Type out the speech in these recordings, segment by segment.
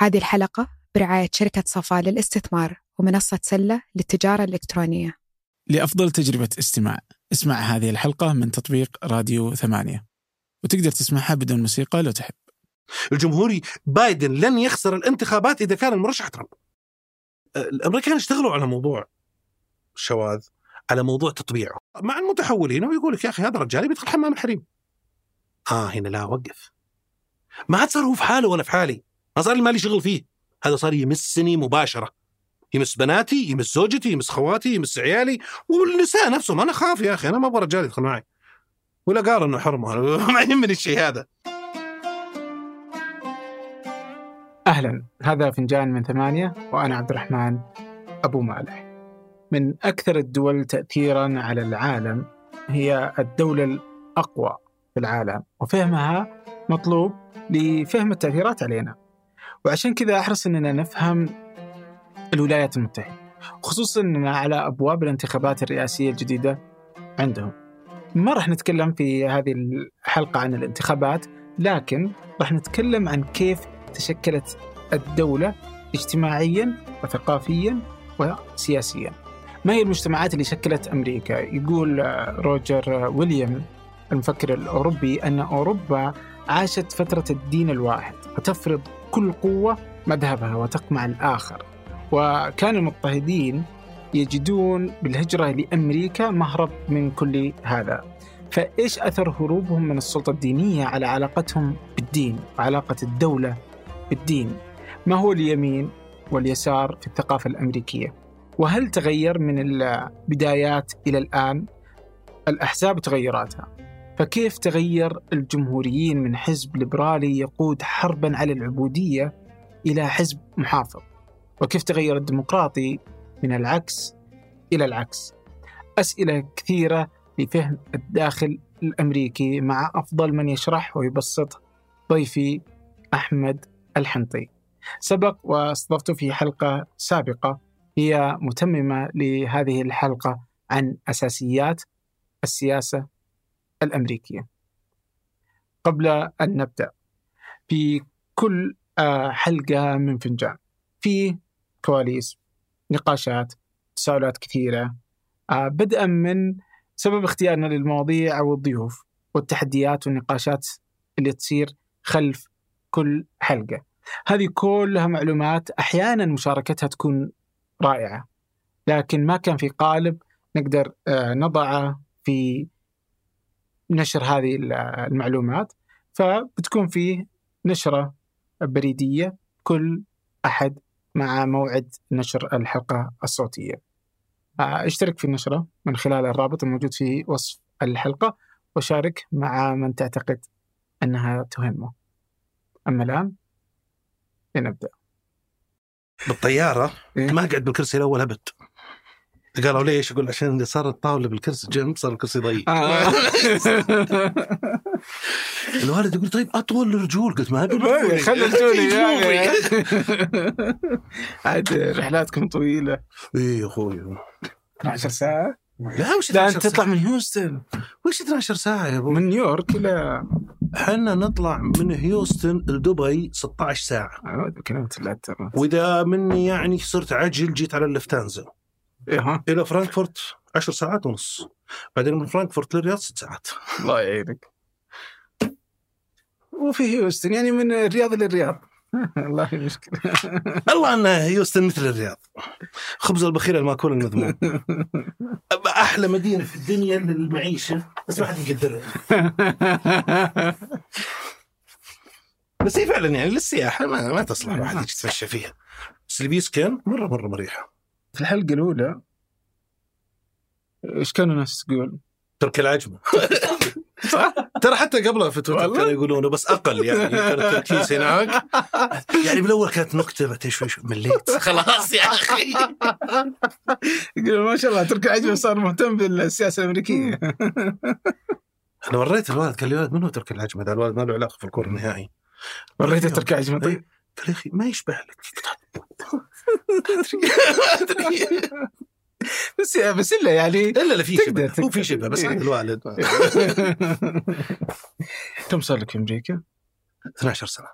هذه الحلقة برعاية شركة صفا للاستثمار ومنصة سلة للتجارة الإلكترونية لأفضل تجربة استماع اسمع هذه الحلقة من تطبيق راديو ثمانية وتقدر تسمعها بدون موسيقى لو تحب الجمهوري بايدن لن يخسر الانتخابات إذا كان المرشح ترامب. الأمريكان اشتغلوا على موضوع الشواذ على موضوع تطبيعه مع المتحولين ويقول لك يا أخي هذا الرجال بيدخل حمام الحريم. آه هنا لا وقف. ما عاد صار هو في حاله وأنا في حالي، ما صار لي مالي شغل فيه. هذا صار يمسني مباشرة. يمس بناتي، يمس زوجتي، يمس خواتي، يمس عيالي والنساء نفسهم أنا خاف يا أخي أنا ما أبغى رجال يدخل معي. ولا قال إنه حرمه ما يهمني الشيء هذا. أهلا هذا فنجان من ثمانية وأنا عبد الرحمن أبو مالح من أكثر الدول تأثيرا على العالم هي الدولة الأقوى في العالم وفهمها مطلوب لفهم التأثيرات علينا وعشان كذا أحرص أننا نفهم الولايات المتحدة خصوصا أننا على أبواب الانتخابات الرئاسية الجديدة عندهم. ما راح نتكلم في هذه الحلقة عن الانتخابات لكن راح نتكلم عن كيف تشكلت الدولة اجتماعيا وثقافيا وسياسيا. ما هي المجتمعات اللي شكلت أمريكا؟ يقول روجر ويليام المفكر الأوروبي أن أوروبا عاشت فترة الدين الواحد وتفرض كل قوة مذهبها وتقمع الآخر. وكان المضطهدين يجدون بالهجرة لأمريكا مهرب من كل هذا. فإيش أثر هروبهم من السلطة الدينية على علاقتهم بالدين وعلاقة الدولة بالدين؟ ما هو اليمين واليسار في الثقافة الأمريكية؟ وهل تغير من البدايات إلى الآن؟ الأحزاب تغيراتها. فكيف تغير الجمهوريين من حزب ليبرالي يقود حربا على العبودية إلى حزب محافظ؟ وكيف تغير الديمقراطي من العكس إلى العكس؟ أسئلة كثيرة لفهم الداخل الأمريكي مع أفضل من يشرح ويبسط ضيفي أحمد الحنطي. سبق واستضفته في حلقة سابقة هي متممة لهذه الحلقة عن أساسيات السياسة الأمريكية. قبل أن نبدأ في كل حلقة من فنجان في كواليس نقاشات تساؤلات كثيرة بدءا من سبب اختيارنا للمواضيع أو الضيوف والتحديات والنقاشات اللي تصير خلف كل حلقة. هذه كلها معلومات أحيانا مشاركتها تكون رائعة لكن ما كان في قالب نقدر نضعه في نشر هذه المعلومات فبتكون فيه نشرة بريدية كل أحد مع موعد نشر الحلقة الصوتية. أشترك في النشرة من خلال الرابط الموجود في وصف الحلقة وشارك مع من تعتقد أنها تهمه. أما الآن لنبدأ. بالطيارة؟ إيه؟ ما اقعد بالكرسي الأول ابد قالوا ليش؟ أقول عشان اللي صار الطاولة بالكرسي جنب صار الكرسي ضيق آه. الوالد يقول طيب أطول الرجول قلت ما ابي خلي رجولي. عاد رحلاتكم طويلة. اي يا أخوي. 12 ساعة؟ لا وش لا أنت تطلع من هيوستن. وش 12 ساعة يا أبو؟ من نيويورك إلى إحنا نطلع من هيوستن لدبي 16 ساعة. كلمت وإذا مني يعني صرت عجل جيت على اللوفتهانزا إيه إلى فرانكفورت 10 ساعات ونص. بعدين من فرانكفورت للرياض 6 ساعات. الله يعينك. وفي هيوستن يعني من الرياض للرياض. والله مشكلة الله أن هيوستن مثل الرياض. خبز البخيل المأكول المذموم. أحلى مدينة في الدنيا للمعيشة. بس ما حد يقدرها. بس هي فعلا يعني للسياحة ما, ما تصلح الواحد يجي يتمشى فيها. بس اللي بيسكن مره مرة مريحة. في الحلقة الأولى إيش كانوا الناس تقول؟ ترك العجمة. صح؟ ترى حتى قبلها في تويتر كانوا يقولونه بس أقل يعني كان التركيز هناك. يعني بالأول كانت نكتة بعدين شوي شوي مليت. خلاص يا أخي. يقول ما شاء الله ترك العجمة صار مهتم بالسياسة الأمريكية. أنا وريت الوالد قال لي الوالد من هو ترك العجمة ذا الوالد ما له علاقة في الكورة النهائي. وريته ترك العجمة طيب. قال يا أخي ما يشبه لك. بس بس إلا يعني إلا لا في شبه. هو في شبه بس عند الوالد. كم صار لك في أمريكا؟ 12 سنة.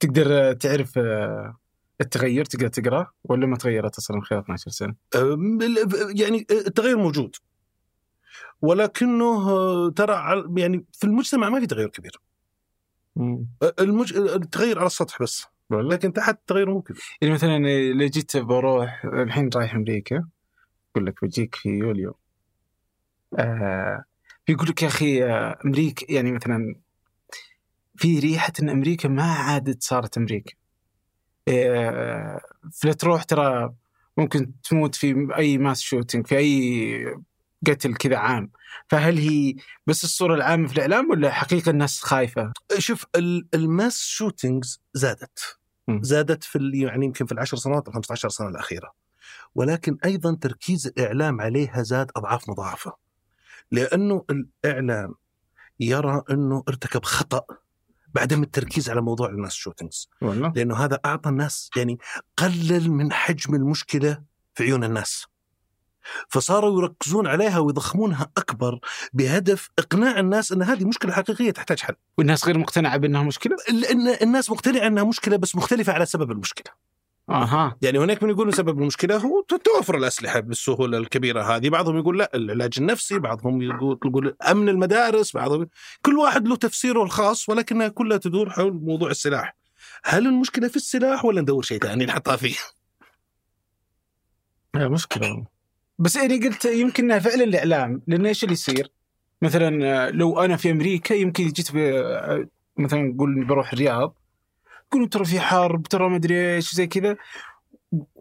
تقدر تعرف آه، التغير تقدر تقرا ولا ما تغيرت أصلا خلال 12 سنة؟ يعني التغير موجود. ولكنه آه، ترى يعني في المجتمع ما في تغير كبير. المج... التغير على السطح بس. لكن تحت التغير مو كبير يعني مثلا لو جيت بروح الحين رايح أمريكا يقول لك بجيك في يوليو. آه يقول لك يا أخي آه، أمريكا يعني مثلا في ريحة إن أمريكا ما عادت صارت أمريكا. آه فلا تروح ترى ممكن تموت في أي mass shooting في أي قتل كذا عام. فهل هي بس الصورة العامة في الإعلام ولا حقيقة الناس خايفة؟ شوف ال- ال mass shootings زادت. زادت في يعني يمكن في العشر سنوات ال 15 سنة الأخيرة. ولكن أيضا تركيز الإعلام عليها زاد أضعاف مضاعفة. لأنه الإعلام يرى إنه ارتكب خطأ بعدم التركيز على موضوع ال mass shootings. لأنه هذا أعطى الناس يعني قلل من حجم المشكلة في عيون الناس. فصاروا يركزون عليها ويضخمونها أكبر بهدف إقناع الناس إن هذه مشكلة حقيقية تحتاج حل. والناس غير مقتنعة بأنها مشكلة؟ لأن الناس مقتنعة أنها مشكلة بس مختلفة على سبب المشكلة. أها. يعني هناك من يقول سبب المشكلة هو توفر الأسلحة بالسهولة الكبيرة هذه. بعضهم يقول لا العلاج النفسي بعضهم يقول يقول أمن المدارس بعضهم كل واحد له تفسيره الخاص ولكنها كلها تدور حول موضوع السلاح. هل المشكلة في السلاح ولا ندور شيء ثاني نحطها فيه؟ لا مشكلة. بس يعني قلت يمكنها فعلا الإعلام لأن إيش اللي يصير؟ مثلا لو أنا في أمريكا يمكن جيت مثلا نقول بروح الرياض يقولوا ترى في حرب ترى ما أدري إيش زي كذا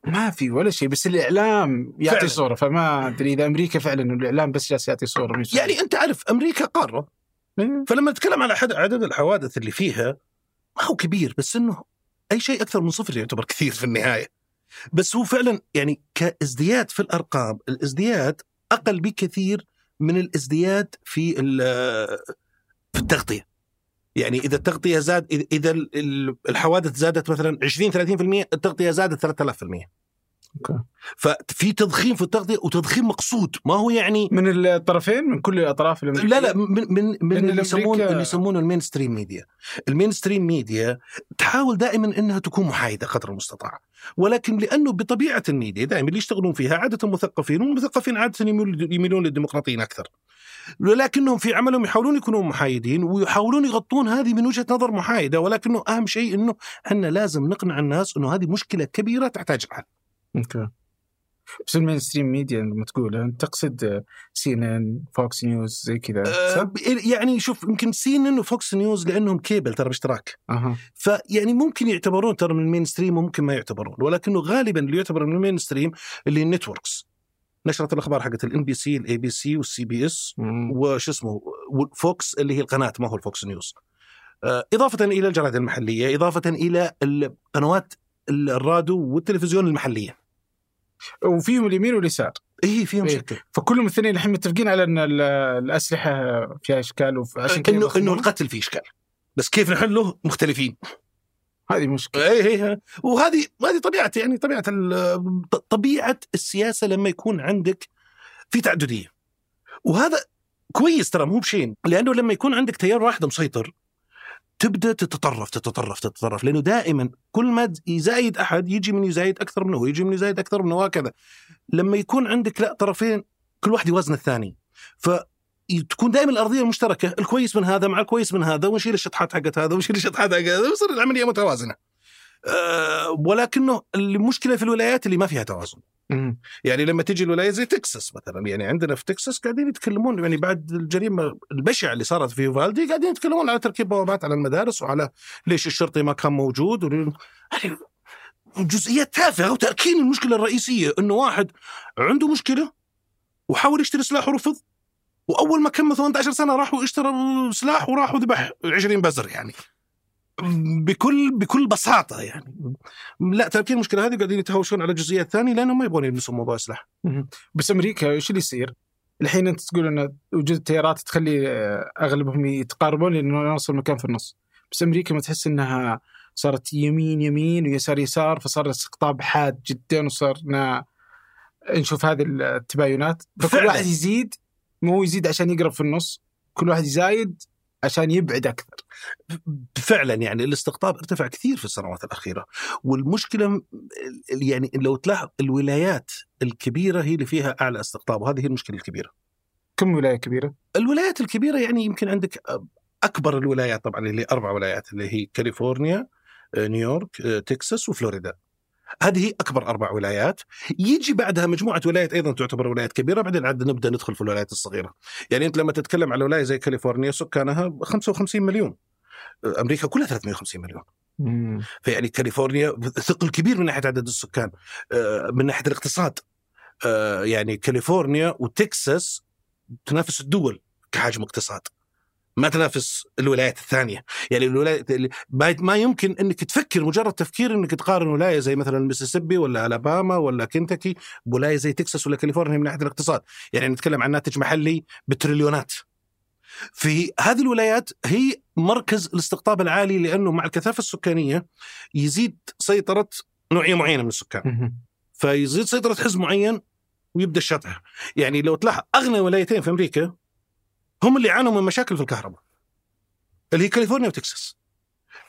ما في ولا شيء بس الإعلام يعطي فعلاً. صورة فما أدري إذا أمريكا فعلا الإعلام بس جالس يعطي صورة مش يعني أنت عارف أمريكا قارة إيه. فلما نتكلم على حد عدد الحوادث اللي فيها ما هو كبير بس إنه أي شيء أكثر من صفر يعتبر كثير في النهاية بس هو فعلا يعني كازدياد في الأرقام الازدياد أقل بكثير من الازدياد في في التغطية. يعني إذا التغطية زاد إذا ال- ال- الحوادث زادت مثلا 20 30% التغطية زادت 3000% أوكي. ففي تضخيم في التغطية وتضخيم مقصود. ما هو يعني من الطرفين؟ من كل الأطراف الأمريكية لا لا من من من اللي يسمون اللي يسمونه ال mainstream media. ال mainstream media تحاول دائما إنها تكون محايدة قدر المستطاع. ولكن لأنه بطبيعة الميديا دائما اللي يشتغلون فيها عادة مثقفين والمثقفين عادة يميل- يميلون للديمقراطيين أكثر. ولكنهم في عملهم يحاولون يكونون محايدين ويحاولون يغطون هذه من وجهة نظر محايدة. ولكنه أهم شيء إنه إحنا لازم نقنع الناس إنه هذه مشكلة كبيرة تحتاج حل أوكي. بس ال mainstream media لما أنت تقصد CNN Fox News زي كذا؟ أه يعني شوف يمكن CNN و Fox News لأنهم كيبل ترى باشتراك. أها. فيعني ممكن يعتبرون ترى من ال mainstream وممكن ما يعتبرون ولكنه غالبا اللي يعتبر من ال mainstream اللي ال networks. نشرة الأخبار حقت ال NBC ال ABC وال CBS. وش اسمه Fox اللي هي القناة ما هو ال Fox News. آه، إضافة إلى الجرائد المحلية إضافة إلى القنوات الراديو والتلفزيون المحلية. وفيهم اليمين واليسار. إيه فيهم إيه. شكل. فكلهم الاثنين الحين متفقين على إن ال- الأسلحة فيها إشكال وعشان كذا انه إنه. القتل فيه إشكال. بس كيف نحله مختلفين. هذه مشكلة. اي اي وهذه هذه طبيعة يعني طبيعة طبيعة السياسة لما يكون عندك في تعددية. وهذا كويس ترى مو بشين. لأنه لما يكون عندك تيار واحد مسيطر تبدأ تتطرف تتطرف تتطرف لأنه دائما كل ما يزايد أحد يجي من يزايد أكثر منه يجي من يزايد أكثر منه وهكذا لما يكون عندك لا طرفين كل واحد يوازن الثاني ف تكون دائما الأرضية المشتركة الكويس من هذا مع الكويس من هذا ونشيل الشطحات حقت هذا ونشيل الشطحات حقت هذا ويصير العملية متوازنة. أه ولكنه المشكلة في الولايات اللي ما فيها توازن. يعني لما تجي الولايات زي تكساس مثلا يعني عندنا في تكساس قاعدين يتكلمون يعني بعد الجريمة البشعة اللي صارت في فالدي قاعدين يتكلمون على تركيب بوابات على المدارس وعلى ليش الشرطي ما كان موجود وليه- يعني جزئيات تافهة وتأكيد المشكلة الرئيسية إنه واحد عنده مشكلة وحاول يشتري سلاح ورفض وأول ما كمل 18 سنة راح واشترى سلاح وراح وذبح 20 بزر يعني. بكل بكل بساطة يعني لا تركين المشكلة هذه قاعدين يتهاوشون على جزئيات ثانية لانهم ما يبغون يلمسوا موضوع السلاح. بس أمريكا إيش اللي يصير؟ الحين أنت تقول إن وجود التيارات تخلي آه، أغلبهم يتقاربون لأنه يوصل مكان في النص بس أمريكا ما تحس إنها صارت يمين يمين ويسار يسار فصار الاستقطاب حاد جدا وصرنا نشوف هذه التباينات فكل. واحد يزيد مو يزيد عشان يقرب في النص كل واحد يزايد عشان يبعد أكثر. فعلا يعني الاستقطاب ارتفع كثير في السنوات الأخيرة. والمشكلة يعني لو تلاحظ الولايات الكبيرة هي اللي فيها أعلى استقطاب وهذه هي المشكلة الكبيرة. كم ولاية كبيرة؟ الولايات الكبيرة يعني يمكن عندك أكبر الولايات طبعا اللي أربع ولايات اللي هي كاليفورنيا آه، نيويورك آه، تكساس وفلوريدا. هذه أكبر أربع ولايات. يجي بعدها مجموعة ولايات أيضا تعتبر ولايات كبيرة بعدين عاد نبدأ ندخل في الولايات الصغيرة. يعني أنت لما تتكلم على ولاية زي كاليفورنيا سكانها 55 مليون. أمريكا كلها 350 مليون. مم. فيعني كاليفورنيا ثقل كبير من ناحية عدد السكان آه، من ناحية الاقتصاد. آه، يعني كاليفورنيا وتكساس تنافس الدول كحجم اقتصاد. ما تنافس الولايات الثانية. يعني الولايات اللي- ما يمكن إنك تفكر مجرد تفكير إنك تقارن ولاية زي مثلا المسيسيبي ولا ألاباما ولا كنتاكي بولاية زي تكساس ولا كاليفورنيا من ناحية الاقتصاد. يعني نتكلم عن ناتج محلي بتريليونات. في هذه الولايات هي مركز الاستقطاب العالي لأنه مع الكثافة السكانية يزيد سيطرة نوعية معينة من السكان. فيزيد سيطرة حزب معين ويبدأ الشطح يعني لو تلاحظ أغنى ولايتين في أمريكا هم اللي عانوا من مشاكل في الكهرباء اللي هي كاليفورنيا وتكساس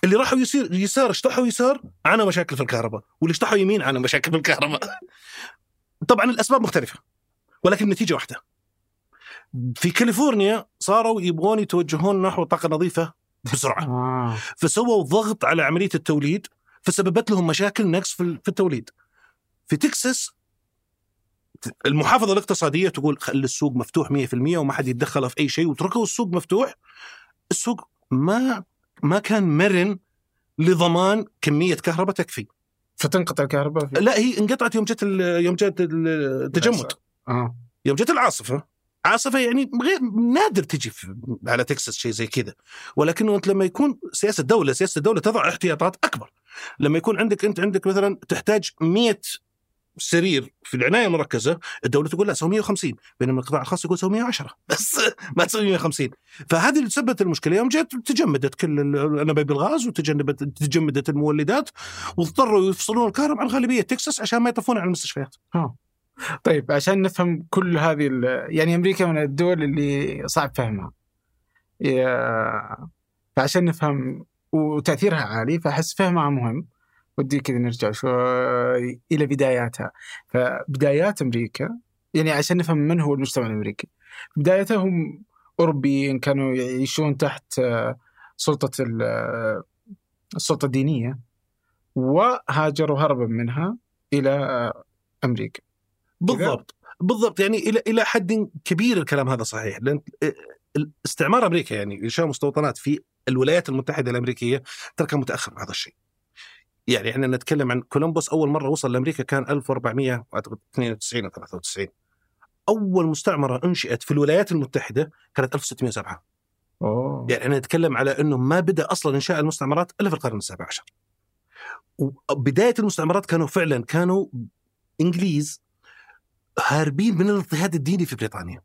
اللي راحوا يصير يسار اشطحوا يسار عانوا مشاكل في الكهرباء واللي اشطحوا يمين عانوا مشاكل في الكهرباء طبعا الأسباب مختلفة ولكن النتيجة واحدة في كاليفورنيا صاروا يبغون يتوجهون نحو طاقة نظيفة بسرعة آه. فسووا ضغط على عملية التوليد فسببت لهم مشاكل نقص في في التوليد. في تكساس المحافظة الاقتصادية تقول خلي السوق مفتوح 100% وما حد يتدخل في أي شيء وتركوا السوق مفتوح. السوق ما ما كان مرن لضمان كمية كهرباء تكفي. فتنقطع الكهرباء لا هي انقطعت يوم جت يوم جت التجمد. آه. يوم جت العاصفة. عاصفة يعني غير نادر تجي على تكساس شيء زي كذا. ولكنه أنت لما يكون سياسة دولة سياسة الدولة تضع احتياطات أكبر. لما يكون عندك أنت عندك مثلا تحتاج 100 سرير في العناية المركزة الدولة تقول لا سوي 150 بينما القطاع الخاص يقول سوي 110 بس ما تسوي 150 فهذه اللي سببت المشكلة. يوم جت تجمدت كل انابيب الغاز وتجنبت تجمدت المولدات واضطروا يفصلون الكهرباء عن غالبيه تكساس عشان ما يطفون على المستشفيات. طيب عشان نفهم كل هذه يعني أمريكا من الدول اللي صعب فهمها. فعشان نفهم وتأثيرها عالي فأحس فهمها مهم. ودي كذا نرجع شوي إلى بداياتها. فبدايات أمريكا يعني عشان نفهم من هو المجتمع الأمريكي. بدايتها هم أوروبيين كانوا يعيشون تحت آه، سلطة آه، السلطة الدينية وهاجروا هربا منها إلى آه، أمريكا. بالضبط. بالضبط. يعني إلى إلى حد كبير الكلام هذا صحيح. لأن استعمار أمريكا يعني إنشاء مستوطنات في الولايات المتحدة الأمريكية ترى كان متأخر بهذا الشيء. يعني إحنا نتكلم عن كولومبوس أول مرة وصل لأمريكا كان 1492 أو 93 أول مستعمرة أنشئت في الولايات المتحدة كانت 1607 أوه يعني إحنا نتكلم على إنه ما بدأ أصلا إنشاء المستعمرات إلا في القرن السابع عشر. وبداية المستعمرات كانوا فعلا كانوا إنجليز هاربين من الاضطهاد الديني في بريطانيا.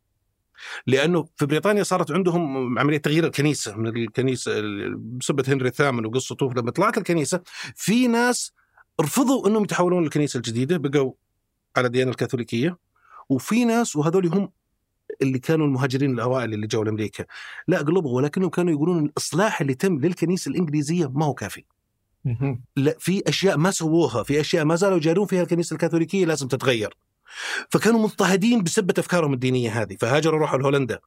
لأنه في بريطانيا صارت عندهم عملية تغيير الكنيسة من الكنيسة بسبه هنري الثامن وقصته لما طلعت الكنيسة في ناس رفضوا إنهم يتحولون للكنيسة الجديدة بقوا على الديانه الكاثوليكية وفي ناس وهذول هم اللي كانوا المهاجرين الأوائل اللي جو لأمريكا. لا قلبوا ولكنهم كانوا يقولون الإصلاح اللي تم للكنيسة الإنجليزية ما هو كافي. لا في أشياء ما سووها في أشياء ما زالوا يجارون فيها الكنيسة الكاثوليكية لازم تتغير. فكانوا مضطهدين بسبه أفكارهم الدينية هذه فهاجروا راحوا لهولندا.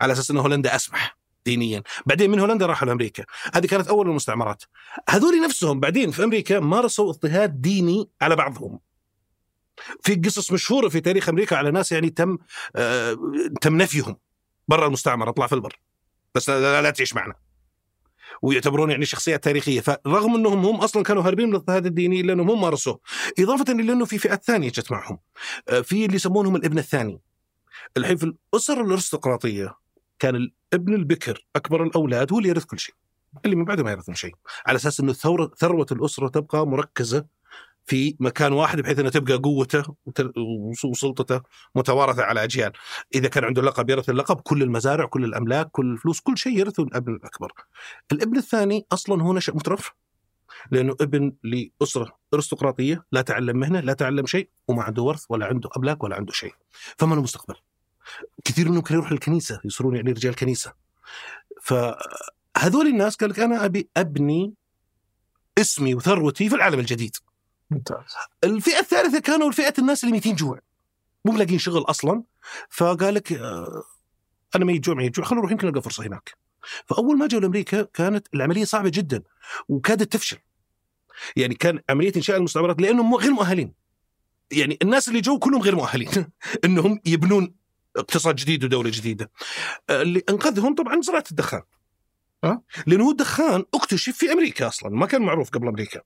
على أساس إن هولندا أسمح دينيا. بعدين من هولندا راحوا لأمريكا. هذه كانت أول المستعمرات. هذول نفسهم بعدين في أمريكا مارسوا اضطهاد ديني على بعضهم. في قصص مشهورة في تاريخ أمريكا على ناس يعني تم آه تم نفيهم برا المستعمرة اطلع في البر. بس لا, لا, لا تعيش معنا. ويعتبرون يعني شخصيات تاريخية. فرغم أنهم هم أصلا كانوا هاربين من الاضطهاد الديني الا انهم هم مارسوه. إضافة إلى أنه في فئات ثانية جت معهم. آه، في اللي يسمونهم الابن الثاني. الحين في الأسر الأرستقراطية كان الابن البكر أكبر الأولاد هو اللي يرث كل شيء. اللي من بعده ما يرثون شيء. على أساس أنه ثوره ثروة الأسرة تبقى مركزة في مكان واحد بحيث إنه تبقى قوته وت- وسلطته متوارثة على أجيال، إذا كان عنده لقب يرث اللقب، كل المزارع، كل الأملاك، كل الفلوس، كل شيء يرثه الابن الأكبر. الابن الثاني أصلا هو نشأ مترف لأنه ابن لأسرة أرستقراطية لا تعلم مهنة، لا تعلم شيء وما عنده ورث ولا عنده أملاك ولا عنده شيء. فما له مستقبل. كثير منهم كانوا يروحوا الكنيسه يصيرون يعني رجال كنيسة. فهذول الناس قال لك أنا أبي أبني اسمي وثروتي في العالم الجديد ممتاز. الفئة الثالثة كانوا الفئة الناس اللي ميتين جوع. مو ملاقين شغل أصلا. فقال لك آه، أنا ما يجوع ما يجوع خلينا نروح يمكن نلقى فرصة هناك. فأول ما جاوا لأمريكا كانت العملية صعبة جدا وكادت تفشل. يعني كان عملية إنشاء المستعمرات لأنهم غير مؤهلين. يعني الناس اللي جو كلهم غير مؤهلين. إنهم يبنون اقتصاد جديد ودولة جديدة. آه، اللي أنقذهم طبعا زراعة الدخان. أه؟ لأنه هو الدخان اكتشف في أمريكا أصلا. ما كان معروف قبل أمريكا.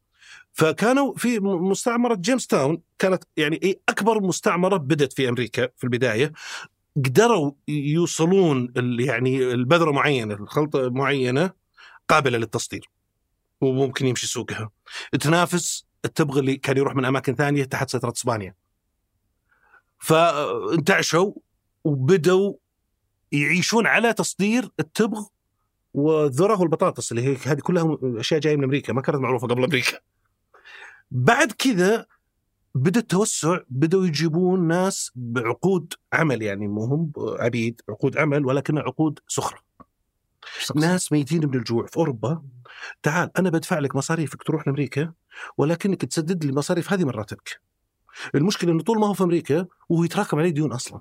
فكانوا في مستعمرة جيمس تاون كانت يعني إيه أكبر مستعمرة بدت في أمريكا في البداية. قدروا يوصلون يعني البذرة معينة الخلطة معينة قابلة للتصدير وممكن يمشي سوقها. تنافس التبغ اللي كان يروح من أماكن ثانية تحت سيطره إسبانيا. فانتعشوا وبدوا يعيشون على تصدير التبغ والذره والبطاطس اللي هي هذه كلها أشياء جاية من أمريكا ما كانت معروفة قبل أمريكا. بعد كذا بدأ التوسع بدأوا يجيبون ناس بعقود عمل يعني مو هم عبيد عقود عمل ولكنها عقود سخرة. ناس ميتين من الجوع في أوروبا تعال أنا بدفع لك مصاريفك تروح لأمريكا ولكنك تسدد لي المصاريف هذه من راتبك. المشكلة إنه طول ما هو في أمريكا وهو يتراكم عليه ديون أصلا.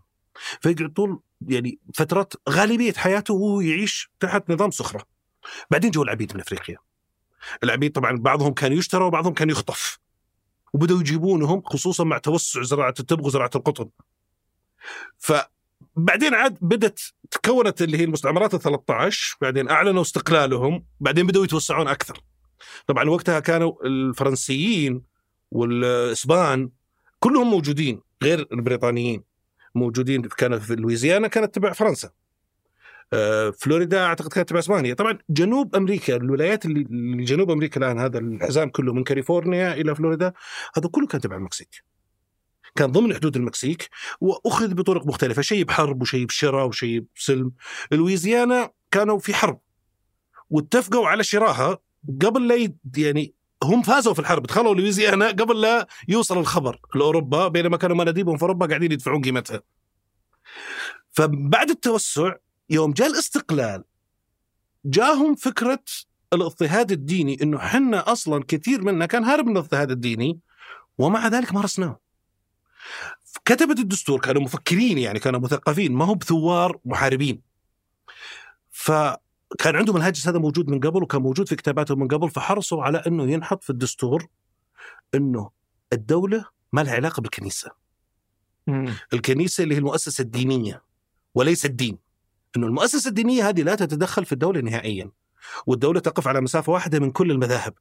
فيقعد طول يعني فترات غالبية حياته وهو يعيش تحت نظام سخرة. بعدين جو العبيد من أفريقيا. العبيد طبعا بعضهم كان يشترى وبعضهم كان يخطف. وبدأوا يجيبونهم خصوصا مع توسع زراعة التبغ وزراعة القطن. فبعدين عاد بدت تكونت اللي هي المستعمرات ال 13 بعدين أعلنوا استقلالهم بعدين بدأوا يتوسعون أكثر. طبعا وقتها كانوا الفرنسيين والإسبان كلهم موجودين غير البريطانيين موجودين كانت في لويزيانا كانت تبع فرنسا فلوريدا أعتقد كانت تبع إسبانيا. طبعا جنوب أمريكا الولايات اللي جنوب أمريكا الآن هذا الحزام كله من كاليفورنيا إلى فلوريدا هذا كله كان تبع المكسيك. كان ضمن حدود المكسيك وأخذ بطرق مختلفة شيء بحرب وشيء بشراء وشيء بسلم. لويزيانا كانوا في حرب واتفقوا على شراها قبل لا يعني هم فازوا في الحرب دخلوا لويزيانا قبل لا يوصل الخبر لأوروبا بينما كانوا مناديبهم في أوروبا قاعدين يدفعون قيمتها. فبعد التوسع يوم جاء الاستقلال جاهم فكرة الاضطهاد الديني إنه حنا أصلا كثير منا كان هارب من الاضطهاد الديني ومع ذلك مارسناه. كتبت الدستور كانوا مفكرين يعني كانوا مثقفين ما هم بثوار محاربين. فكان عندهم الهاجس هذا موجود من قبل وكان موجود في كتاباتهم من قبل فحرصوا على إنه ينحط في الدستور إنه الدولة ما لها علاقة بالكنيسة. مم. الكنيسة اللي هي المؤسسة الدينية وليس الدين. إنه المؤسسة الدينية هذه لا تتدخل في الدولة نهائيا. والدولة تقف على مسافة واحدة من كل المذاهب.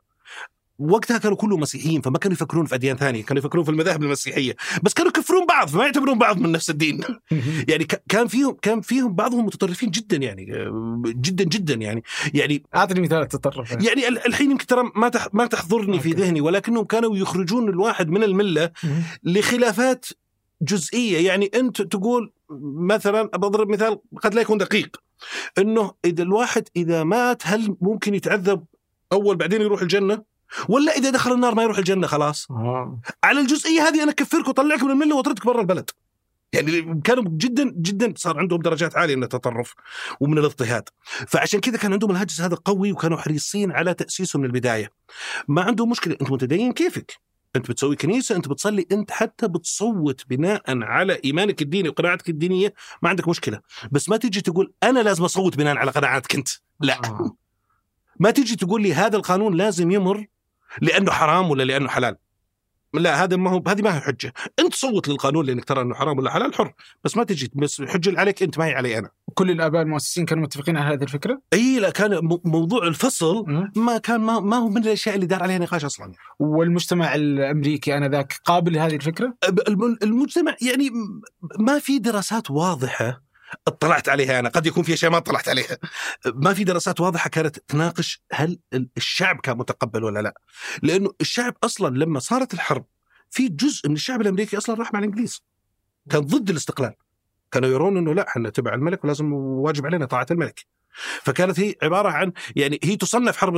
وقتها كانوا كلهم مسيحيين فما كانوا يفكرون في أديان ثانية، كانوا يفكرون في المذاهب المسيحية، بس كانوا يكفرون بعض فما يعتبرون بعض من نفس الدين. يعني كان فيهم كان فيهم بعضهم متطرفين جدا يعني جدا جدا يعني يعني اعطني مثال التطرف يعني ال- الحين يمكن ترى ما تح ما تحضرني في. ذهني ولكنهم كانوا يخرجون الواحد من الملة. لخلافات جزئية يعني أنت تقول مثلا بضرب مثال قد لا يكون دقيق. إنه إذا الواحد إذا مات هل ممكن يتعذب أول بعدين يروح الجنة؟ ولا إذا دخل النار ما يروح الجنة خلاص؟ آه. على الجزئية هذه أنا أكفرك وأطلعك من الملة وأطردك برا البلد. يعني كانوا جدا جدا صار عندهم درجات عالية من التطرف ومن الاضطهاد. فعشان كذا كان عندهم الهجس هذا قوي وكانوا حريصين على تأسيسه من البداية. ما عندهم مشكلة. انت متدين كيفك. أنت بتسوي كنيسة أنت بتصلي أنت حتى بتصوت بناء على إيمانك الديني وقناعتك الدينية ما عندك مشكلة. بس ما تيجي تقول أنا لازم أصوت بناء على قناعاتك أنت. لا. آه. ما تيجي تقول لي هذا القانون لازم يمر لأنه حرام ولا لأنه حلال؟ لا هذا ما هو هذه ما هي حجة أنت صوت للقانون لأنك ترى أنه حرام ولا حلال حر بس ما تجي بس حجة عليك أنت ما هي علي أنا كل الآباء المؤسسين كانوا متفقين على هذه الفكرة؟ إي لا كان موضوع الفصل. ما كان ما, ما هو من الأشياء اللي دار عليها نقاش أصلا والمجتمع الأمريكي آنذاك قابل لهذه الفكرة؟ الم- المجتمع يعني ما في دراسات واضحة اطلعت عليها أنا. قد يكون في اشياء ما اطلعت عليها. ما في دراسات واضحة كانت تناقش هل ال- الشعب كان متقبل ولا لا. لأنه الشعب أصلا لما صارت الحرب في جزء من الشعب الأمريكي أصلا راح مع الإنجليز. كان ضد الاستقلال. كانوا يرون إنه لا إحنا تبع الملك ولازم واجب علينا طاعة الملك. فكانت هي عبارة عن يعني هي تصنف حرب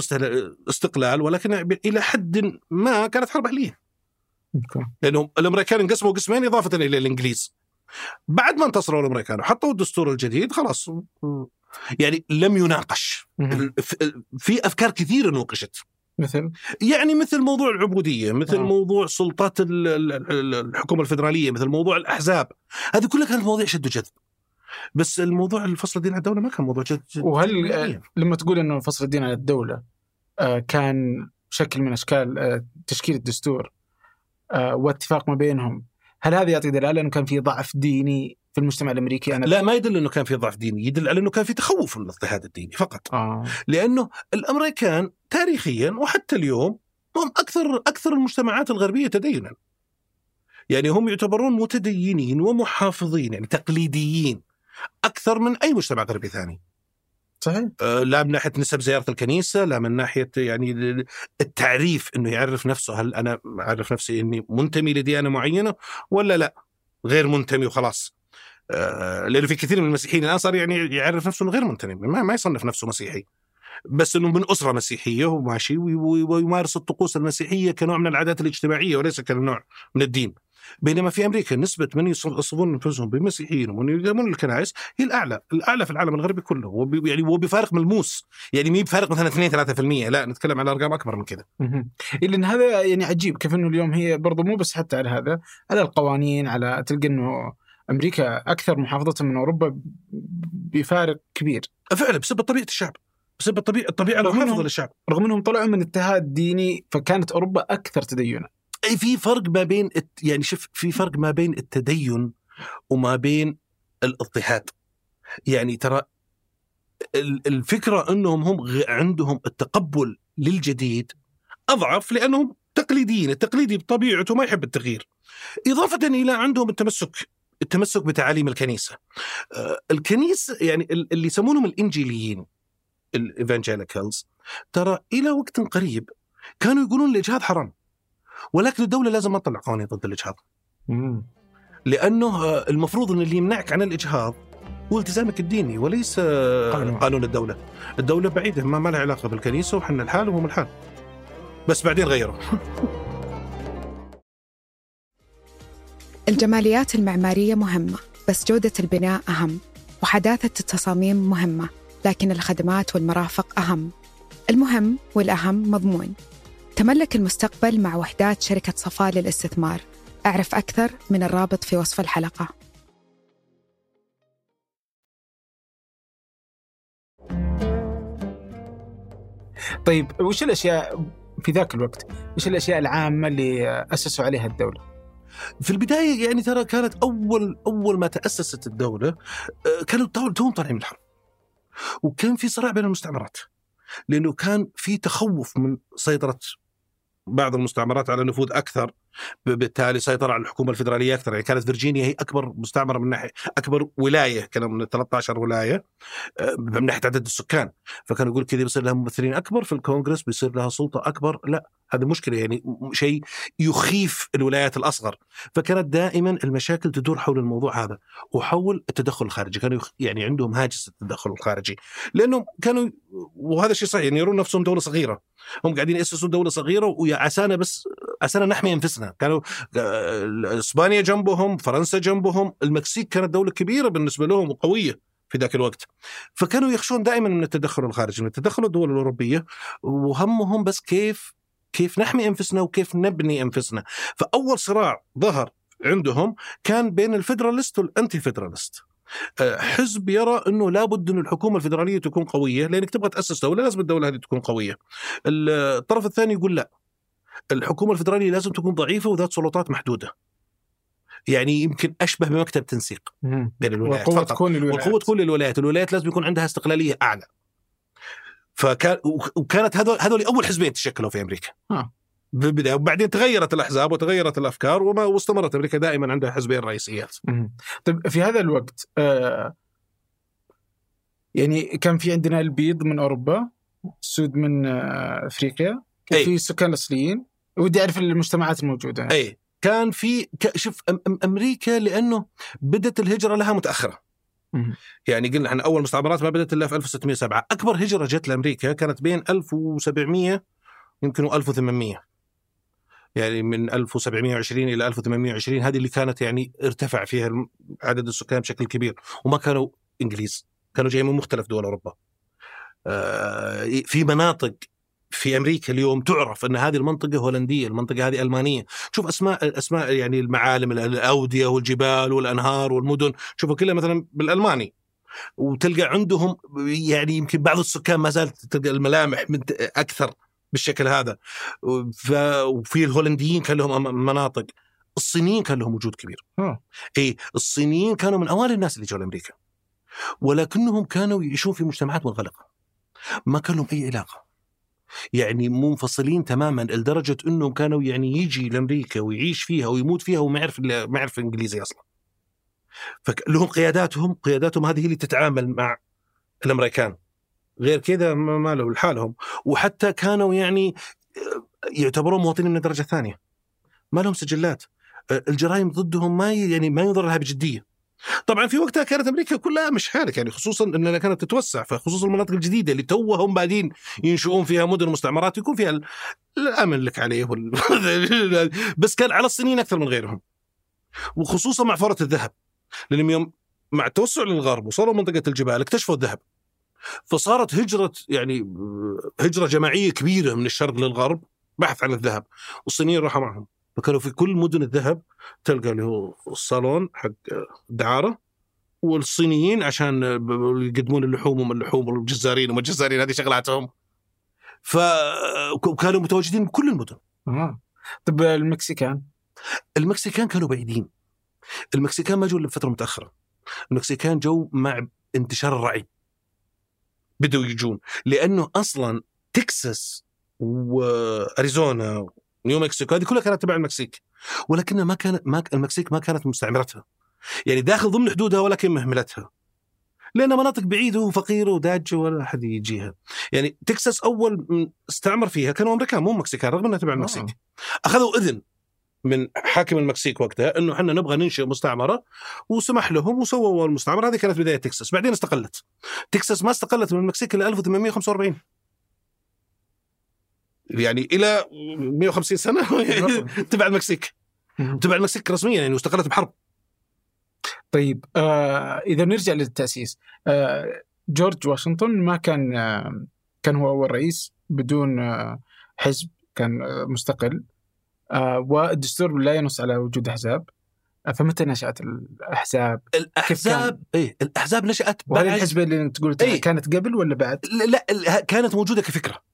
استقلال ولكن إلى حد ما كانت حرب أهلية. لانهم الأمريكان انقسموا قسمين إضافة إلى الإنجليز. بعد ما انتصروا الأمريكان وحطوا الدستور الجديد خلاص. يعني لم يناقش. في أفكار كثيرة نوقشت. مثل؟ يعني مثل موضوع العبودية مثل آه. موضوع سلطات ال- ال- ال- الحكومة الفدراليه مثل موضوع الأحزاب. هذه كلها كانت مواضيع شد وجذب. بس الموضوع الفصل الدين على الدولة ما كان موضوع جد, جد وهل. آه، لما تقول إنه فصل الدين على الدولة آه، كان شكل من أشكال آه، تشكيل الدستور آه، واتفاق ما بينهم هل هذا يعطي دلالة إنه كان في ضعف ديني في المجتمع الأمريكي أنا لا ما يدل إنه كان في ضعف ديني يدل على إنه كان في تخوف من الاضطهاد الديني فقط آه لأنه الأمريكان تاريخيا وحتى اليوم هم أكثر أكثر المجتمعات الغربية تدينا. يعني هم يعتبرون متدينين ومحافظين يعني تقليديين أكثر من أي مجتمع غربي ثاني. صحيح آه، لا من ناحية نسب زيارة الكنيسة، لا من ناحية يعني التعريف إنه يعرف نفسه هل أنا أعرف نفسي إني منتمي لديانة معينة ولا لا؟ غير منتمي وخلاص. آه، لأنه في كثير من المسيحيين الآن صار يعني يعرف نفسه إنه غير منتمي، ما, ما يصنف نفسه مسيحي. بس إنه من أسرة مسيحية وماشي وي- وي- ويمارس الطقوس المسيحية كنوع من العادات الاجتماعية وليس كنوع من الدين. بينما في أمريكا نسبة من يصفون أنفسهم بمسيحيين ومن ينتمون للكنائس هي الأعلى، الأعلى في العالم الغربي كله وب- يعني وبفارق ملموس، يعني مي بفارق مثلا 2 3% لا نتكلم على أرقام أكبر من كذا. مهم. إلا إن هذا يعني عجيب كيف إنه اليوم هي برضو مو بس حتى على هذا على القوانين على تلقى إنه أمريكا أكثر محافظة من أوروبا بفارق كبير فعلا بسبب طبيعة الشعب، بسبب الطبيعه الطبيعه المحافظة للشعب. رغم إنهم طلعوا من اتحاد ديني فكانت أوروبا أكثر تدينا في فرق ما بين يعني شوف في فرق ما بين التدين وما بين الاضطهاد يعني ترى ال- الفكرة إنهم هم عندهم التقبل للجديد أضعف لأنهم تقليديين، التقليدي بطبيعته ما يحب التغيير. إضافة إلى عندهم التمسك التمسك بتعاليم الكنيسة. آه، الكنيسة يعني ال- اللي يسمونهم الإنجيليين الايفانجيليكالز ترى إلى وقت قريب كانوا يقولون الاجهاض حرام. ولكن الدولة لازم ما تطلع قوانين ضد الإجهاض. لأنه آه، المفروض إن اللي يمنعك عن الإجهاض هو التزامك الديني وليس آه، قانون. قانون الدولة. الدولة بعيدة ما, ما لها علاقة بالكنيسة وحنا الحال وهم الحال. بس بعدين غيروا. الجماليات المعمارية مهمة بس جودة البناء أهم وحداثة التصاميم مهمة لكن الخدمات والمرافق أهم المهم والأهم مضمون تملك المستقبل مع وحدات شركة صفاء للاستثمار أعرف أكثر من الرابط في وصف الحلقة طيب وش الأشياء في ذاك الوقت وش الأشياء العامة اللي أسسوا عليها الدولة؟ في البداية يعني ترى كانت أول أول ما تأسست الدولة آه، كانوا تو- توهم طالعين من الحرب. وكان في صراع بين المستعمرات. لأنه كان في تخوف من سيطرة بعض المستعمرات على نفوذ أكثر. بالتالي سيطر على الحكومة الفدراليه أكثر. يعني كانت فيرجينيا هي أكبر مستعمرة من ناحيه أكبر ولاية كانوا من 13 ولاية آه، من ناحية عدد السكان. فكانوا يقول كذا بيصير لها ممثلين أكبر في الكونغرس بيصير لها سلطة أكبر. لا هذا مشكلة. يعني شيء يخيف الولايات الأصغر. فكانت دائما المشاكل تدور حول الموضوع هذا وحول التدخل الخارجي. كانوا يعني عندهم هاجس التدخل الخارجي. لأنهم كانوا وهذا الشيء صحيح. يعني يرون نفسهم دولة صغيرة. هم قاعدين ياسسوا دولة صغيرة وعسانا بس عسانا نحمي أنفسنا. كانوا آه، إسبانيا جنبهم فرنسا جنبهم المكسيك كانت دولة كبيرة بالنسبة لهم وقوية في ذاك الوقت. فكانوا يخشون دائما من التدخل الخارجي من التدخل الدول الأوروبية وهمهم بس كيف كيف نحمي أنفسنا وكيف نبني أنفسنا. فأول صراع ظهر عندهم كان بين ال Federalist وال Anti-Federalist آه، حزب يرى إنه لابد إن الحكومة الفدراليه تكون قوية لأنك تبغى تأسس دولة لازم الدولة هذه تكون قوية. الطرف الثاني يقول لا. الحكومة الفدرالية لازم تكون ضعيفة وذات سلطات محدودة. يعني يمكن أشبه بمكتب تنسيق بين الولايات والقوه فقط. تكون للولايات والقوه تكون للولايات، الولايات لازم يكون عندها استقلالية أعلى. فكان وكانت هذول هذول أول حزبين تشكلوا في أمريكا. آه. بالبداية وبعدين تغيرت الأحزاب وتغيرت الأفكار وما واستمرت أمريكا دائما عندها حزبين رئيسيات. طيب في هذا الوقت آه يعني كان في عندنا البيض من أوروبا السود من آه أفريقيا أي. وفي السكان الاصليين ودي أعرف المجتمعات الموجودة. اي كان في شوف أمريكا لأنه بدت الهجرة لها متأخرة. مم. يعني قلنا إحنا أول مستعمرات ما بدأت إلا في 1607 أكبر هجرة جت لأمريكا كانت بين 1700 يمكن 1800 يعني من 1720 إلى 1820 هذه اللي كانت يعني ارتفع فيها عدد السكان بشكل كبير. وما كانوا إنجليز كانوا جايين من مختلف دول أوروبا. آه، في مناطق في أمريكا اليوم تعرف أن هذه المنطقة هولندية، المنطقة هذه ألمانية، شوف أسماء أسماء يعني المعالم الأودية والجبال والأنهار والمدن، شوفوا كلها مثلا بالألماني. وتلقى عندهم يعني يمكن بعض السكان ما زالت تلقى الملامح من أكثر بالشكل هذا. وفي الهولنديين كان لهم مناطق. الصينيين كان لهم وجود كبير. اي الصينيين كانوا من أوائل الناس اللي جو لامريكا ولكنهم كانوا يعيشون في مجتمعات منغلقة. ما كان لهم أي علاقة. يعني منفصلين تماما لدرجة انهم كانوا يعني يجي لأمريكا ويعيش فيها ويموت فيها وما يعرف ما يعرف إنجليزي أصلا. فلهم قياداتهم قياداتهم هذه اللي تتعامل مع الأمريكان. غير كذا ما له لحالهم. وحتى كانوا يعني يعتبرون مواطنين من الدرجه الثانية ما لهم سجلات. الجرائم ضدهم ما يعني ما ينظر لها بجدية. طبعا في وقتها كانت أمريكا كلها مش حالك يعني خصوصا إنها كانت تتوسع فخصوصا المناطق الجديدة اللي توهم بعدين ينشؤون فيها مدن ومستعمرات يكون فيها الأمن لك عليه وال... بس كان على الصينيين أكثر من غيرهم. وخصوصا مع فوره الذهب لأنهم يوم مع التوسع للغرب وصلوا منطقة الجبال اكتشفوا الذهب. فصارت هجرة يعني هجرة جماعية كبيرة من الشرق للغرب بحث عن الذهب والصينيين راحوا معهم. فكانوا في كل مدن الذهب تلقى اللي هو الصالون حق دعارة والصينيين عشان يقدمون اللحوم وما اللحوم والجزارين وما الجزارين هذه شغلاتهم. فكانوا متواجدين بكل المدن. آه. طب المكسيكان؟ المكسيكان كانوا بعيدين. المكسيكان ما جو إلا بفترة متأخرة. المكسيكان جو مع انتشار الرعي. بدوا يجون. لأنه أصلا تكساس واريزونا ونيو مكسيكو هذه كلها كانت تبع المكسيك. ولكنها ما كانت ما المكسيك ما كانت مستعمرتها. يعني داخل ضمن حدودها ولكن مهملتها. لأنها مناطق بعيدة وفقيرة وداجة ولا أحد يجيها. يعني تكساس أول استعمر فيها كانوا أمريكان مو مكسيكان رغم أنها تبع المكسيك. آه. أخذوا إذن من حاكم المكسيك وقتها إنه إحنا نبغى ننشئ مستعمرة وسمح لهم وسووا المستعمرة. هذه كانت بداية تكساس. بعدين استقلت. تكساس ما استقلت من المكسيك الا 1845 يعني إلى 150 سنة. تبع المكسيك. تبع المكسيك رسميا يعني واستقلت بحرب. طيب آه إذا نرجع للتأسيس آه جورج واشنطن ما كان آه كان هو أول رئيس بدون آه حزب كان آه مستقل آه والدستور لا ينص على وجود أحزاب. آه فمتى نشأت الأحزاب؟ الأحزاب إيه الأحزاب نشأت بعد الحزب اللي تقول إيه؟ كانت قبل ولا بعد؟ لا, لا كانت موجودة كفكرة.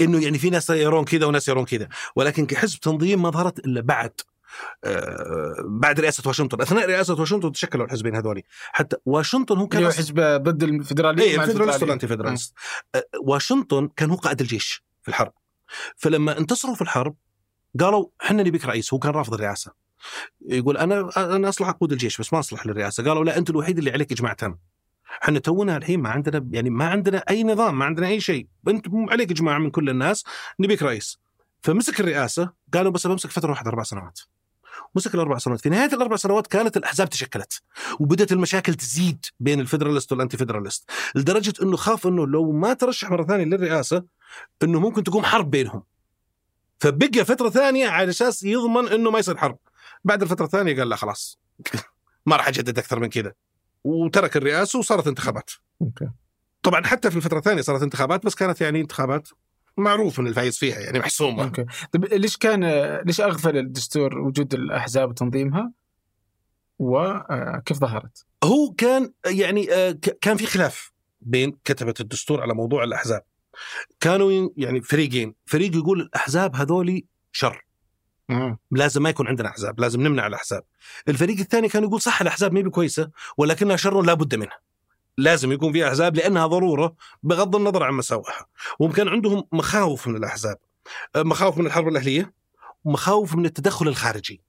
إنه يعني في ناس يرون كذا وناس يرون كذا. ولكن كحزب تنظيم ما ظهرت إلا بعد آه بعد رئاسة واشنطن. أثناء رئاسة واشنطن تشكلوا الحزبين هذولي. حتى واشنطن هو كان حزب ضد الفدراليه اي الفدراليست والانتي فدراليست آه واشنطن كان هو قائد الجيش في الحرب. فلما انتصروا في الحرب قالوا إحنا نبيك رئيس. هو كان رافض الرئاسة. يقول أنا أنا أصلح اقود الجيش بس ما أصلح للرئاسة. قالوا لا أنت الوحيد اللي عليك إجماع تام إحنا تونا الحين ما عندنا يعني ما عندنا أي نظام ما عندنا أي شيء. انت عليك اجماع من كل الناس نبيك رئيس. فمسك الرئاسة قالوا بس بمسك فترة واحدة أربع سنوات. مسك الأربع سنوات. في نهاية الأربع سنوات كانت الأحزاب تشكلت وبدأت المشاكل تزيد بين ال Federalist وال anti-Federalist لدرجة إنه خاف إنه لو ما ترشح مرة ثانية للرئاسة إنه ممكن تقوم حرب بينهم. فبقى فترة ثانية على أساس يضمن إنه ما يصير حرب. بعد الفترة الثانية قال لا خلاص ما راح أجدد أكثر من كذا. وترك الرئاسة وصارت انتخابات. أوكي. طبعا حتى في الفترة الثانية صارت انتخابات بس كانت يعني انتخابات معروف إن الفايز فيها يعني محسومه. أوكي. طيب ليش كان ليش أغفل الدستور وجود الأحزاب وتنظيمها؟ وكيف آه، ظهرت؟ هو كان يعني آه، كان في خلاف بين كتبة الدستور على موضوع الأحزاب. كانوا يعني فريقين، فريق يقول الأحزاب هذولي شر. مم. لازم ما يكون عندنا أحزاب لازم نمنع الأحزاب. الفريق الثاني كان يقول صح الأحزاب ما كويسه ولكنها شر لا بد منها. لازم يكون في أحزاب لأنها ضرورة بغض النظر عن مساوئها. وكان عندهم مخاوف من الأحزاب. أه، مخاوف من الحرب الأهلية ومخاوف من التدخل الخارجي.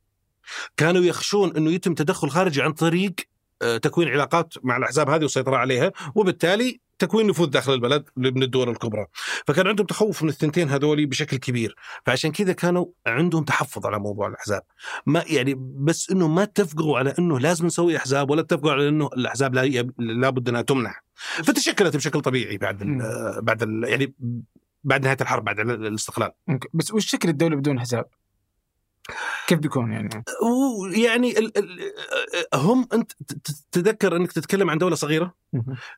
كانوا يخشون إنه يتم تدخل خارجي عن طريق أه، تكوين علاقات مع الأحزاب هذه والسيطره عليها وبالتالي تكوين نفوذ داخل البلد من الدول الكبرى. فكان عندهم تخوف من الثنتين هذولي بشكل كبير. فعشان كذا كانوا عندهم تحفظ على موضوع الأحزاب. ما يعني بس إنه ما اتفقوا على إنه لازم نسوي أحزاب ولا اتفقوا على إنه الأحزاب لا لابد إنها تمنع. فتشكلت بشكل طبيعي بعد ال بعد ال يعني بعد نهاية الحرب بعد الاستقلال. بس وش شكل الدولة بدون أحزاب؟ كيف بيكون يعني؟ ويعني ال- ال- هم أنت تتذكر أنك تتكلم عن دولة صغيرة؟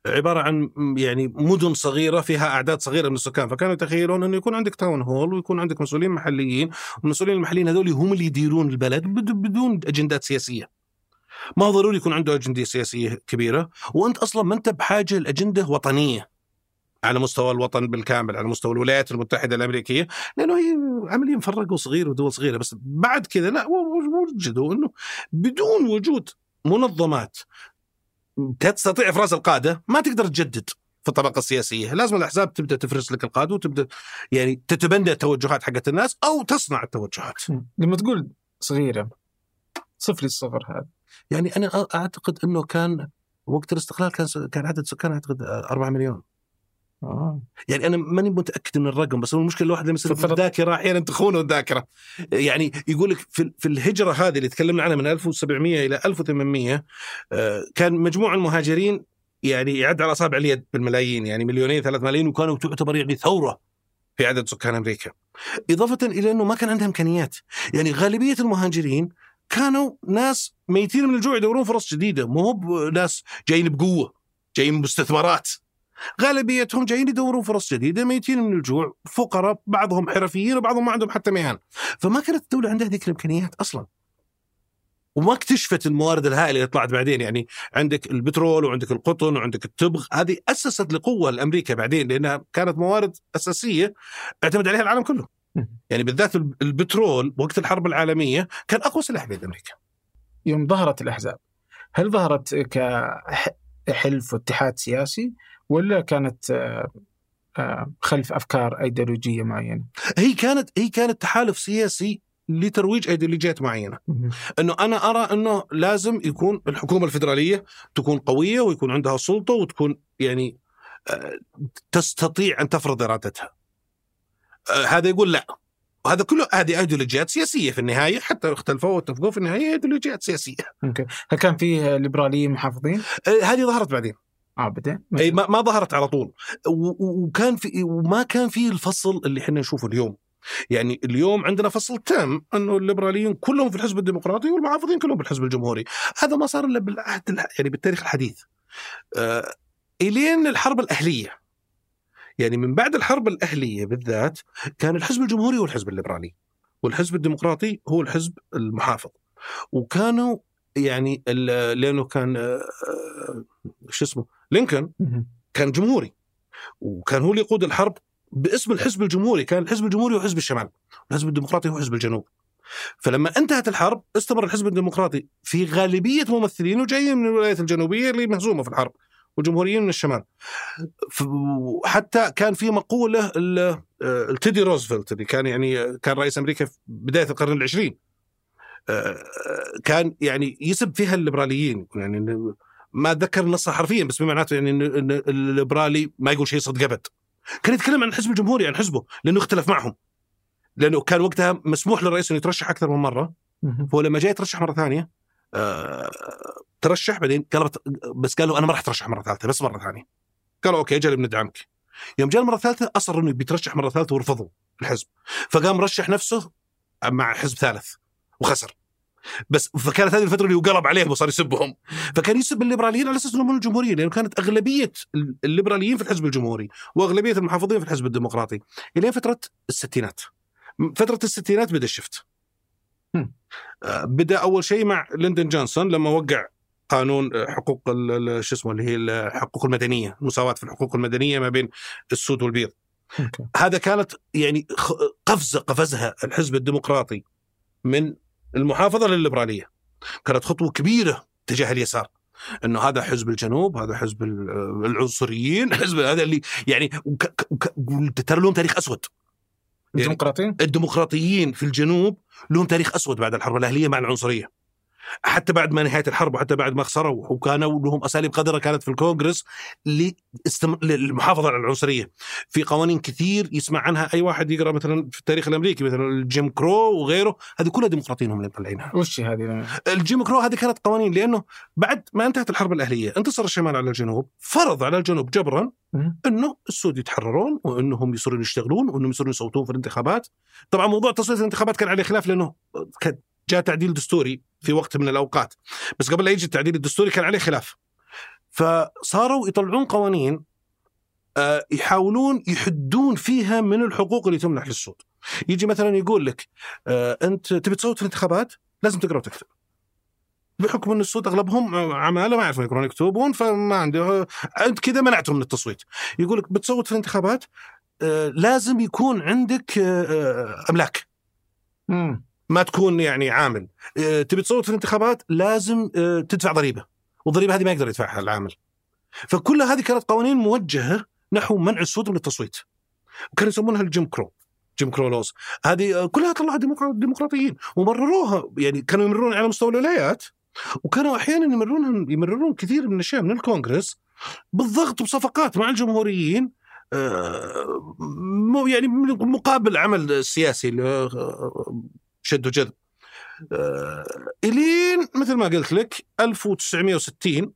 عبارة عن يعني مدن صغيرة فيها أعداد صغيرة من السكان فكانوا يتخيلون انه يكون عندك تاون هول ويكون عندك مسؤولين محليين والمسؤولين المحليين هذول هم اللي يديرون البلد بد- بدون أجندات سياسية. ما ضروري يكون عنده أجندة سياسية كبيرة وأنت أصلا ما أنت بحاجة لأجندة وطنية. على مستوى الوطن بالكامل على مستوى الولايات المتحدة الأمريكية لأنه هي عمليه مفرقه وصغيره ودول صغيرة بس بعد كذا لا وجدوا إنه بدون وجود منظمات تستطيع إفراز القادة ما تقدر تجدد في الطبقة السياسية، لازم الأحزاب تبدأ تفرز لك القادة وتبدأ يعني تتبنى التوجهات حقت الناس أو تصنع التوجهات. لما تقول صغيرة صفر لي الصغر هذا يعني أنا أعتقد إنه كان وقت الاستقلال كان كان عدد سكان أعتقد 4 مليون. آه. يعني أنا ماني متأكد من الرقم بس المشكلة الواحد لما يصير الذاكره أحيانا تخونه الذاكرة. يعني يقول لك في, في الهجرة هذه اللي تكلمنا عنها من 1700 إلى 1800 آه، كان مجموع المهاجرين يعني يعد على أصابع اليد بالملايين يعني مليونين ثلاث ملايين وكانوا تعتبر يعني ثورة في عدد سكان أمريكا. إضافة إلى أنه ما كان عندها إمكانيات، يعني غالبية المهاجرين كانوا ناس ميتين من الجوع يدورون فرص جديدة، مو هو ناس جايين بقوة، جايين باستثمارات. غالبيتهم جايين يدورون فرص جديدة ميتين من الجوع فقراء بعضهم حرفيين وبعضهم ما عندهم حتى مهن. فما كانت الدولة عندها ذيك الإمكانيات أصلا. وما اكتشفت الموارد الهائلة اللي طلعت بعدين يعني عندك البترول وعندك القطن وعندك التبغ هذه أسست لقوة لأمريكا بعدين لأنها كانت موارد أساسية اعتمد عليها العالم كله. يعني بالذات الب- البترول وقت الحرب العالمية كان أقوى سلاح بيد أمريكا. يوم ظهرت الأحزاب هل ظهرت كحلف واتحاد سياسي؟ ولا كانت آه، آه، خلف أفكار أيديولوجية معينة؟ هي كانت هي كانت تحالف سياسي لترويج أيديولوجيات معينة إنه أنا أرى إنه لازم يكون الحكومة الفدراليه تكون قوية ويكون عندها سلطة وتكون يعني آه، تستطيع أن تفرض إرادتها. هذا يقول لا. وهذا كله هذه أيديولوجيات سياسية في النهاية حتى اختلفوا واتفقوا في النهاية أيديولوجيات سياسية. أوكي هل كان فيه ليبراليين محافظين؟ هذه ظهرت بعدين. آه بعدين؟ أي ما, ما ظهرت على طول. وكان في وما كان في الفصل اللي إحنا نشوفه اليوم. يعني اليوم عندنا فصل تام إنه الليبراليين كلهم في الحزب الديمقراطي والمحافظين كلهم في الحزب الجمهوري. هذا ما صار إلا بالعهد يعني بالتاريخ الحديث. آه إلين الحرب الأهلية. يعني من بعد الحرب الأهلية بالذات كان الحزب الجمهوري هو الحزب الليبرالي والحزب الديمقراطي هو الحزب المحافظ. وكانوا يعني ال- لأنه كان آه، آه، شو اسمه؟ لينكولن. كان جمهوري. وكان هو اللي يقود الحرب باسم الحزب الجمهوري. كان الحزب الجمهوري هو حزب الشمال الحزب الديمقراطي هو حزب الجنوب. فلما انتهت الحرب استمر الحزب الديمقراطي في غالبية ممثلينه جايين من الولايات الجنوبية اللي مهزومة في الحرب والجمهوريين من الشمال. وحتى كان في مقولة آه، التيدي روزفلت اللي كان يعني كان رئيس أمريكا في بداية القرن العشرين. آه، كان يعني يسب فيها الليبراليين يعني ما اتذكر النص حرفيا بس بمعناته يعني ان الليبرالي ما يقول شيء صدق أبد. كان يتكلم عن الحزب الجمهوري عن حزبه لأنه اختلف معهم. لأنه كان وقتها مسموح للرئيس إنه يترشح أكثر من مرة. فهو لما جاي يترشح مرة ثانية آه ترشح بعدين قلبت بس قال له أنا ما راح أترشح مرة ثالثة بس مرة ثانية. قالوا أوكي جل بندعمك يوم جاء المرة الثالثة أصر إنه بيترشح مرة ثالثة ورفضوا الحزب. فقام رشح نفسه مع حزب ثالث وخسر. بس فكانت هذه الفترة اللي قلب عليهم وصار يسبهم. فكان يسب الليبراليين على أساس إنهم من الجمهوريين لأنه كانت أغلبية الليبراليين في الحزب الجمهوري وأغلبية المحافظين في الحزب الديمقراطي. الين فترة الستينات. فترة الستينات بدأ ال shift. آه، بدأ أول شيء مع ليندون جونسون لما وقع قانون آه، حقوق شو اسمه اللي هي الحقوق المدنية المساواه في الحقوق المدنية ما بين السود والبيض. هذا كانت يعني قفزة قفزها الحزب الديمقراطي من المحافظة للليبرالية. كانت خطوة كبيرة تجاه اليسار. إنه هذا حزب الجنوب هذا حزب ال- العنصريين حزب هذا اللي يعني ترى لهم تاريخ أسود. يعني الديمقراطيين؟ الديمقراطيين في الجنوب لهم تاريخ أسود بعد الحرب الأهلية مع العنصرية. حتى بعد ما نهاية الحرب وحتى بعد ما خسروا وكانوا لهم أساليب قذره كانت في الكونغرس. للمحافظة على العنصرية. في قوانين كثير يسمع عنها أي واحد يقرأ مثلا في التاريخ الأمريكي مثلا ال Jim Crow وغيره هذه كلها ديمقراطيين هم اللي مطلعينها. وش هذه؟ ال Jim Crow هذه كانت قوانين لأنه بعد ما انتهت الحرب الأهلية انتصر الشمال على الجنوب فرض على الجنوب جبرا. إنه السود يتحررون وإنهم يصيرون يشتغلون وإنهم يصيرون يصوتون في الانتخابات. طبعا موضوع تصويت الانتخابات كان عليه خلاف لأنه جاء تعديل دستوري في وقت من الأوقات. بس قبل لا يجي التعديل الدستوري كان عليه خلاف. فصاروا يطلعون قوانين آه، يحاولون يحدون فيها من الحقوق اللي تمنح للسود. يجي مثلا يقول لك آه، أنت تبي تصوت في الانتخابات؟ لازم تقرأ وتكتب. بحكم إن السود أغلبهم عمالة ما يعرفون يقرون يكتبون فما عنده أنت كذا منعتهم من التصويت. يقول لك بتصوت في الانتخابات؟ آه، لازم يكون عندك آه، آه، أملاك. ما تكون يعني عامل. آه، تبي تصوت في الانتخابات لازم آه، تدفع ضريبة والضريبة هذه ما يقدر يدفعها العامل. فكل هذه كانت قوانين موجهة نحو منع السود من التصويت. وكانوا يسمونها ال Jim Crow Jim Crow laws. هذه آه، كلها طلعها ديمقرا- ديمقراطيين ومرروها يعني كانوا يمرون على مستوى الولايات وكانوا أحيانا يمرون يمررون كثير من الاشياء من الكونغرس بالضغط بصفقات مع الجمهوريين يعني مقابل عمل سياسي شد وجذب آه، إلين مثل ما قلت لك 1960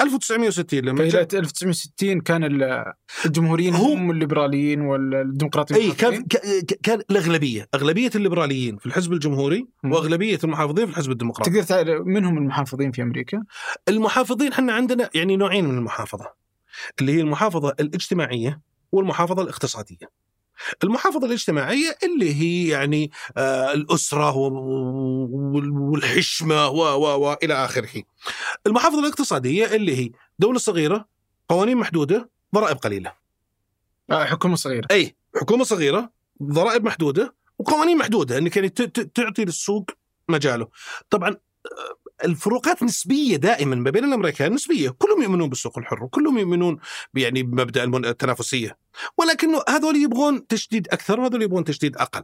1960 لما جاء 1960 كان ال- الجمهوريين هو- هم الليبراليين والديمقراطيين إي كان كان الأغلبية أغلبية الليبراليين في الحزب الجمهوري. وأغلبية المحافظين في الحزب الديمقراطي تقدر تعرف من هم المحافظين في أمريكا؟ المحافظين إحنا عندنا يعني نوعين من المحافظة اللي هي المحافظة الاجتماعية والمحافظة الاقتصادية المحافظة الاجتماعية اللي هي يعني آه الأسرة والحشمة و و و إلى آخره. المحافظة الاقتصادية اللي هي دولة صغيرة، قوانين محدودة، ضرائب قليلة. آه، حكومة صغيرة أي حكومة صغيرة ضرائب محدودة وقوانين محدودة انك يعني تعطي للسوق مجاله. طبعا آه، الفروقات نسبية دائما ما بين الأمريكان نسبية، كلهم يؤمنون بالسوق الحر وكلهم يؤمنون يعني بمبدأ التنافسية. ولكنه هذول يبغون تشديد أكثر وهذول يبغون تشديد أقل.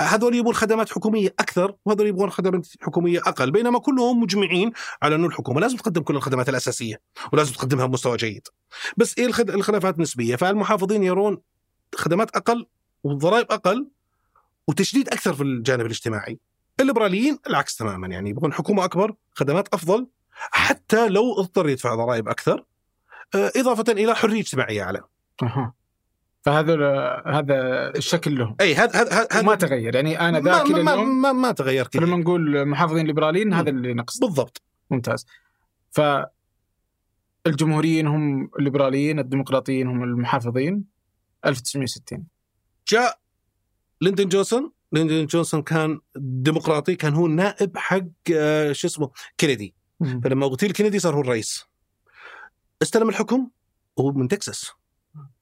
هذول يبغون خدمات حكومية أكثر وهذول يبغون خدمات حكومية أقل بينما كلهم مجمعين على انه الحكومة لازم تقدم كل الخدمات الأساسية ولازم تقدمها بمستوى جيد. بس إيه الخلافات نسبية فالمحافظين يرون خدمات أقل وضرائب أقل وتشديد أكثر في الجانب الاجتماعي. الليبراليين العكس تماما يعني يبغون حكومة أكبر، خدمات أفضل حتى لو اضطر يدفع ضرائب أكثر آه، إضافة إلى حرية اجتماعية أعلى. أها. فهذا هذا الشكل لهم. إي هذا هذا ما تغير. يعني أنا ذاك ما, ما, ما, ما تغير كثير. فلما نقول محافظين ليبراليين هذا اللي نقص بالضبط. ممتاز. ف الجمهوريين هم الليبراليين الديمقراطيين هم المحافظين. 1960 جاء ليندون جونسون ليندون جونسون كان ديمقراطي كان هو النائب حق آه، شو اسمه كينيدي. فلما اغتيل كينيدي صار هو الرئيس. استلم الحكم وهو من تكساس.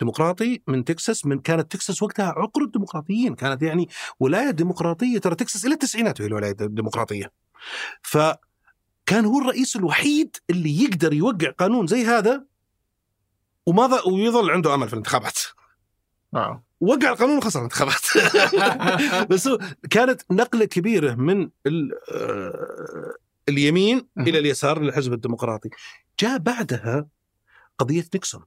ديمقراطي من تكساس من كانت تكساس وقتها عقر الديمقراطيين كانت يعني ولاية ديمقراطية. ترى تكساس إلى التسعينات وهي الولاية الديمقراطية. فكان هو الرئيس الوحيد اللي يقدر يوقع قانون زي هذا وما ظ- ويظل عنده أمل في الانتخابات. wow وقع القانون وخسر الانتخابات بس هو كانت نقلة كبيرة من آه، اليمين. إلى اليسار للحزب الديمقراطي. جاء بعدها قضية نيكسون.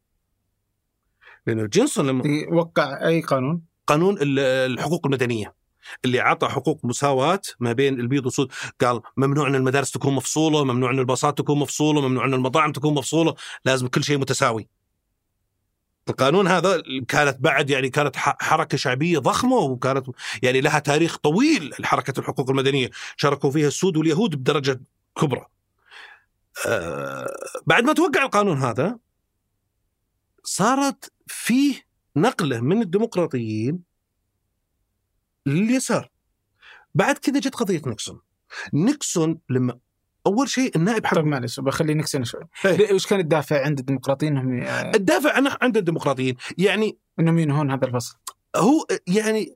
لأنه جونسون لما وقع أي قانون؟ قانون ال- الحقوق المدنية. اللي عطى حقوق مساواة ما بين البيض والسود. قال ممنوع أن المدارس تكون مفصولة ممنوع أن الباصات تكون مفصولة ممنوع أن المطاعم تكون مفصولة. لازم كل شيء متساوي. القانون هذا كانت بعد يعني كانت ح- حركة شعبية ضخمة وكانت يعني لها تاريخ طويل حركة الحقوق المدنية. شاركوا فيها السود واليهود بدرجة كبرى. آه بعد ما توقع القانون هذا صارت فيه نقلة من الديمقراطيين لليسار. بعد كذا جت قضية نيكسون. نيكسون لما أول شيء النائب حق طيب معلش بخلي نكسن شوي. إيه. وش كان الدافع عند الديمقراطيين إنهم الدافع عنه عند الديمقراطيين. يعني إنهم ينهون هذا الفصل؟ هو يعني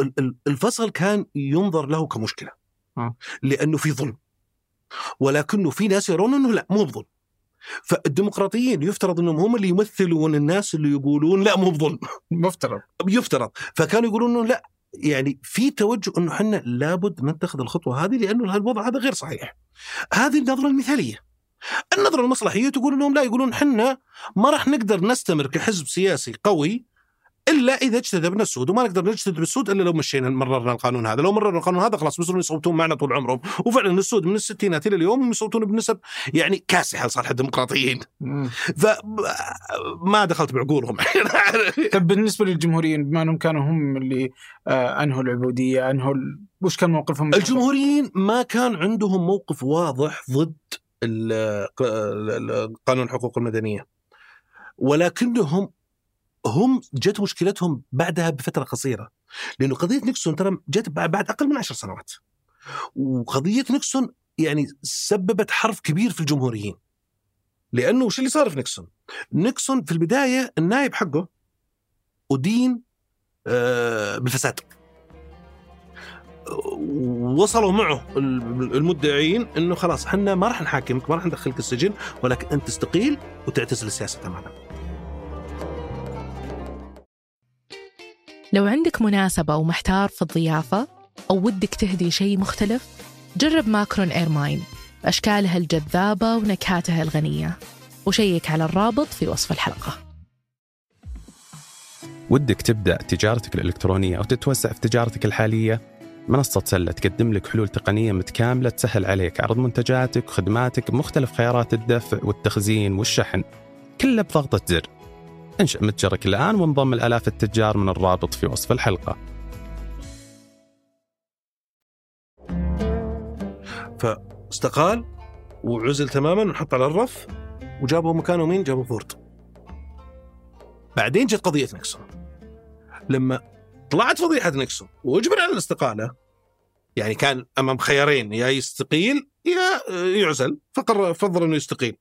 ال- ال- الفصل كان ينظر له كمشكلة. آه. لأنه في ظلم. ولكنه في ناس يرون إنه لا مو بظلم. فالديمقراطيين يفترض إنهم هم اللي يمثلون الناس اللي يقولون لا مو بظلم. مفترض. يفترض. فكانوا يقولون إنه لا يعني في توجه إنه إحنا لابد نتخذ الخطوة هذه لأنه الوضع هذا غير صحيح. هذه النظرة المثالية. النظرة المصلحية تقول إنهم لا يقولون إحنا ما راح نقدر نستمر كحزب سياسي قوي إلا إذا اجتذبنا السود وما نقدر نجتذب السود إلا لو مشينا مررنا القانون هذا، لو مررنا القانون هذا خلاص بيصيرون يصوتون معنا طول عمرهم، وفعلا السود من الستينات إلى اليوم يصوتون بنسب يعني كاسحة لصالح الديمقراطيين. فما دخلت بعقولهم. طب بالنسبة للجمهوريين بما أنهم كانوا هم اللي آه أنهوا العبودية أنهوا. وش كان موقفهم؟ الجمهوريين ما كان عندهم موقف واضح ضد قانون الحقوق المدنية. ولكنهم هم جت مشكلتهم بعدها بفترة قصيرة لأنه قضية نيكسون ترى جت بعد أقل من عشر سنوات وقضية نيكسون يعني سببت حرف كبير في الجمهوريين لأنه وش اللي صار في نيكسون؟ نيكسون في البداية النائب حقه أدين آه، بالفساد وصلوا معه المدعين إنه خلاص إحنا ما راح نحاكمك ما راح ندخلك السجن ولكن أنت تستقيل وتعتزل السياسة تماما. لو عندك مناسبة ومحتار في الضيافة أو ودك تهدي شيء مختلف جرب ماكرون إيرماين. بأشكالها الجذابة ونكهاتها الغنية. وشيك على الرابط في وصف الحلقة. ودك تبدأ تجارتك الإلكترونية أو تتوسع في تجارتك الحالية؟ منصة سلة تقدم لك حلول تقنية متكاملة تسهل عليك عرض منتجاتك وخدماتك بمختلف خيارات الدفع والتخزين والشحن كله بضغطة زر. انشأ متجرك الآن وانضم لآلاف التجار من الرابط في وصف الحلقة فاستقال وعزل تماما ونحط على الرف وجابوا مكانه مين؟ جابوا فورد. بعدين جت قضية نيكسون. لما طلعت فضيحة نيكسون واجبر على الاستقالة يعني كان أمام خيارين يا يستقيل يا يعزل فقرر فضل إنه يستقيل.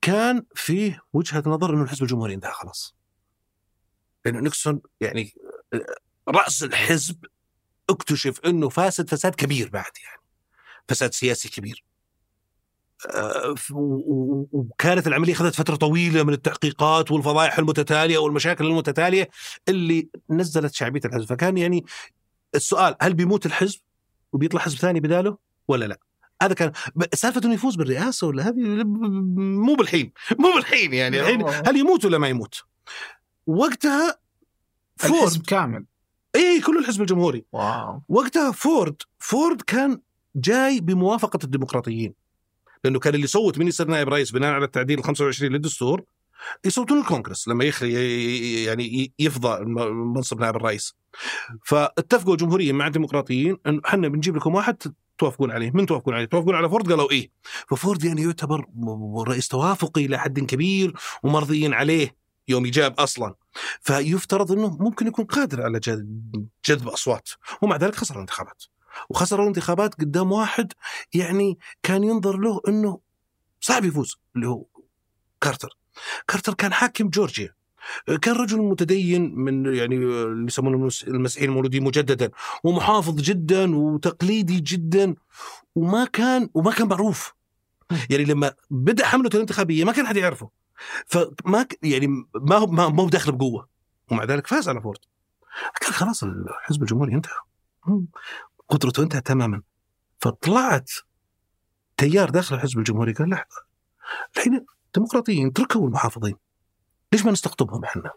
كان فيه وجهة نظر إنه الحزب الجمهوري انتهى خلاص. لأنه نيكسون يعني رأس الحزب اكتشف إنه فاسد فساد كبير بعد يعني. فساد سياسي كبير. آه، وكانت العملية اخذت فترة طويلة من التحقيقات والفضائح المتتالية والمشاكل المتتالية اللي نزلت شعبية الحزب، فكان يعني السؤال هل بيموت الحزب وبيطلع حزب ثاني بداله ولا لا؟ هذا كان سالفة إنه يفوز بالرئاسة ولا هذه؟ مو بالحين مو بالحين يعني. الحين هل يموت ولا ما يموت؟ وقتها الحزب فورد كامل. إي كل الحزب الجمهوري. wow. وقتها فورد فورد كان جاي بموافقة الديمقراطيين. لأنه كان اللي يصوت من يصير نائب رئيس بناء على التعديل ال 25 للدستور؟ يصوتون الكونغرس لما يخلي يعني يفضى منصب نائب الرئيس. فاتفقوا الجمهوريين مع الديمقراطيين انه إحنا بنجيب لكم واحد توافقون عليه؟ من توافقون عليه؟ توافقون على فورد؟ قالوا إيه؟ ففورد يعني يعتبر رئيس توافقي إلى حد كبير ومرضيين عليه يوم يجاب أصلا. فيفترض إنه ممكن يكون قادر على جذب أصوات. ومع ذلك خسر الانتخابات. وخسر الانتخابات قدام واحد يعني كان ينظر له إنه صعب يفوز اللي هو كارتر. كارتر كان حاكم جورجيا. كان رجل متدين من يعني اللي يسمونه المس- المسيحيين المولودين مجددا ومحافظ جدا وتقليدي جدا وما كان وما كان معروف. يعني لما بدأ حملته الانتخابية ما كان حد يعرفه. فما يعني ما هو ما هو داخل بقوة. ومع ذلك فاز على فورد. كان خلاص الحزب الجمهوري انتهى. قدرته انتهت تماما. فطلعت تيار داخل الحزب الجمهوري قال لحظه الحين الديمقراطيين تركوا المحافظين. ليش ما نستقطبهم إحنا؟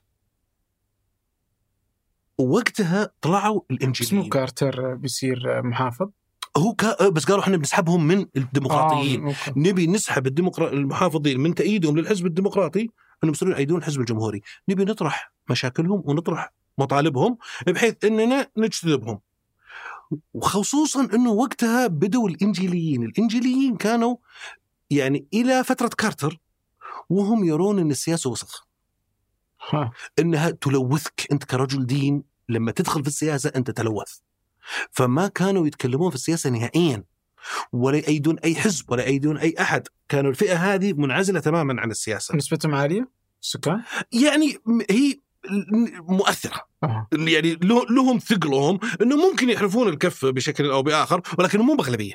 ووقتها طلعوا اسمه الانجيليين كارتر بيصير محافظ هو كا... بس قالوا إحنا بنسحبهم من الديمقراطيين آه،. نبي نسحب الديمقرا... المحافظين من تأييدهم للحزب الديمقراطي إنهم يصيرون يأيدون الحزب الجمهوري، نبي نطرح مشاكلهم ونطرح مطالبهم بحيث إننا نجتذبهم. وخصوصا إنه وقتها بدوا الإنجيليين، الإنجيليين كانوا يعني إلى فترة كارتر وهم يرون إن السياسة وسخ،. إنها تلوثك. أنت كرجل دين لما تدخل في السياسة أنت تلوث. فما كانوا يتكلمون في السياسة نهائيا. ولا يأيدون أي حزب ولا يأيدون أي أحد، كانوا الفئة هذه منعزلة تماما عن السياسة. نسبتهم عالية؟ السكان يعني هي مؤثرة. آه. يعني له- لهم ثقلهم إنه ممكن يحرفون الكف بشكل أو بآخر ولكن مو باغلبيه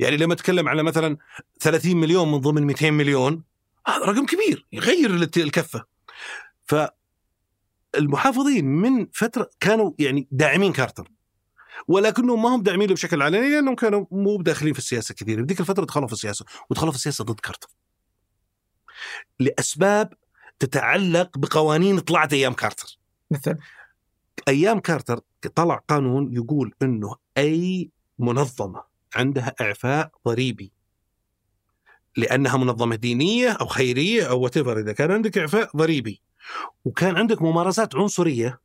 يعني لما اتكلم على مثلا 30 مليون من ضمن 200 مليون هذا رقم كبير. يغير الت- الكفه ف المحافظين من فترة كانوا يعني داعمين كارتر ولكنهم ما هم داعمين له بشكل علني لأنهم كانوا مو داخلين في السياسة كثير، بذيك الفترة دخلوا في السياسة ودخلوا في السياسة ضد كارتر. لأسباب تتعلق بقوانين طلعت أيام كارتر. مثل أيام كارتر طلع قانون يقول إنه أي منظمة عندها إعفاء ضريبي لأنها منظمة دينية أو خيرية أو وات إذا كان عندك إعفاء ضريبي وكان عندك ممارسات عنصرية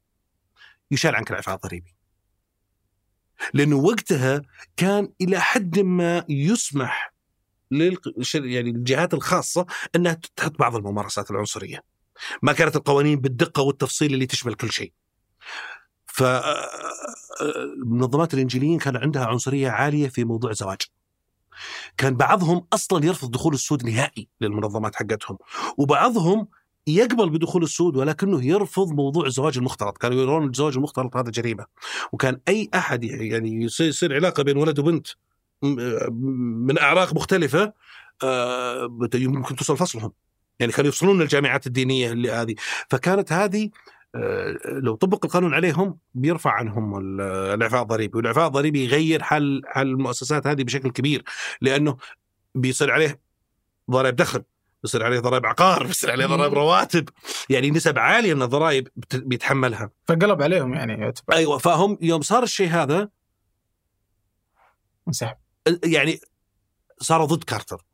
يشال عنك الاعفاء الضريبي. لأنه وقتها كان إلى حد ما يسمح لل يعني الجهات الخاصة إنها تحط بعض الممارسات العنصرية. ما كانت القوانين بالدقة والتفصيل اللي تشمل كل شيء. ف المنظمات الإنجيليين كان عندها عنصرية عالية في موضوع الزواج. كان بعضهم أصلا يرفض دخول السود نهائي للمنظمات حقتهم، وبعضهم يقبل بدخول السود ولكنه يرفض موضوع الزواج المختلط، كانوا يرون الزواج المختلط هذا جريمة. وكان أي أحد يعني يصير علاقة بين ولد وبنت من أعراق مختلفة آه، ممكن توصل فصلهم. يعني كانوا يفصلون الجامعات الدينية اللي هذه، فكانت هذه آه، لو طبق القانون عليهم بيرفع عنهم الإعفاء الضريبي، والإعفاء الضريبي يغير حل المؤسسات هذه بشكل كبير. لأنه بيصير عليه ضرائب دخل. بيصير عليه ضرائب عقار بيصير عليه ضرائب رواتب. يعني نسب عالية من الضرائب بيتحملها. فقلب عليهم يعني. يعتبر أيوه فهم يوم صار الشيء هذا انسحب. يعني صاروا ضد كارتر.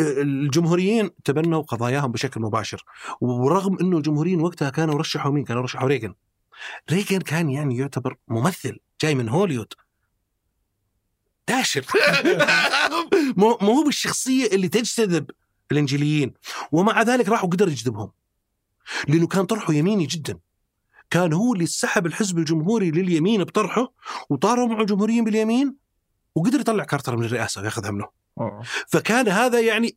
الجمهوريين تبنوا قضاياهم بشكل مباشر. ورغم إنه الجمهوريين وقتها كانوا رشحوا مين؟ كانوا رشحوا ريغن ريغن كان يعني يعتبر ممثل جاي من هوليوود داشر. مو هو بالشخصية اللي تجتذب. الإنجيليين ومع ذلك راحوا قدر يجذبهم. لأنه كان طرحه يميني جدا. كان هو اللي سحب الحزب الجمهوري لليمين بطرحه وطاروا معه الجمهوريين باليمين وقدر يطلع كارتر من الرئاسة وياخذها منه فكان هذا يعني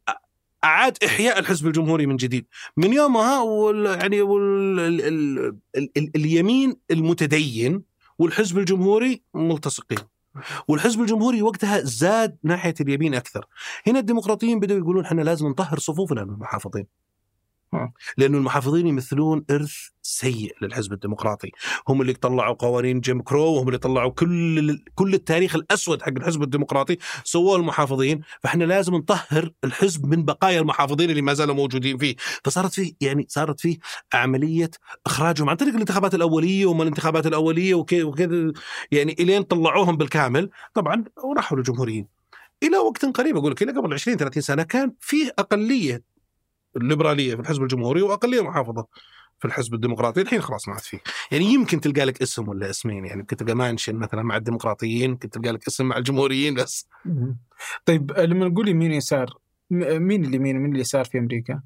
أعاد إحياء الحزب الجمهوري من جديد. من يومها وال يعني وال ال ال ال اليمين المتدين والحزب الجمهوري ملتصقين. والحزب الجمهوري وقتها زاد ناحية اليمين أكثر. هنا الديمقراطيين بدأوا يقولون إحنا لازم نطهر صفوفنا من المحافظين لأنه المحافظين يمثلون إرث سيء للحزب الديمقراطي، هم اللي طلعوا قوانين جيم كرو وهم اللي طلعوا كل كل التاريخ الأسود حق الحزب الديمقراطي سووه المحافظين، فإحنا لازم نطهر الحزب من بقايا المحافظين اللي ما زالوا موجودين فيه، فصارت فيه يعني صارت فيه عملية إخراجهم عن طريق الانتخابات الأولية وما الانتخابات الأولية وكذا يعني إلين طلعوهم بالكامل، طبعا وراحوا للجمهوريين. إلى وقت قريب أقول لك إلى قبل 20 30 سنة كان فيه أقلية الليبرالية في الحزب الجمهوري وأقلية محافظة في الحزب الديمقراطي الحين خلاص ما عاد فيه يعني يمكن تلقى لك اسم ولا اسمين يعني يمكن تلقى مانشن مثلا مع الديمقراطيين يمكن تلقى لك اسم مع الجمهوريين بس. طيب لما نقول يمين يسار مين اليمين ومين اليسار في أمريكا؟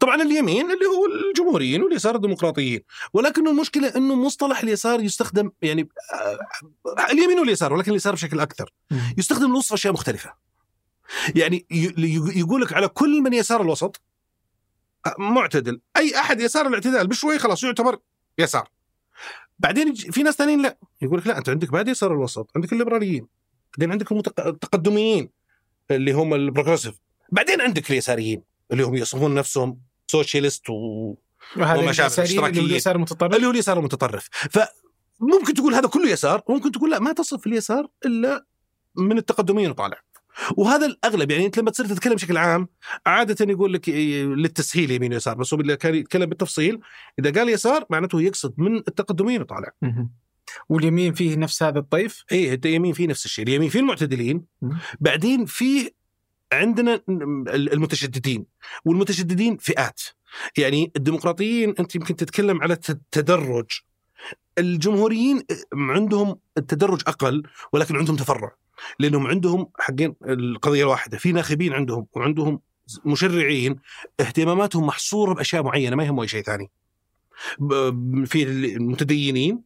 طبعا اليمين اللي هو الجمهوريين واليسار الديمقراطيين، ولكن المشكلة إنه مصطلح اليسار يستخدم يعني آه، اليمين واليسار ولكن اليسار بشكل أكثر. يستخدم لوصف أشياء مختلفة. يعني يقول لك على كل من يسار الوسط معتدل. أي أحد يسار الاعتدال بشوي خلاص يعتبر يسار. بعدين في ناس ثانيين لا. يقول لك لا أنت عندك بعد يسار الوسط عندك الليبراليين بعدين عندك التقدميين اللي هم ال progressive بعدين عندك اليساريين اللي هم يصفون نفسهم socialist و وما شابه اللي هو اليسار المتطرف؟ اللي هو اليسار المتطرف. فممكن تقول هذا كله يسار وممكن تقول لا ما تصف اليسار إلا من التقدميين وطالع. وهذا الأغلب يعني أنت لما تصير تتكلم بشكل عام عادة يقول لك للتسهيل يمين ويسار بس هو اللي كان يتكلم بالتفصيل إذا قال يسار معناته يقصد من التقدمين وطالع. واليمين فيه نفس هذا الطيف؟ إيه اليمين فيه نفس الشيء، اليمين فيه المعتدلين بعدين فيه عندنا المتشددين والمتشددين فئات. يعني الديمقراطيين أنت يمكن تتكلم على التدرج الجمهوريين عندهم التدرج أقل ولكن عندهم تفرع. لأنهم عندهم حقين القضية الواحدة في ناخبين عندهم وعندهم مشرعين اهتماماتهم محصورة بأشياء معينة ما يهمهم أي شيء ثاني. في المتدينين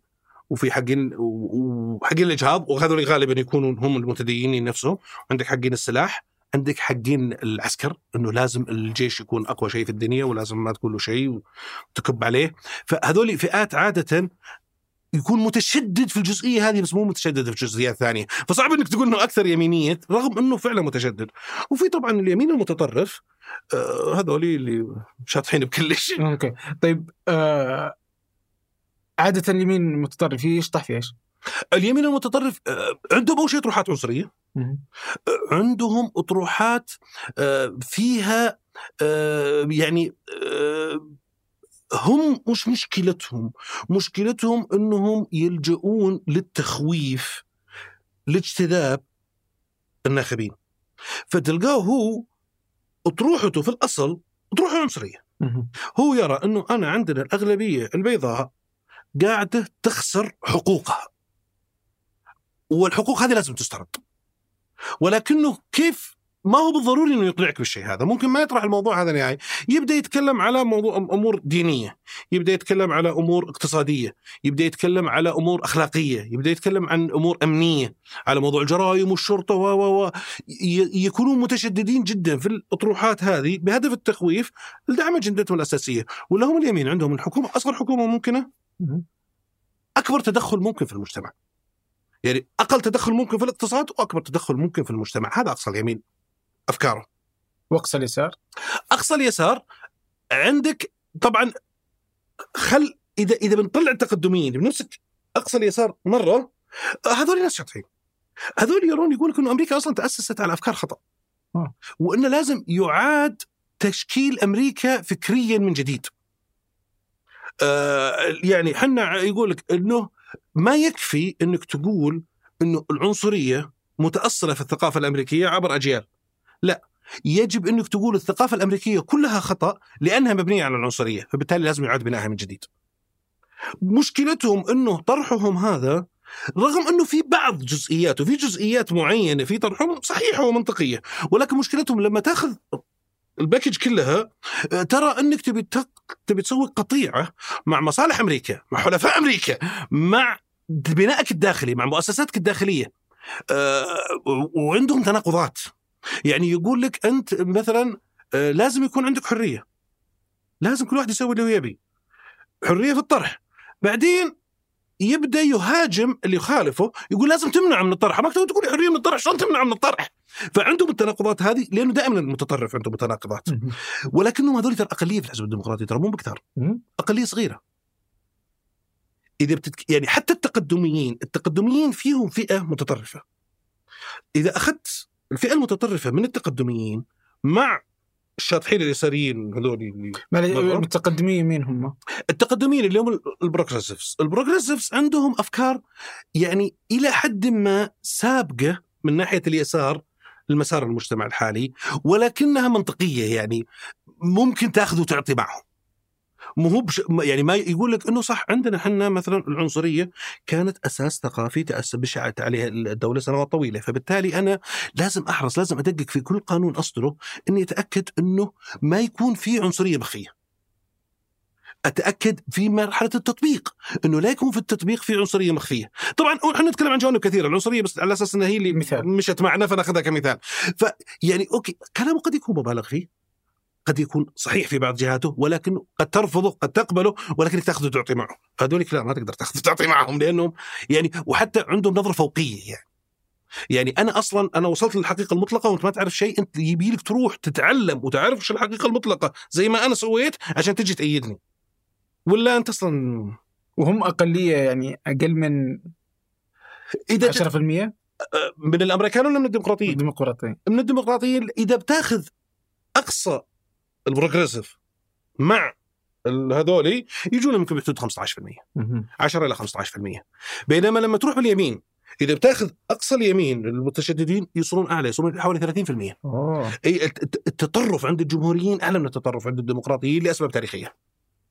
وفي حقين وحقين الإجهاض وهذول غالبا يكونون هم المتدينين نفسهم. عندك حقين السلاح عندك حقين العسكر إنه لازم الجيش يكون أقوى شيء في الدنيا ولازم ما تقول له شيء وتكب عليه فهذول فئات عادة يكون متشدد في الجزئية هذه بس مو متشدد في الجزئيات الثانية، فصعب إنك تقول إنه أكثر يمينية رغم إنه فعلا متشدد. وفي طبعا اليمين المتطرف آه هذول اللي شاطحين بكل شيء. أوكي، طيب آه عادة اليمين المتطرف يشطح في إيش؟ اليمين المتطرف آه، عندهم أول شيء اطروحات عنصرية. عندهم أطروحات آه، فيها آه، يعني آه، هم مش مشكلتهم. مشكلتهم إنهم يلجؤون للتخويف لاجتذاب الناخبين. فتلقاه هو أطروحته في الأصل أطروحة عنصرية. هو يرى إنه أنا عندنا الأغلبية البيضاء قاعدة تخسر حقوقها. والحقوق هذه لازم تسترد. ولكنه كيف؟ ما هو بالضروري إنه يقنعك بالشيء هذا، ممكن ما يطرح الموضوع هذا نهائي، يبدأ يتكلم على موضوع أمور دينية، يبدأ يتكلم على أمور اقتصادية، يبدأ يتكلم على أمور أخلاقية، يبدأ يتكلم عن أمور أمنية، على موضوع الجرائم والشرطة و و و يكونون متشددين جدا في الأطروحات هذه بهدف التخويف لدعم أجندتهم الأساسية، ولا هم اليمين. عندهم الحكومة. أصغر حكومة ممكنة. أكبر تدخل ممكن في المجتمع. يعني أقل تدخل ممكن في الاقتصاد وأكبر تدخل ممكن في المجتمع، هذا أقصى اليمين أفكاره. وأقصى اليسار أقصى اليسار عندك طبعا خل إذا إذا بنطلع التقدميين بنمسك أقصى اليسار مرة هذول ناس شاطحين. هذول يرون يقول لك إنه أمريكا أصلا تأسست على أفكار خطأ. آه. وإنه لازم يعاد تشكيل أمريكا فكريا من جديد. آه يعني حنا يقول لك إنه ما يكفي إنك تقول إنه العنصرية متأصلة في الثقافة الأمريكية عبر أجيال. لا يجب إنك تقول الثقافة الأمريكية كلها خطأ لأنها مبنية على العنصرية، فبالتالي لازم يعاد بنائها من جديد. مشكلتهم إنه طرحهم هذا رغم إنه في بعض جزئيات وفي جزئيات معينة في طرحهم صحيحة ومنطقية، ولكن مشكلتهم لما تأخذ الباكج كلها آه، ترى إنك تبي تبي تسوي قطيعة مع مصالح أمريكا، مع حلفاء أمريكا، مع بنائك الداخلي، مع مؤسساتك الداخلية. آه، وعندهم تناقضات. يعني يقول لك أنت مثلا آه، لازم يكون عندك حرية. لازم كل واحد يسوي اللي هو يبي. حرية في الطرح. بعدين يبدأ يهاجم اللي يخالفه يقول لازم تمنع من الطرح. ما تقول حرية من الطرح شلون تمنع من الطرح؟ فعندهم التناقضات هذه لأنه دائما المتطرف عنده متناقضات. ولكنهم هذول ترى أقلية في الحزب الديمقراطي ترى مو بكثار. أقلية صغيرة. إذا بتتك... يعني حتى التقدميين التقدميين فيهم فئة متطرفة. إذا أخذت الفئة المتطرفة من التقدميين مع الشاطحين اليساريين هذول اللي. المتقدمين مين هم؟ التقدميين اللي هم ال progressives ال progressives عندهم أفكار يعني إلى حد ما سابقة من ناحية اليسار المسار المجتمع الحالي ولكنها منطقية يعني ممكن تأخذ وتعطي معهم مو هو بش... يعني ما يقول لك إنه صح. عندنا إحنا مثلا العنصرية كانت أساس ثقافي تاسس بشعت عليها الدولة سنوات طويلة. فبالتالي أنا لازم أحرص لازم أدقق في كل قانون أصدره إني أتأكد إنه ما يكون في عنصرية مخفيه أتأكد في مرحلة التطبيق إنه لا يكون في التطبيق في عنصرية مخفية. طبعا إحنا نتكلم عن جوانب كثيرة. العنصرية بس على أساس إنها هي اللي مثال. مشت معنا فنأخذها كمثال. فيعني أوكي كلامه قد يكون مبالغ فيه. قد يكون صحيح في بعض جهاته ولكن قد ترفضه قد تقبله ولكنك تاخذ وتعطي معه. هذولك لا ما تقدر تاخذ وتعطي معهم لأنهم يعني وحتى عندهم نظرة فوقية يعني. يعني أنا أصلا أنا وصلت للحقيقة المطلقة وأنت ما تعرف شيء أنت يبي لك تروح تتعلم وتعرف وش الحقيقة المطلقة زي ما أنا سويت عشان تجي تأيدني. ولا أنت أصلا؟ وهم أقلية يعني أقل من إذا 10% من الأمريكان ولا من الديمقراطيين؟ الديمقراطيين. من الديمقراطيين. إذا بتاخذ أقصى ال progressive مع هذولي يجون يمكن بحدود 15% مهم. 10 إلى 15% بينما لما تروح باليمين إذا بتاخذ أقصى اليمين المتشددين يوصلون أعلى يوصلون حوالي 30% أوه. أي الت- الت- التطرف عند الجمهوريين أعلى من التطرف عند الديمقراطيين لأسباب تاريخية.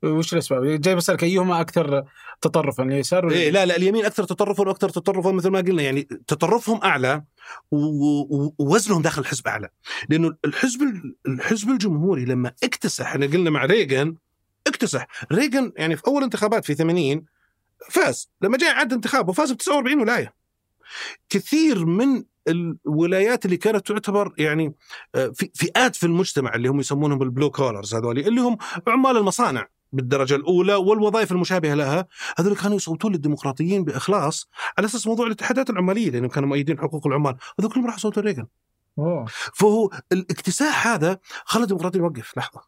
وش الأسباب؟ جاي بسألك أيهما أكثر تطرفا اليسار ولا إيه لا لا اليمين أكثر تطرفا وأكثر تطرفا مثل ما قلنا يعني تطرفهم أعلى ووزنهم داخل الحزب أعلى. لأنه الحزب ال- الحزب الجمهوري لما اكتسح إحنا قلنا مع ريغان اكتسح. ريغان يعني في أول انتخابات في 80 فاز. لما جاء عد انتخابه فاز ب 49 ولاية. كثير من الولايات اللي كانت تعتبر يعني آه، فئات في المجتمع اللي هم يسمونهم البلو كولرز هذول اللي هم عمال المصانع. بالدرجة الأولى والوظائف المشابهة لها هذول كانوا يصوتون للديمقراطيين بإخلاص على أساس موضوع الاتحادات العمالية لأنهم كانوا مؤيدين حقوق العمال. هذول كلهم راحوا صوتوا ريغان أوه. فهو الاكتساح هذا خلى الديمقراطيين يوقف. لحظة.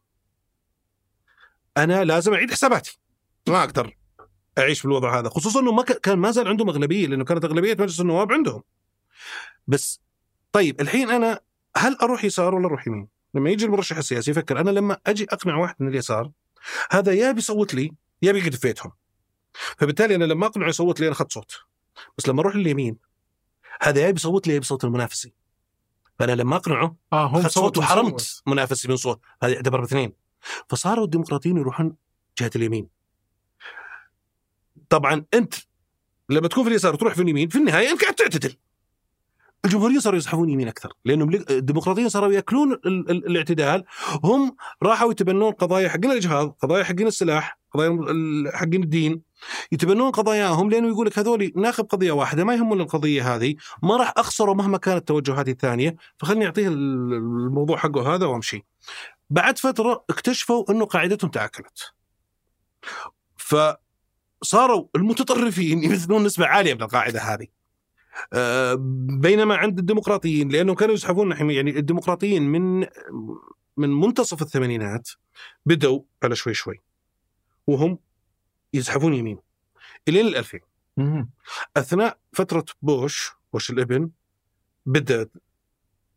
أنا لازم أعيد حساباتي. ما أقدر أعيش في الوضع هذا. خصوصا إنه ما كان ما زال عندهم أغلبية لأنه كانت أغلبية مجلس النواب عندهم. بس طيب الحين أنا هل أروح يسار ولا أروح يمين؟ لما يجي المرشح السياسي يفكر أنا لما أجي أقنع واحد من اليسار هذا يا بيصوت لي يا بيقعد في بيتهم. فبالتالي أنا لما أقنعه يصوت لي أنا أخذت صوت. بس لما أروح لليمين هذا يا بيصوت لي يا بيصوت المنافسي. فأنا لما أقنعه آه هم أخذت صوت صوتهم وحرمت صوت. منافسي من صوت. هذه يعتبر باثنين. فصاروا الديمقراطيين يروحون جهة اليمين. طبعا أنت لما تكون في اليسار وتروح في اليمين في النهاية أنت قاعد تعتدل. الجمهوريين صاروا يزحفون يمين أكثر لأنهم لي- الديمقراطيين صاروا يأكلون ال- ال- الاعتدال هم راحوا يتبنون قضايا حقين الاجهاض قضايا حقين السلاح قضايا حقين الدين يتبنون قضاياهم لأنه يقول لك هذول ناخذ قضية واحدة ما يهمنا القضية هذه ما راح اخسره مهما كانت توجهاتي الثانية فخلني أعطيه ال- الموضوع حقه هذا وأمشي. بعد فترة اكتشفوا إنه قاعدتهم تعاكلت. فصاروا المتطرفين يمثلون نسبة عالية من القاعدة هذه. آه، بينما عند الديمقراطيين لأنهم كانوا نحن- يعني الديمقراطيين من من منتصف الثمانينات بدوا على شوي شوي وهم يزحفون يمين الين ال 2000 مم. أثناء فترة بوش بوش الإبن بدا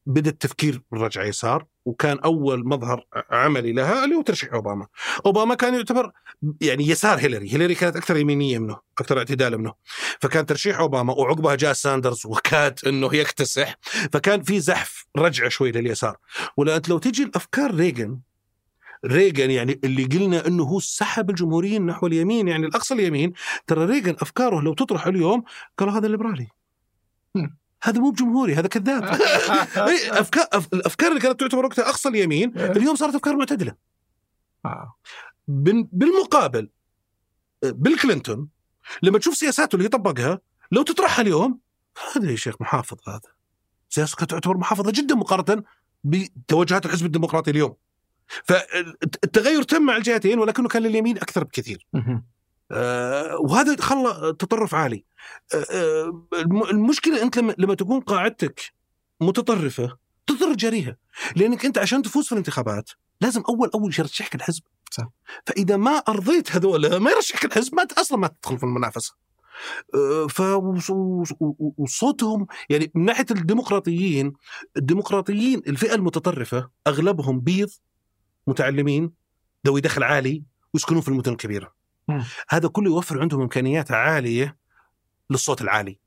بدأ التفكير بالرجعه يسار وكان أول مظهر عملي لها اللي هو ترشيح أوباما. أوباما كان يعتبر يعني يسار هيلاري، هيلاري كانت أكثر يمينية منه، أكثر اعتدال منه. فكان ترشيح أوباما وعقبها جاء ساندرز وكاد إنه يكتسح، فكان في زحف رجعه شوي لليسار. ولا أنت لو تجي الأفكار ريغن ريغن يعني اللي قلنا إنه هو سحب الجمهوريين نحو اليمين يعني الأقصى اليمين ترى ريغن أفكاره لو تطرح اليوم قالوا هذا ليبرالي مم. هذا مو بجمهوري هذا كذاب. إيه، افكار الأفكار اللي كانت تعتبر وقتها أقصى اليمين اليوم صارت أفكار معتدلة. آه. بال- بالمقابل بيل كلينتون لما تشوف سياساته اللي يطبقها لو تطرحها اليوم هذا يا شيخ محافظ هذا. سياسته كانت تعتبر محافظة جدا مقارنة بتوجهات الحزب الديمقراطي اليوم. فالتغير تم مع الجهتين ولكنه كان لليمين أكثر بكثير. وهذا خلى تطرف عالي آه، آه، الم- المشكلة أنت لما لما تكون قاعدتك متطرفة تضطر تجاريها لأنك أنت عشان تفوز في الانتخابات لازم أول أول شيء يرشحك الحزب صح. فإذا ما أرضيت هذول ما يرشحك الحزب ما أصلا ما تدخل في المنافسة آه، ف وص- وص- وصوتهم يعني من ناحية الديمقراطيين الديمقراطيين الفئة المتطرفة أغلبهم بيض متعلمين ذوي دخل عالي ويسكنون في المدن الكبيرة. هذا كله يوفر عندهم إمكانيات عالية للصوت العالي.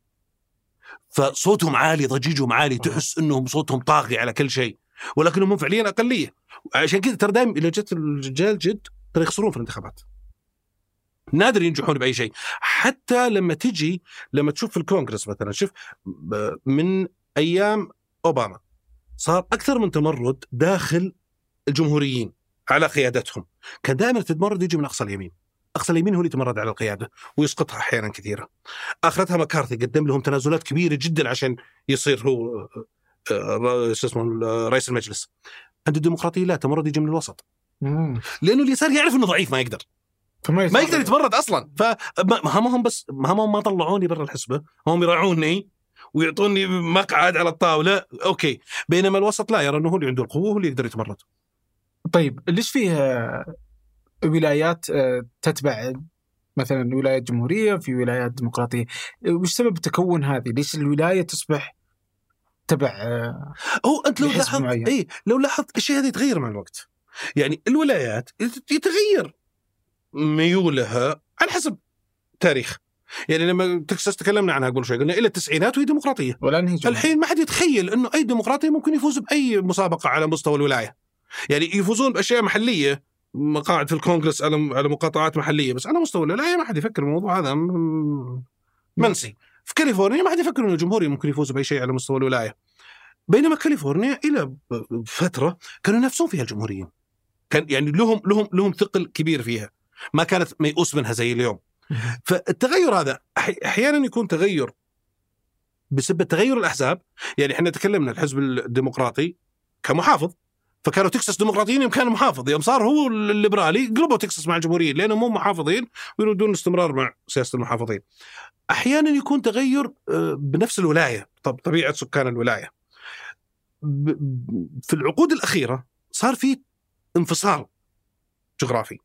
فصوتهم عالي ضجيجهم عالي تحس إنهم صوتهم طاغي على كل شيء ولكنهم هم فعليا أقلية. عشان كذا ترى دائما اذا جت الرجال جد ترى يخسرون في الانتخابات. نادر ينجحون بأي شيء. حتى لما تجي لما تشوف في الكونغرس مثلا شوف من أيام أوباما صار أكثر من تمرد داخل الجمهوريين على قيادتهم. كان دائما التمرد يجي من أقصى اليمين. اقصى اليمين هو اللي يتمرد على القيادة ويسقطها أحيانا كثيرة. أخرتها مكارثي قدم لهم تنازلات كبيرة جدا عشان يصير هو آه، آه، شو اسمه آه، رئيس المجلس. عند الديمقراطية لا تمرد يجي من الوسط. لأنه اليسار يعرف إنه ضعيف ما يقدر. فما ما يقدر يتمرد أصلا. فما هم هم بس ما هم ما طلعوني برا الحسبة. هم يراعوني ويعطوني مقعد على الطاولة. أوكي. بينما الوسط لا يرى إنه هو اللي عنده القوة هو اللي يقدر يتمرد. طيب ليش فيه ولايات آه، تتبع مثلا ولايات جمهورية في ولايات ديمقراطية. وش سبب تكون هذه؟ ليش الولاية تصبح تبع آه، هو أنت لو لاحظت. اي لو لاحظت الشيء هذا يتغير مع الوقت. يعني الولايات يت- يتغير ميولها على حسب تاريخ. يعني لما تكساس تكلمنا عنها قبل شوي قلنا إلى التسعينات وهي ديمقراطية. انهي جمهورية. الحين ما حد يتخيل إنه أي ديمقراطي ممكن يفوز بأي مسابقة على مستوى الولاية. يعني يفوزون بأشياء محلية مقاعد في الكونغرس على على مقاطعات محلية. بس على مستوى الولاية ما حد يفكر الموضوع هذا منسي. في كاليفورنيا ما حد يفكر إنه الجمهوري ممكن يفوز بأي شيء على مستوى الولاية. بينما كاليفورنيا إلى فترة كانوا ينافسون فيها الجمهوريين. كان يعني لهم لهم لهم ثقل كبير فيها. ما كانت ميؤوس منها زي اليوم. فالتغير هذا أحيانا يكون تغير بسبب تغير الأحزاب. يعني إحنا تكلمنا الحزب الديمقراطي كمحافظ. فكانوا تكساس ديمقراطيين يوم كان محافظ يوم صار هو الليبرالي قلبوا تكساس مع الجمهوريين لأنهم مو محافظين ويريدون الاستمرار مع سياسة المحافظين. أحيانا يكون تغير آه، بنفس الولاية طب طبيعة سكان الولاية. في العقود الأخيرة صار في انفصال جغرافي.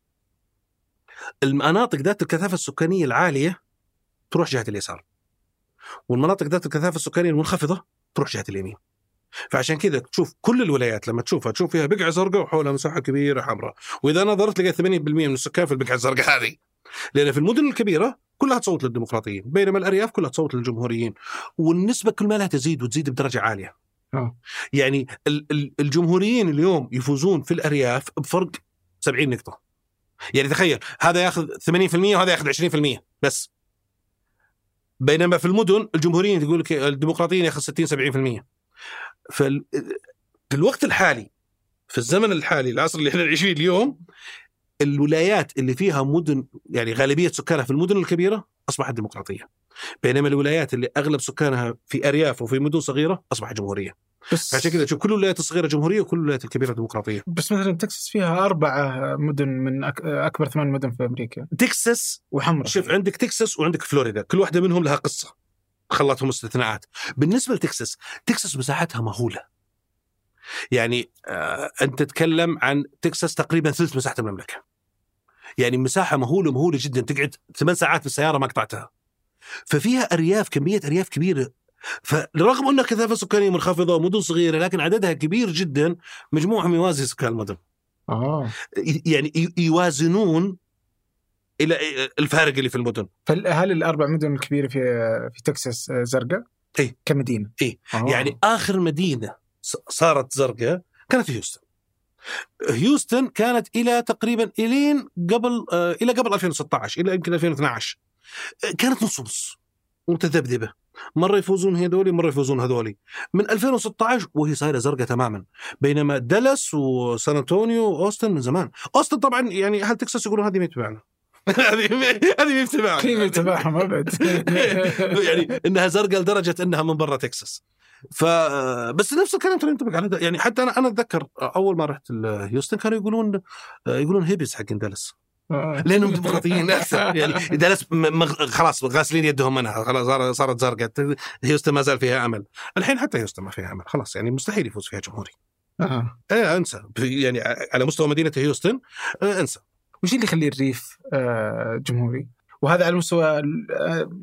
المناطق ذات الكثافة السكانية العالية تروح جهة اليسار والمناطق ذات الكثافة السكانية المنخفضة تروح جهة اليمين فعشان كذا تشوف كل الولايات لما تشوفها تشوف فيها بقعه زرقاء وحولها مساحة كبيرة حمراء. وإذا نظرت لقيت 80% من السكان في البقعه الزرقاء هذه. لأن في المدن الكبيرة كلها تصوت للديمقراطيين بينما الأرياف كلها تصوت للجمهوريين. والنسبة كل ما لها تزيد وتزيد بدرجة عالية. آه. يعني ال- ال- الجمهوريين اليوم يفوزون في الأرياف بفرق 70 نقطة. يعني تخيل هذا ياخذ 80% وهذا ياخذ 20% بس. بينما في المدن الجمهوريين تقول لك الديمقراطيين ياخذ 60 70% فال في الوقت الحالي في الزمن الحالي العصر اللي إحنا نعيش فيه اليوم الولايات اللي فيها مدن يعني غالبية سكانها في المدن الكبيرة أصبحت ديمقراطية. بينما الولايات اللي أغلب سكانها في أرياف وفي مدن صغيرة أصبحت جمهورية. بس عشان كذا تشوف كل الولايات الصغيرة جمهورية وكل الولايات الكبيرة ديمقراطية. بس مثلا تكساس فيها أربعة مدن من أك... أكبر ثمان مدن في أمريكا. تكساس وحمراء شوف عندك تكساس وعندك فلوريدا كل واحدة منهم لها قصة. خلتهم استثناءات. بالنسبة لتكساس تكساس مساحتها مهولة. يعني آه أنت تتكلم عن تكساس تقريبا ثلث مساحة المملكة. يعني مساحة مهولة مهولة جدا تقعد ثمان ساعات بالسياره ما قطعتها. ففيها أرياف كمية أرياف كبيرة. فلرغم ان كثافه سكانيه منخفضة ومدن صغيرة لكن عددها كبير جدا مجموعهم يوازي سكان المدن. آه. يعني يوازنون إلى الفارق اللي في المدن فهل الأربع مدن الكبيرة في في تكساس زرقاء؟ إيه. كمدينة إيه. آه. يعني آخر مدينة صارت زرقاء كانت في هيوستن. هيوستن كانت إلى تقريبا إلين قبل آه إلى قبل 2016 إلى يمكن 2012 آه، كانت نص نص متذبذبة مرة يفوزون هذولي مرة يفوزون هذولي من 2016 وهي صايرة زرقاء تماما بينما دالاس وسان أنطونيو وأوستن من زمان أوستن طبعا يعني أهل تكساس يقولون هذه ما تبعنا هذه هذه ما تبعنا كيف تبعهم أبد يعني إنها زرقاء لدرجة إنها من برا تكساس. ف بس نفس الكلام ترى ينطبق على ده. يعني حتى أنا أنا أتذكر أول ما رحت هيوستن كانوا يقولون يقولون هيبس حقين دالاس آه. لأنهم ديمقراطيين أكثر يعني دالاس خلاص غاسلين يدهم منها. خلاص صار- صارت زرقاء. هيوستن ما زال فيها أمل. الحين حتى هيوستن ما فيها أمل. خلاص يعني مستحيل يفوز فيها جمهوري. آه. إيه انسى. يعني على مستوى مدينة هيوستن آه، انسى. وش اللي يخلي الريف آه، جمهوري؟ وهذا على مستوى ال-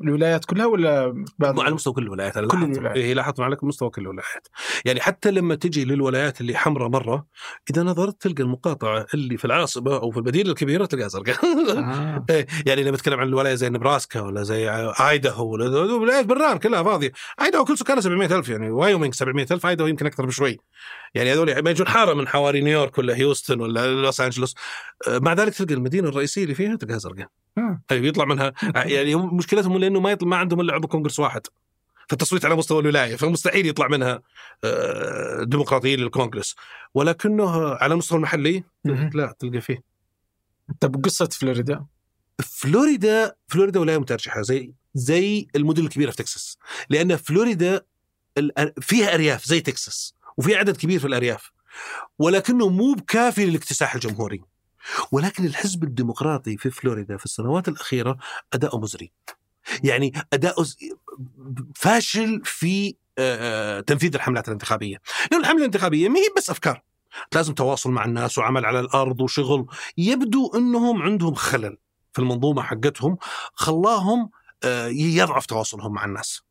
الولايات كلها ولا بعض على مستوى كل الولايات كل. الولايات. إيه لاحظت على مستوى كل الولايات يعني حتى لما تجي للولايات اللي حمراء مرة إذا نظرت تلقى المقاطعة اللي في العاصمة أو في المدينة الكبيرة تلقاها زرقاء آه. إيه، يعني لما نتكلم عن الولاية زي نبراسكا ولا زي ايداهو ولا ولايات بران كلها فاضية ايداهو كل سكانها 700000 يعني وايومينج 700000 ايداهو يمكن أكثر بشوي يعني هذول ما يجون حارة من حواري نيويورك ولا هيوستن ولا لوس أنجلوس آه، مع ذلك تلقى المدينة الرئيسية اللي فيها تلقاها زرقاء آه. طيب يطلع منها يعني هم مشكلتهم لأنه ما يطلع ما عندهم إلا عضو كونغرس واحد. فالتصويت على مستوى الولاية فمستحيل يطلع منها آه، ديمقراطيين للكونغرس. ولكنه على المستوى المحلي. لا تلقى فيه. طب قصة فلوريدا؟ فلوريدا فلوريدا ولاية مترجحة زي زي المدن الكبيرة في تكساس. لأن فلوريدا فيها أرياف زي تكساس وفي عدد كبير في الأرياف. ولكنه مو بكافي للاكتساح الجمهوري. ولكن الحزب الديمقراطي في فلوريدا في السنوات الأخيرة اداؤه مزري. يعني اداؤه ز- فاشل في تنفيذ الحملات الانتخابية. لأن الحملة الانتخابية ما هي بس أفكار. لازم تواصل مع الناس وعمل على الأرض وشغل. يبدو إنهم عندهم خلل في المنظومة حقتهم خلاهم يضعف تواصلهم مع الناس.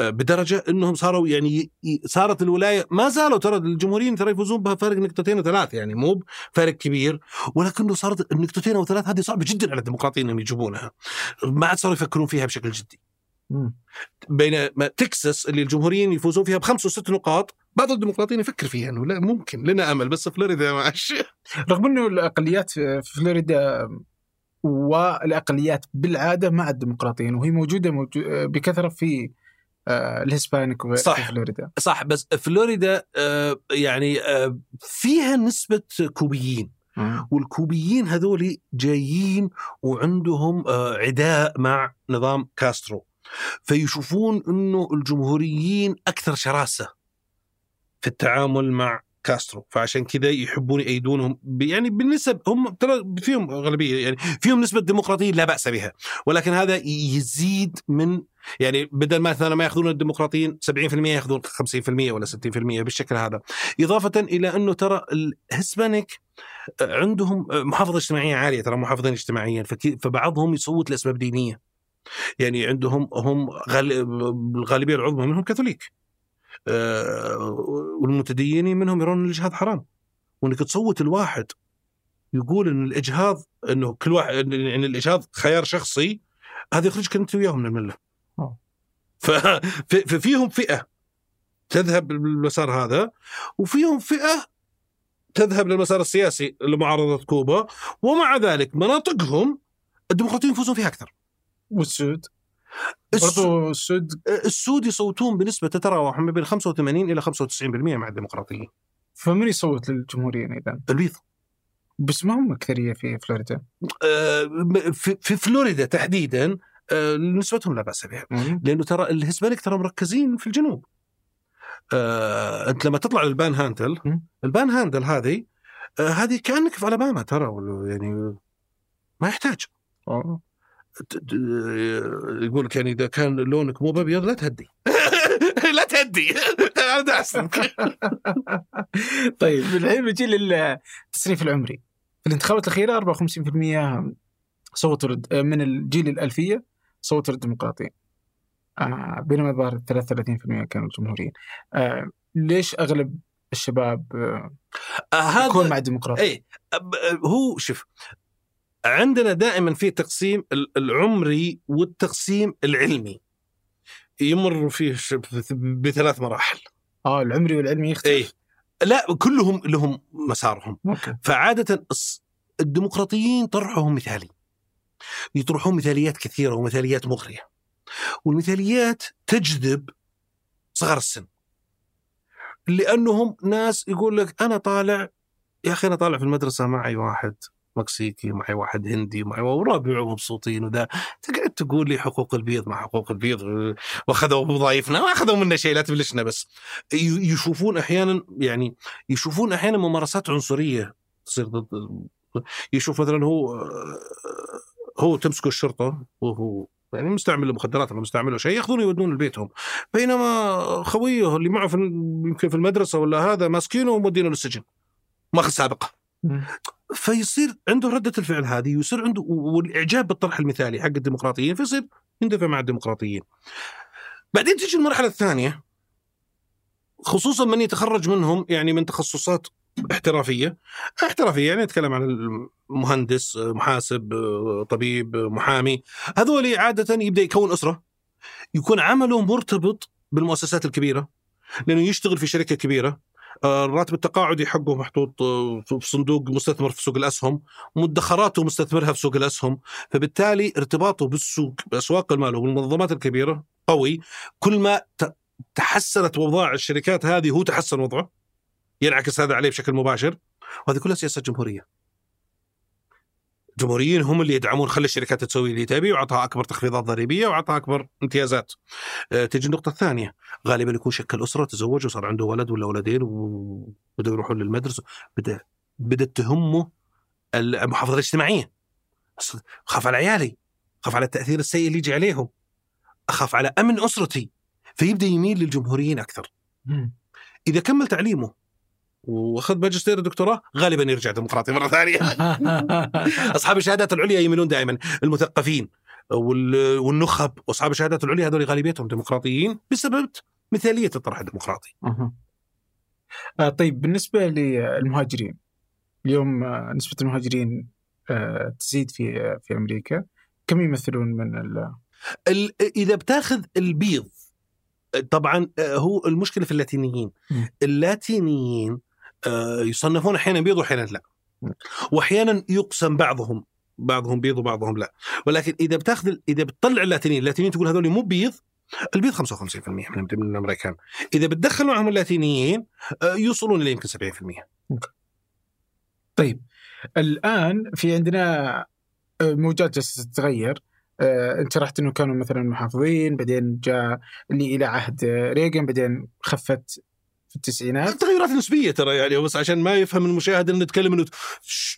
بدرجة إنهم صاروا يعني صارت الولاية ما زالوا ترى الجمهوريين ترى يفوزون بها فارق نقطتين وثلاث يعني مو فارق كبير ولكنه صارت النقطتين أو ثلاث هذه صعبة جدا على الديمقراطيين إنهم يجيبونها. ما عاد صاروا يفكرون فيها بشكل جدي. بينما تكساس اللي الجمهوريين يفوزون فيها بخمس وست نقاط بعض الديمقراطيين يفكر فيها إنه لا ممكن لنا أمل بس فلوريدا ماشي رغم إنه الأقليات في فلوريدا والأقليات بالعادة مع الديمقراطيين وهي موجودة موجو- بكثرة في آه، ال Hispanic وفي صح. فلوريدا. صح بس فلوريدا آه، يعني آه، فيها نسبة كوبيين. والكوبيين هذول جايين وعندهم آه، عداء مع نظام كاسترو. فيشوفون إنه الجمهوريين أكثر شراسة في التعامل مع كاسترو فعشان كذا يحبون يأيدونهم يعني بالنسب هم ترى فيهم غالبيه يعني فيهم نسبة ديمقراطية لا بأس بها ولكن هذا يزيد من يعني بدل ما مثلا ما يأخذون الديمقراطيين 70% يأخذون 50% ولا 60% بالشكل هذا. إضافة إلى أنه ترى ال Hispanic عندهم محافظة اجتماعية عالية ترى محافظين اجتماعيا فبعضهم يصوت لأسباب دينية. يعني عندهم هم غال- الغالبيه العظمى منهم كاثوليك. والمتدينين منهم يرون الإجهاض حرام. وإنك تصوت الواحد يقول إن الإجهاض إنه كل واحد يعني الإجهاض خيار شخصي هذا يخرجك أنت وياهم من الملة. ف- ففيهم فئة تذهب بالمسار هذا وفيهم فئة تذهب للمسار السياسي لمعارضة كوبا ومع ذلك مناطقهم الديمقراطيين يفوزون فيها أكثر. والسود. برضو السود السود يصوتون بنسبة تتراوح ما بين 85 إلى 95% مع الديمقراطيين. فمن يصوت للجمهوريين اذا؟ البيض. بس ما هم أكثرية في فلوريدا. آه، في فلوريدا تحديدا آه، نسبتهم لا بأس بها. لأنه ترى ال Hispanic ترى مركزين في الجنوب. آه، أنت لما تطلع لل panhandle. ال panhandle هذه آه، هذه كأنك في ألاباما ترى يعني ما يحتاج. أوه. ت- يقول لك يعني إذا كان لونك مو ابيض لا تهدي. لا تهدي. هذا احسن طيب. الحين بنجي للتصنيف العمري. في الانتخابات الأخيرة 54% صوتوا رد- من الجيل الألفية صوتوا للديمقراطيين آه بينما الظاهر 33% كانوا الجمهوريين. آه ليش أغلب الشباب آه آه، يكون هذا مع الديمقراطية؟ اي هو شوف عندنا دائما في تقسيم ال- العمري والتقسيم العلمي. يمر فيه بثلاث مراحل. آه العمري والعلمي يختلف. اي لا كلهم لهم مسارهم. أوكي. فعادة الديمقراطيين طرحهم مثالي. يطرحون مثاليات كثيرة ومثاليات مغرية. والمثاليات تجذب صغار السن. لأنهم ناس يقول لك أنا طالع يا أخي أنا طالع في المدرسة معي واحد. مكسيكي معي واحد هندي معي ورابع ومبسوطين وذا تقعد تقول لي حقوق البيض مع حقوق البيض وأخذوا وظائفنا ما اخذوا منا شيء لا تبلشنا بس. يشوفون أحيانا يعني يشوفون أحيانا ممارسات عنصرية تصير ضد يشوف مثلا هو هو تمسكه الشرطة وهو يعني مستعمل المخدرات ولا مستعمله شيء ياخذونه يودونه لبيتهم. بينما خويه اللي معه في يمكن في المدرسة ولا هذا ماسكينه ومودينه للسجن. ماخذ سابقة. فيصير عنده ردة الفعل هذه ويصير عنده والإعجاب بالطرح المثالي حق الديمقراطيين فيصير يندفع مع الديمقراطيين. بعدين تجي المرحلة الثانية خصوصا من يتخرج منهم يعني من تخصصات احترافية. احترافية يعني نتكلم عن المهندس محاسب طبيب محامي. هذول عادة يبدأ يكون أسرة يكون عمله مرتبط بالمؤسسات الكبيرة لأنه يشتغل في شركة كبيرة. آه، الراتب التقاعدي حقه محطوط آه، في صندوق مستثمر في سوق الأسهم مدخراته مستثمرها في سوق الأسهم فبالتالي ارتباطه بالسوق بأسواق المال والمنظمات الكبيرة قوي. كل ما تحسنت اوضاع الشركات هذه هو تحسن وضعه ينعكس هذا عليه بشكل مباشر وهذه كلها سياسات جمهورية. الجمهوريين هم اللي يدعمون خلي الشركات تسوي اللي تبي وعطها أكبر تخفيضات ضريبية وعطها أكبر امتيازات. آه، تجي النقطة الثانية. غالبا يكون شكل اسره تزوج وصار عنده ولد ولا ولدين وبدأوا يروحون للمدرسة. بدا بدات تهمه المحافظه الاجتماعية. خاف على عيالي خاف على التأثير السيء اللي يجي عليهم. أخاف على أمن أسرتي. فيبدأ يميل للجمهوريين أكثر. إذا كمل تعليمه واخذ ماجستير ودكتوراه غالبا يرجع ديمقراطي مرة ثانية. أصحاب الشهادات العليا يميلون دائما المثقفين وال- والنخب. واصحاب الشهادات العليا هذول غالبيتهم ديمقراطيين بسبب مثالية الطرح الديمقراطي. آه طيب بالنسبة للمهاجرين اليوم آه نسبة المهاجرين آه تزيد في آه في أمريكا. كم يمثلون من ال؟ ال- إذا بتاخذ البيض طبعا هو المشكلة في اللاتينيين. اللاتينيين يصنفون أحيانا بيض واحيانا لا. واحيانا يقسم بعضهم بعضهم بيض وبعضهم لا. ولكن إذا بتاخذ إذا بتطلع اللاتينيين اللاتينيين تقول هذول مو بيض البيض 55% من من الأمريكان. إذا بتدخل معهم اللاتينيين آه، يوصلون إلى يمكن 70% طيب الآن في عندنا آه، موجات جالسة تتغير. آه، أنت شرحت إنه كانوا مثلا محافظين بعدين جاء اللي إلى عهد آه، ريغن بعدين خفت في التسعينات؟ التغيرات نسبية ترى يعني بس عشان ما يفهم المشاهد ان نتكلم إنه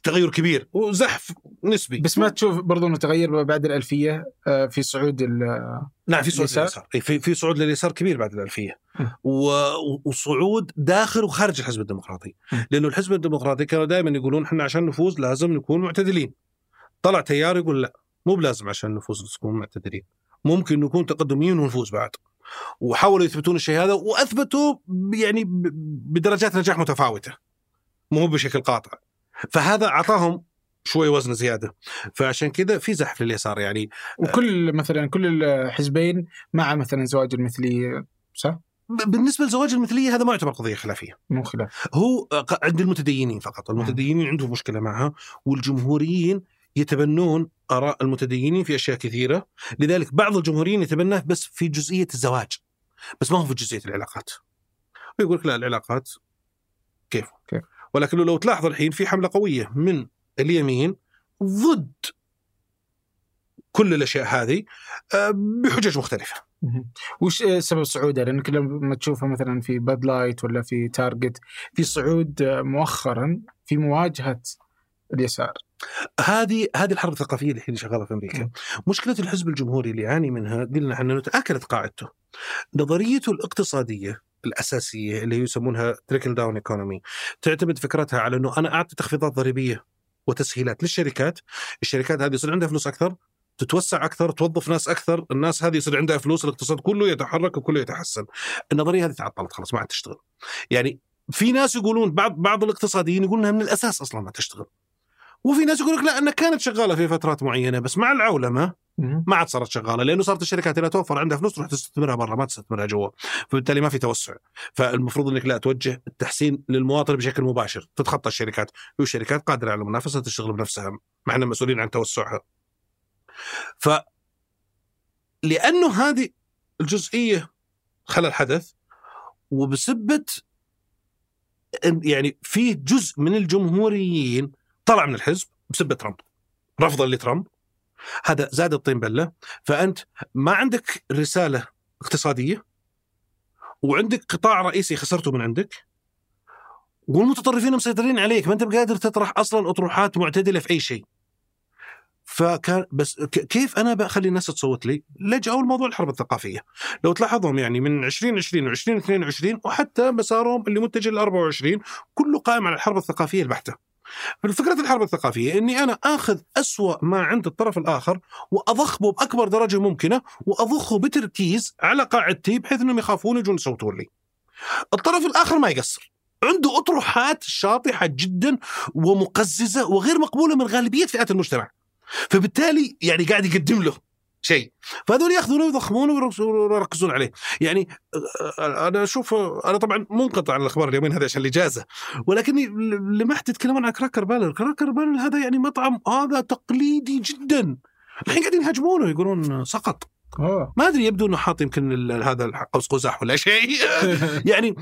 تغير كبير وزحف نسبي. بس ما تشوف برضو إنه تغير بعد الألفية آه، في صعود نعم في صعود؟ لليسار؟ في في صعود لليسار كبير بعد الألفية. م. و- وصعود داخل وخارج الحزب الديمقراطي. م. لأنه الحزب الديمقراطي كانوا دائما يقولون إحنا عشان نفوز لازم نكون معتدلين. طلع تيار يقول لا مو بلازم عشان نفوز نكون معتدلين. ممكن نكون تقدميين ونفوز بعد. وحاولوا يثبتون الشيء هذا وأثبتوا يعني بدرجات نجاح متفاوتة مو بشكل قاطع. فهذا أعطاهم شوي وزن زيادة. فعشان كذا في زحف لليسار يعني وكل مثلا كل الحزبين مع مثلا زواج المثلية صح؟ بالنسبة لزواج المثلية هذا ما يعتبر قضية خلافية. مو خلاف. هو عند المتدينين فقط. المتدينين عندهم مشكلة معها والجمهوريين يتبنون آراء المتدينين في أشياء كثيرة لذلك بعض الجمهوريين يتبناه بس في جزئية الزواج بس ما هو في جزئية العلاقات ويقول لك لا العلاقات كيف كيف. ولكن لو تلاحظ الحين في حملة قوية من اليمين ضد كل الأشياء هذه آه، بحجج مختلفة. وش آه، سبب صعودها؟ لأنك لما تشوفها مثلا في Bud Light ولا في Target في صعود آه، مؤخرا في مواجهة اليسار هذه هذه الحرب الثقافية اللي الحين شغالة في أمريكا. م. مشكلة الحزب الجمهوري اللي يعاني منها قلنا إحنا انه تاكلت قاعدته. نظريته الاقتصادية الأساسية اللي يسمونها تريكل داون ايكونومي تعتمد فكرتها على إنه أنا أعطي تخفيضات ضريبية وتسهيلات للشركات، الشركات هذه يصير عندها فلوس أكثر، تتوسع أكثر، توظف ناس أكثر، الناس هذه يصير عندها فلوس، الاقتصاد كله يتحرك وكله يتحسن. النظرية هذه تعطلت خلاص ما عاد تشتغل. يعني في ناس يقولون بعض بعض الاقتصاديين يقولون إنها من الأساس أصلا ما تشتغل. وفي ناس يقول لك لا أنها كانت شغالة في فترات معينة بس مع العولمة. ما عاد صارت شغالة لأنه صارت الشركات اللي توفر عندها فلوس تروح تستثمرها برا ما تستثمرها جوا. فبالتالي ما في توسع. فالمفروض إنك لا توجه التحسين للمواطن بشكل مباشر. تتخطى الشركات. والشركات قادرة على المنافسة تشتغل بنفسها. ما إحنا مسؤولين عن توسعها. ف لأنه هذه الجزئية خلل حدث وبسبة يعني في جزء من الجمهوريين طلع من الحزب بسبه ترامب رفضا لترامب هذا زاد الطين بلة فأنت ما عندك رسالة اقتصادية وعندك قطاع رئيسي خسرته من عندك والمتطرفين مسيطرين عليك ما أنت بقادر تطرح أصلا أطروحات معتدلة في أي شيء فكان بس كيف أنا بخلي الناس تصوت لي؟ لجأوا لموضوع الحرب الثقافية. لو تلاحظهم يعني من 2020 و2022 وحتى مسارهم اللي متجه ل 24 كله قائم على الحرب الثقافية البحتة. فكرة الحرب الثقافية إني أنا آخذ أسوأ ما عند الطرف الآخر وأضخمه بأكبر درجة ممكنة وأضخه بتركيز على قاعدتي بحيث إنهم يخافون يجون يصوتون لي. الطرف الآخر ما يقصر. عنده أطروحات شاطحة جدا ومقززة وغير مقبولة من غالبية فئات المجتمع. فبالتالي يعني قاعد يقدم له شيء. فهذول ياخذونه ويضخمونه ويركزون عليه. يعني آه، أنا أشوف أنا طبعا منقطع عن الأخبار اليومين هذه عشان الإجازة. ولكني لمحت يتكلمون عن كراكر بالر. كراكر بالر هذا يعني مطعم هذا تقليدي جدا. الحين قاعدين يهاجمونه يقولون سقط. اوه ما أدري يبدو إنه حاط يمكن هذا قوس قزح ولا شيء. يعني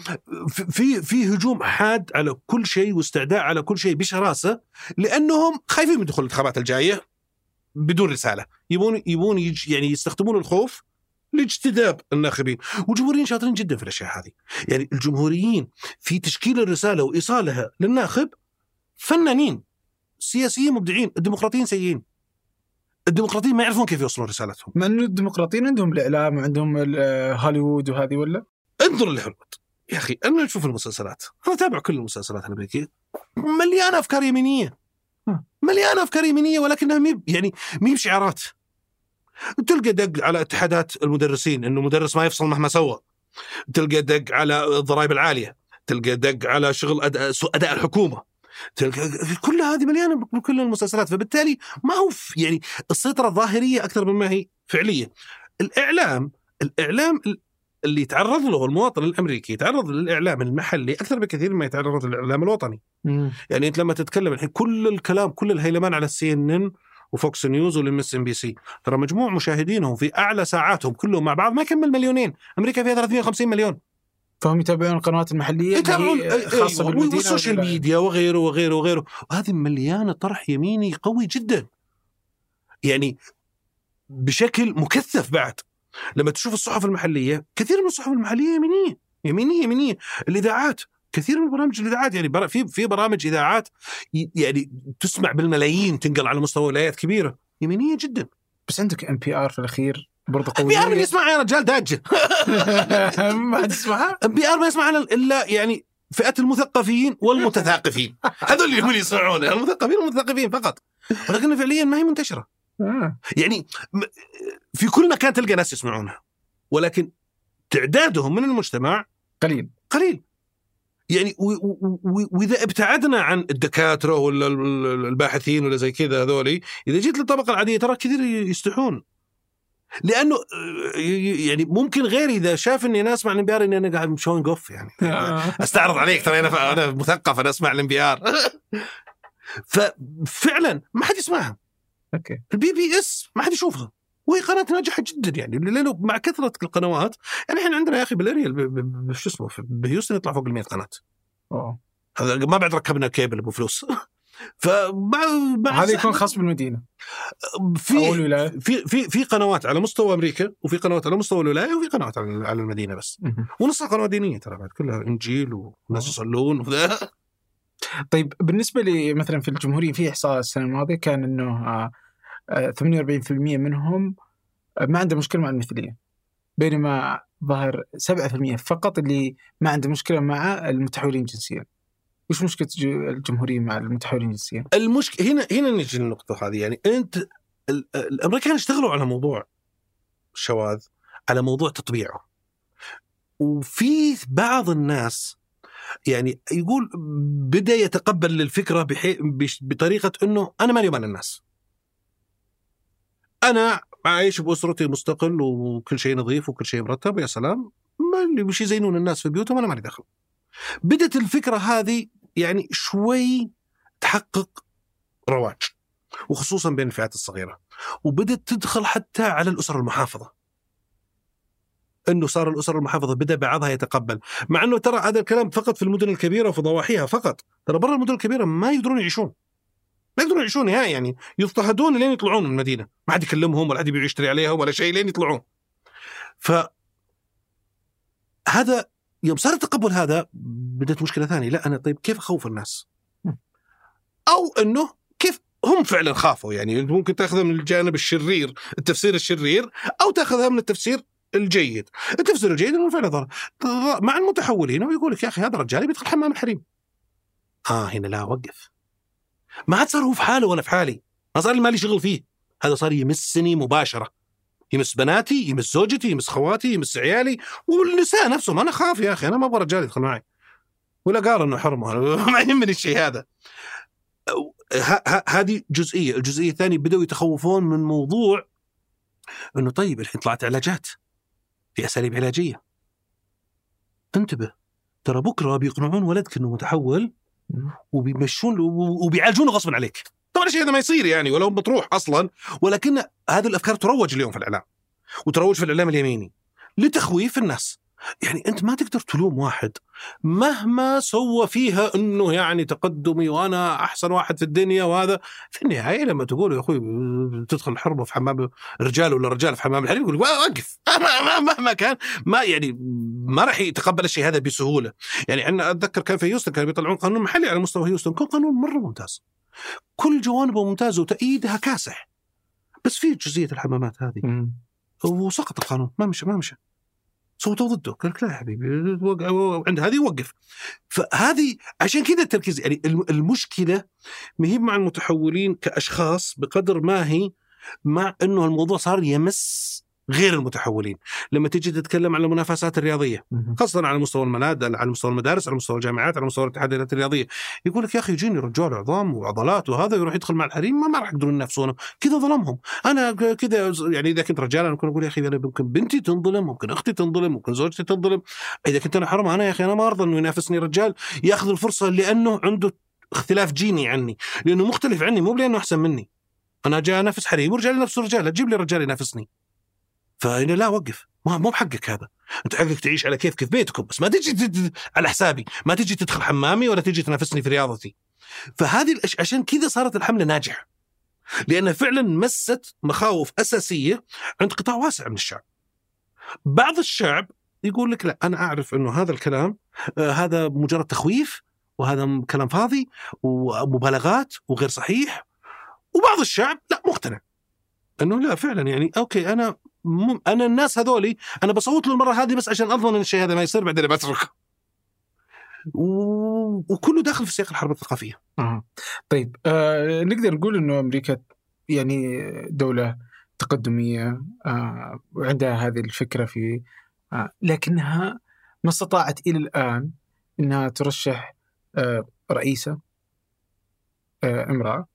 في في هجوم حاد على كل شيء واستعداء على كل شيء بشراسة لأنهم خايفين من دخول الانتخابات الجاية. بدون رسالة. يبون يبون يج يعني يستخدمون الخوف لاجتذاب الناخبين. والجمهوريين شاطرين جدا في الأشياء هذه. يعني الجمهوريين في تشكيل الرسالة وإيصالها للناخب فنانين سياسيين مبدعين الديمقراطيين سيئين. الديمقراطيين ما يعرفون كيف يوصلون رسالتهم. مع انه الديمقراطيين؟ عندهم الإعلام وعندهم هوليوود وهذه ولا؟ انظر لهوليوود. يا أخي أنا أشوف المسلسلات. أنا أتابع كل المسلسلات الأمريكية. مليانه أفكار يمينية. مليانة أفكار يمينية ولكنها مي يعني مي بشعارات. تلقى دق على اتحادات المدرسين إنه مدرس ما يفصل مهما سوى. تلقى دق على الضرائب العالية. تلقى دق على شغل اداء أداء الحكومة. تلقى كل هذه مليانة بكل المسلسلات. فبالتالي ما هو يعني السيطرة ظاهريه أكثر مما هي فعلية. الإعلام الإعلام اللي يتعرض له المواطن الأمريكي يتعرض للإعلام المحلي أكثر بكثير مما يتعرض للإعلام الوطني. يعني أنت لما تتكلم الحين كل الكلام كل الهيلمان على ال CNN و Fox News وال MSNBC ترى مجموع مشاهدينهم في أعلى ساعاتهم كلهم مع بعض ما يكمل مليونين أمريكا فيها 350 مليون. فهم يتابعون القنوات المحلية يتابعون خاصة أيوة، بالمدينة وال social media وغيره وغيره وغيره. وهذه مليانة طرح يميني قوي جدا. يعني بشكل مكثف بعد. لما تشوف الصحف المحلية كثير من الصحف المحلية يمينية يمينية يمينية. الإذاعات كثير من برامج الإذاعات يعني في في برامج إذاعات يعني تسمع بالملايين تنقل على مستوى ولايات كبيرة. يمينية جدا. بس عندك NPR في الأخير برضه قويه NPR من يسمع يا رجال داجه ما تسمعها؟ NPR ما يسمع الا يعني فئة المثقفين والمتثاقفين. هذول اللي هم اللي المثقفين والمتثقفين فقط. ولكن فعليا ما هي منتشرة. آه. يعني في كل مكان تلقى ناس يسمعونها ولكن تعدادهم من المجتمع قليل. قليل. يعني وإذا ابتعدنا عن الدكاترة ولا ال- ال- الباحثين ولا زي كذا هذولي إذا جيت للطبقة العادية ترى كثير يستحون. لأنه آه، يعني ممكن غيري إذا شاف إني أنا أسمع ال NPR إني أنا قاعد showing off يعني. أستعرض عليك ترى أنا أنا مثقف أنا أسمع ال NPR ففعلا ما حد يسمعها. Okay. ال PBS ما حد يشوفها. وهي قناة ناجحة جدا يعني. لأنه مع كثرة القنوات يعني إحنا عندنا يا أخي بالاريال شو اسمه في- بهيوستن يطلع فوق ال 100 قناة. أوه. هذا ما بعد ركبنا كيبل أبو فلوس. فمع مع هذا يكون خاص بالمدينة. في الولاية. في في في قنوات على مستوى أمريكا وفي قنوات على مستوى الولاية وفي قنوات على على المدينة بس. مهم. ونصها قنوات دينية ترى بعد. كلها إنجيل وناس يصلون. طيب بالنسبة لي مثلا في الجمهوريين في احصاء السنة الماضية كان إنه آه، آه، 48% منهم آه، ما عنده مشكلة مع المثلية بينما ظهر 7% فقط اللي ما عنده مشكلة مع المتحولين جنسيا وش مشكلة الجمهوريين مع المتحولين جنسيا؟ المشكلة هنا هنا نجي للنقطة هذه يعني أنت ال- الأمريكان اشتغلوا على موضوع الشواذ على موضوع تطبيعه وفي بعض الناس يعني يقول بدأ يتقبل الفكرة بحي... بطريقة إنه أنا مالي ومال الناس. أنا عايش بأسرتي مستقل وكل شيء نظيف وكل شيء مرتب يا سلام. ما اللي مش يزينون الناس في بيوتهم أنا مالي دخل. بدت الفكرة هذه يعني شوي تحقق رواج وخصوصا بين الفئات الصغيرة وبدت تدخل حتى على الأسر المحافظة. إنه صار الأسر المحافظة بدأ بعضها يتقبل. مع إنه ترى هذا الكلام فقط في المدن الكبيرة وفي ضواحيها فقط. ترى برا المدن الكبيرة ما يقدرون يعيشون. ما يقدرون يعيشون نهائي يعني. يضطهدون لين يطلعون من المدينة. ما حد يكلمهم ولا حد يبيع يشتري عليهم ولا شيء لين يطلعون. ف هذا يوم صار التقبل هذا بدت مشكلة ثانية. لا أنا طيب كيف أخوف الناس؟ أو إنه كيف هم فعلا خافوا يعني؟ ممكن تأخذها من الجانب الشرير التفسير الشرير أو تأخذها من التفسير الجيد. التفسير الجيد انه فعلا ضر ضر- مع المتحولين ويقول لك يا أخي هذا الرجال بيدخل حمام الحريم. آه هنا لا وقف. ما عاد صار هو في حاله وأنا في حالي. ما صار لي مالي شغل فيه. هذا صار يمسني مباشرة. يمس بناتي يمس زوجتي يمس خواتي يمس عيالي. والنساء نفسهم أنا خاف يا أخي أنا ما أبغى رجال يدخل معي. ولا قال إنه حرمه ما يهمني الشيء هذا. هذه جزئية، الجزئية الثانية بدأوا يتخوفون من موضوع إنه طيب الحين طلعت علاجات. في أساليب علاجية. انتبه ترى بكرة بيقنعون ولدك إنه متحول وبيمشون وبيعالجونه غصبا عليك. طبعا الشيء هذا ما يصير يعني ولا هو مطروح أصلا ولكن هذه الأفكار تروج اليوم في الإعلام وتروج في الإعلام اليميني لتخويف الناس. يعني أنت ما تقدر تلوم واحد. مهما سوى فيها إنه يعني تقدمي وأنا أحسن واحد في الدنيا وهذا في النهاية لما تقول يا أخوي تدخل حربه في حمام رجال ولا رجال في حمام الحريم يقول وقف. مهما كان ما يعني ما راح يتقبل الشيء هذا بسهولة. يعني عندنا أتذكر كان في هيوستن كانوا بيطلعون قانون محلي على مستوى هيوستن كان قانون مرة ممتاز. كل جوانبه ممتازه وتأييدها كاسح. بس في جزئية الحمامات هذه. وسقط القانون ما مشى ما مشى. صوتوا ضده قال لك لا يا حبيبي عند هذه وقف فهذه عشان كذا التركيز يعني الم- المشكلة ما هي مع المتحولين كأشخاص بقدر ما هي مع إنه الموضوع صار يمس غير المتحولين. لما تيجي تتكلم عن المنافسات الرياضية. خاصة على مستوى المناد على مستوى المدارس على مستوى الجامعات على مستوى الاتحادات الرياضية يقول لك يا أخي يجيني رجال عظام وعضلات وهذا يروح يدخل مع الحريم ما, ما راح يقدرون ينافسونه. كذا ظلمهم. أنا كذا يعني إذا كنت رجال أنا ممكن أقول يا أخي أنا ممكن بنتي تنظلم ممكن أختي تنظلم ممكن زوجتي تنظلم إذا كنت أنا حرام أنا يا أخي أنا ما أرضى إنه ينافسني رجال يأخذ الفرصة لأنه عنده اختلاف جيني عني لأنه مختلف عني مو لأنه أحسن مني. أنا جاي أنافس حريم ورجال نفسه رجال لا تجيب لي رجال ينافسني. فهنا لا وقف. ما مو بحقك هذا. أنت حقك تعيش على كيفك في بيتكم بس ما تجي. على حسابي. ما تجي تدخل حمامي ولا تجي تنافسني في رياضتي. فهذه الأش... عشان كذا صارت الحملة ناجحة. لأنها فعلا مست مخاوف أساسية عند قطاع واسع من الشعب. بعض الشعب يقول لك لا أنا أعرف إنه هذا الكلام آه هذا مجرد تخويف وهذا كلام فاضي ومبالغات وغير صحيح. وبعض الشعب لا مقتنع. إنه لا فعلا يعني أوكي أنا مم أنا الناس هذولي أنا بصوت له المرة هذه بس عشان اضمن إن الشيء هذا ما يصير بعدين بتركه. و- وكله داخل في سياق الحرب الثقافية. آه. طيب آه نقدر نقول إنه أمريكا يعني دولة تقدمية آه وعندها هذه الفكرة في آه لكنها ما استطاعت إلى الآن إنها ترشح آه رئيسة آه امرأة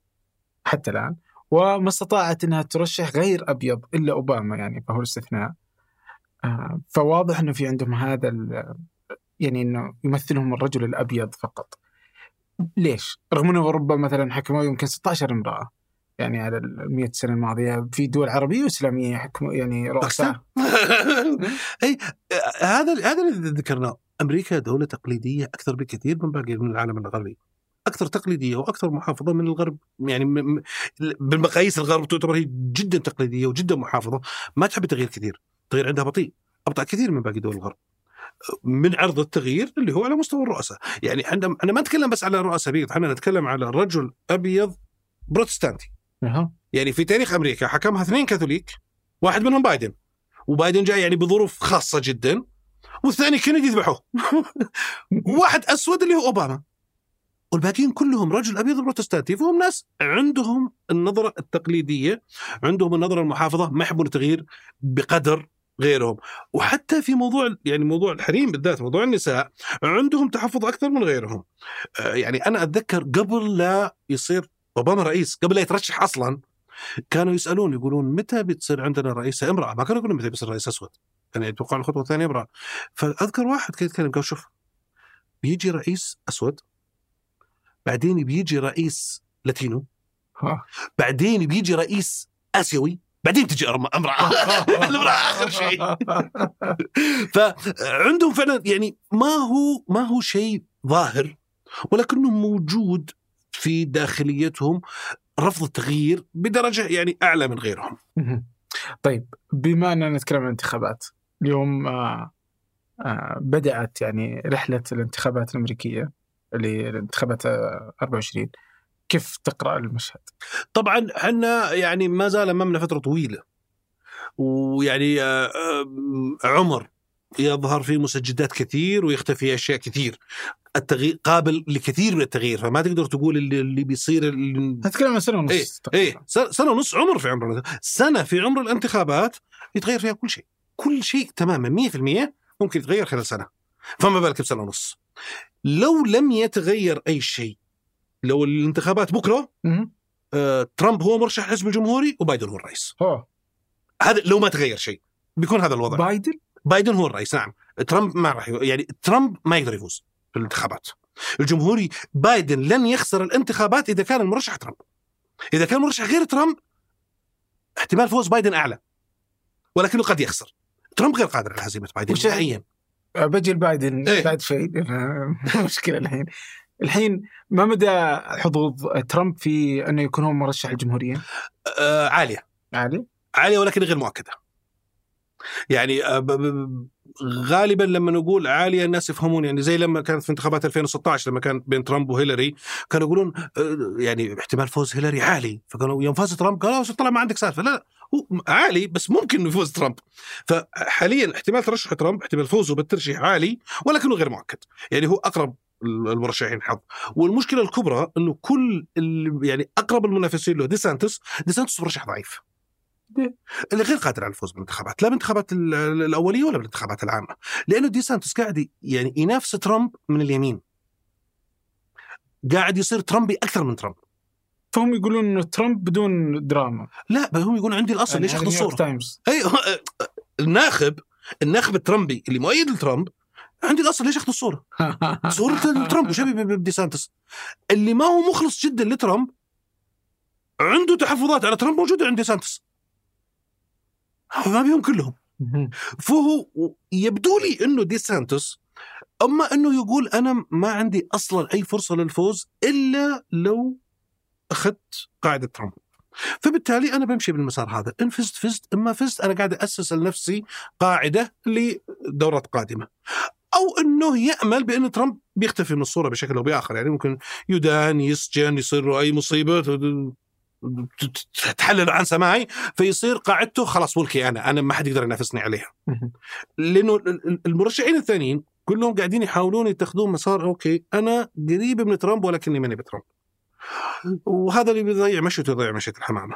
حتى الآن. وما استطاعت إنها ترشح غير أبيض إلا أوباما يعني فهو الاستثناء. آه فواضح إنه في عندهم هذا يعني إنه يمثلهم الرجل الأبيض فقط. ليش؟ رغم إنه اوروبا مثلا حكموا يمكن 16 امرأة يعني على ال 100 سنة الماضية في دول عربية وإسلامية يحكموا يعني رؤساء. أي آه، هذا هذا اللي ذكرناه. أمريكا دولة تقليدية أكثر بكثير من باقي من العالم الغربي. أكثر تقليدية وأكثر محافظة من الغرب. يعني بالمقاييس الغرب تعتبر هي جدا تقليدية وجدا محافظة. ما تحب التغيير كثير. التغيير عندها بطيء. أبطأ كثير من باقي دول الغرب. من عرض التغيير اللي هو على مستوى الرؤساء. يعني عندما أنا ما أتكلم بس على رؤساء بيض إحنا نتكلم على رجل أبيض بروتستانتي. يعني في تاريخ أمريكا حكمها اثنين كاثوليك واحد منهم بايدن. وبايدن جاي يعني بظروف خاصة جدا والثاني كينيدي ذبحوه. واحد أسود اللي هو أوباما. والباقيين كلهم رجل أبيض بروتستانتي فهم ناس عندهم النظرة التقليدية عندهم النظرة المحافظة ما يحبون التغيير بقدر غيرهم. وحتى في موضوع يعني موضوع الحريم بالذات موضوع النساء عندهم تحفظ أكثر من غيرهم. آه، يعني أنا أتذكر قبل لا يصير أوباما رئيس قبل لا يترشح أصلا كانوا يسألون يقولون متى بتصير عندنا رئيسة امرأة؟ ما كانوا يقولون متى بيصير رئيس أسود. كانوا يتوقعون الخطوة الثانية امرأة. فأذكر واحد كان يتكلم قال شوف بيجي رئيس أسود بعدين بيجي رئيس لاتينو. ها. بعدين بيجي رئيس آسيوي. بعدين تجي أمرأة. الأمرأة آخر شيء. فعندهم فعلا يعني ما هو ما هو شيء ظاهر ولكنه موجود في داخليتهم رفض التغيير بدرجة يعني أعلى من غيرهم. طيب بما أننا نتكلم عن الانتخابات اليوم آه آه بدأت يعني رحلة الانتخابات الأمريكية. اللي الانتخابات آه 24 كيف تقرأ المشهد؟ طبعا إحنا يعني ما زال أمامنا فترة طويلة. ويعني آه، آه، عمر يظهر فيه مسجدات كثير ويختفي أشياء كثير. التغيير قابل لكثير من التغيير فما تقدر تقول اللي, اللي بيصير اللي نتكلم عن سنة ونص إيه. إيه سنة ونص عمر في عمر سنة في عمر الانتخابات يتغير فيها كل شيء. كل شيء تماما 100% ممكن يتغير خلال سنة. فما بالك بسنة ونص. لو لم يتغير أي شيء لو الانتخابات بكرة. آه، ترامب هو مرشح الحزب الجمهوري وبايدن هو الرئيس. أوه. هذا لو ما تغير شيء بيكون هذا الوضع. بايدن؟ بايدن هو الرئيس نعم. ترامب ما راح يعني ترامب ما يقدر يفوز في الانتخابات. الجمهوري بايدن لن يخسر الانتخابات إذا كان المرشح ترامب. إذا كان مرشح غير ترامب احتمال فوز بايدن أعلى. ولكنه قد يخسر. ترامب غير قادر على هزيمة بايدن نهائيا. بجي لبايدن إيه. بعد شوي. مشكلة الحين. الحين ما مدى حظوظ ترامب في إنه يكون هو مرشح الجمهورية؟ آه عالية. عالي؟ عالية ولكن غير مؤكدة. يعني آه، غالبا لما نقول عالية الناس يفهمون يعني زي لما كانت في انتخابات 2016 لما كان بين ترامب وهيلاري كانوا يقولون آه، يعني احتمال فوز هيلاري عالي. فقالوا يوم فاز ترامب قالوا طلع ما عندك سالفة. لا. عالي بس ممكن إنه يفوز ترامب. فحاليا احتمال ترشح ترامب احتمال فوزه بالترشيح عالي ولكنه غير مؤكد. يعني هو أقرب المرشحين حظ. والمشكلة الكبرى إنه كل يعني أقرب المنافسين له ديسانتس ديسانتس مرشح ضعيف. اللي غير قادر على الفوز بالانتخابات لا بالانتخابات ال- الأولية ولا بالانتخابات العامة. لأنه ديسانتس قاعد يعني ينافس ترامب من اليمين. قاعد يصير ترامبي أكثر من ترامب. فهم يقولون إنه ترامب بدون دراما. لا هم يقولون عندي الأصل ليش يعني اخذ نيويورك الصورة. تايمز أي الناخب الناخب الترامبي اللي مؤيد لترامب عندي الأصل ليش أخذ الصورة؟ صورة ترامب وش يبي بديسانتس اللي ما هو مخلص جدا لترامب عنده تحفظات على ترامب موجودة عند ديسانتس ما بيهم كلهم. فهو يبدو لي إنه ديسانتس أما إنه يقول أنا ما عندي أصلا أي فرصة للفوز إلا لو أخذت قاعدة ترامب. فبالتالي أنا بمشي بالمسار هذا. إن فزت فزت. اما فزت أنا قاعد أسس لنفسي قاعدة لدورات قادمة. أو إنه يأمل بأن ترامب بيختفي من الصورة بشكل أو بآخر. يعني ممكن يدان يسجن يصير له أي مصيبة تحلل عن سماعي فيصير قاعدته خلاص ملكي أنا. أنا ما حد يقدر ينافسني عليها. لأنه المرشحين الثانيين كلهم قاعدين يحاولون يتخذون مسار أوكي أنا قريب من ترامب ولكني ماني بترامب. وهذا اللي بيضيع مشيته يضيع مشية الحمامة.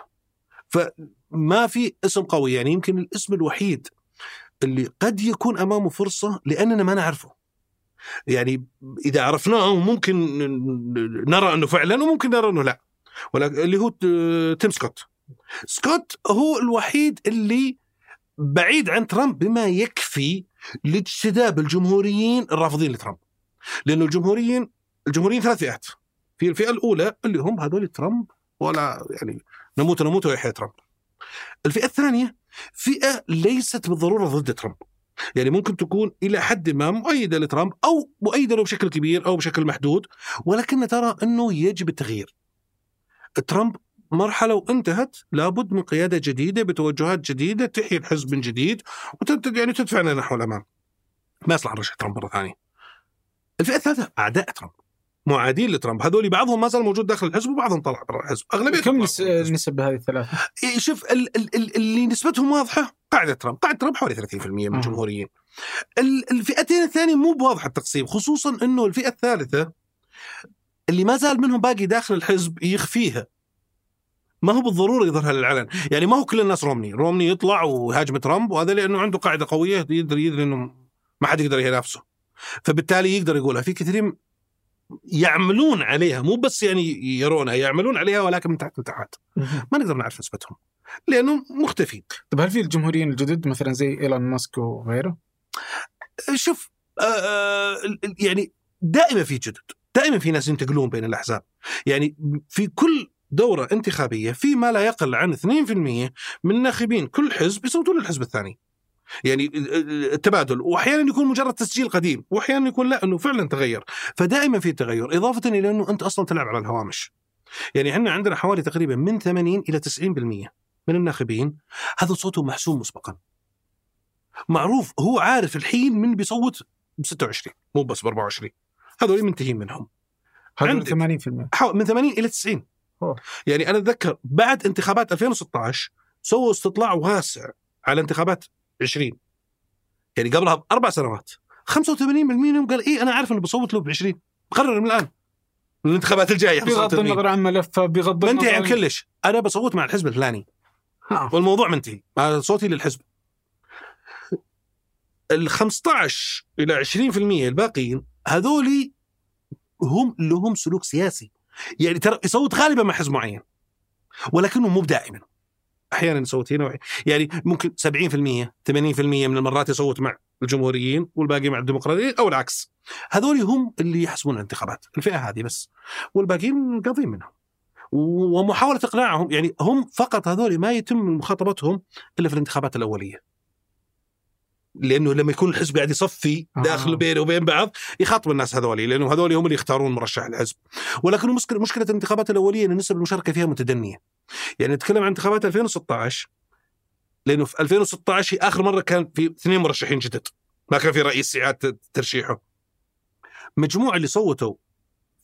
فما في اسم قوي يعني يمكن الاسم الوحيد اللي قد يكون أمامه فرصة لأننا ما نعرفه. يعني إذا عرفناه ممكن نرى أنه فعلا وممكن نرى أنه لا. ولكن اللي هو تيم سكوت. سكوت هو الوحيد اللي بعيد عن ترامب بما يكفي لاجتذاب الجمهوريين الرافضين لترامب. لأنه الجمهوريين الجمهوريين ثلاث فئات. في الفئة الأولى اللي هم هذول ترامب ولا يعني نموت نموت ويحيى ترامب. الفئة الثانية فئة ليست بالضرورة ضد ترامب. يعني ممكن تكون إلى حد ما مؤيدة لترامب أو مؤيدة له بشكل كبير أو بشكل محدود ولكن ترى إنه يجب التغيير. ترامب مرحلة وانتهت لابد من قيادة جديدة بتوجهات جديدة تحيي الحزب من جديد يعني تدفعنا نحو الأمام. ما يصلح نرشح ترامب مرة ثانية. الفئة الثالثة أعداء ترامب. معادين لترامب. هذول بعضهم ما زال موجود داخل الحزب وبعضهم طلع برا الحزب. أغلبية كم نسب هذه الثلاثة؟ إيه، شوف ال ال اللي نسبتهم واضحة قاعدة ترامب. قاعدة ترامب حوالي 30% من الجمهوريين الفئتين الثانية مو بواضح التقسيم خصوصا إنه الفئة الثالثة اللي ما زال منهم باقي داخل الحزب يخفيها. ما هو بالضرورة يظهرها للعلن. يعني ما هو كل الناس رومني. رومني يطلع ويهاجم ترامب وهذا لأنه عنده قاعدة قوية يقدر يدري إنه ما حد يقدر ينافسه فبالتالي يقدر يقولها. في كثيرين يعملون عليها مو بس يعني يرونها يعملون عليها ولكن من تحت لتحت. ما نقدر نعرف نسبتهم لأنه مختفين. طيب هل في الجمهوريين الجدد مثلا زي إيلون ماسك وغيره؟ شوف آه, آه، يعني دائما في جدد دائما في ناس ينتقلون بين الأحزاب. يعني في كل دورة انتخابية في ما لا يقل عن 2% من ناخبين كل حزب يصوتون للحزب الثاني. يعني التبادل. واحيانا يكون مجرد تسجيل قديم واحيانا يكون لا إنه فعلا تغير. فدائما في تغير إضافة إلى إنه أنت أصلا تلعب على الهوامش. يعني إحنا عندنا حوالي تقريبا من 80 إلى 90% من الناخبين هذا صوته محسوم مسبقا. معروف هو عارف الحين من بيصوت ب 26 مو بس ب 24 هذول منتهين منهم. هذول 80% من 80 إلى 90 أوه. يعني أنا أتذكر بعد انتخابات 2016 سووا استطلاع واسع على انتخابات 20 يعني قبلها بأربع سنوات. 85% منهم قال اي أنا عارف إنه بصوت له ب 20 بقرر من الآن. الانتخابات الجاية. بغض النظر عن ملفه بغض النظر منتهي عن كلش. أنا بصوت مع الحزب الفلاني. آه. والموضوع منتهي. صوتي للحزب. ال 15 إلى 20% الباقيين هذولي هم لهم سلوك سياسي. يعني ترى يصوت غالبا مع حزب معين. ولكنه مو دائما أحيانا يصوت هنا يعني ممكن 70% 80% من المرات يصوت مع الجمهوريين والباقي مع الديمقراطيين أو العكس. هذول هم اللي يحسمون الانتخابات الفئة هذه بس. والباقيين قاضين منهم. ومحاولة إقناعهم يعني هم فقط هذول ما يتم مخاطبتهم إلا في الانتخابات الأولية. لأنه لما يكون الحزب قاعد يصفي داخل آه. بينه وبين بعض يخاطب الناس هذول لأنه هذول هم اللي يختارون مرشح الحزب. ولكن مشكله مشكلة الانتخابات الأولية إن نسب المشاركة فيها متدنية. يعني نتكلم عن انتخابات 2016 لأنه في 2016 هي آخر مرة كان في اثنين مرشحين جدد. ما كان في رئيس إعادة ترشيحه. مجموع اللي صوتوا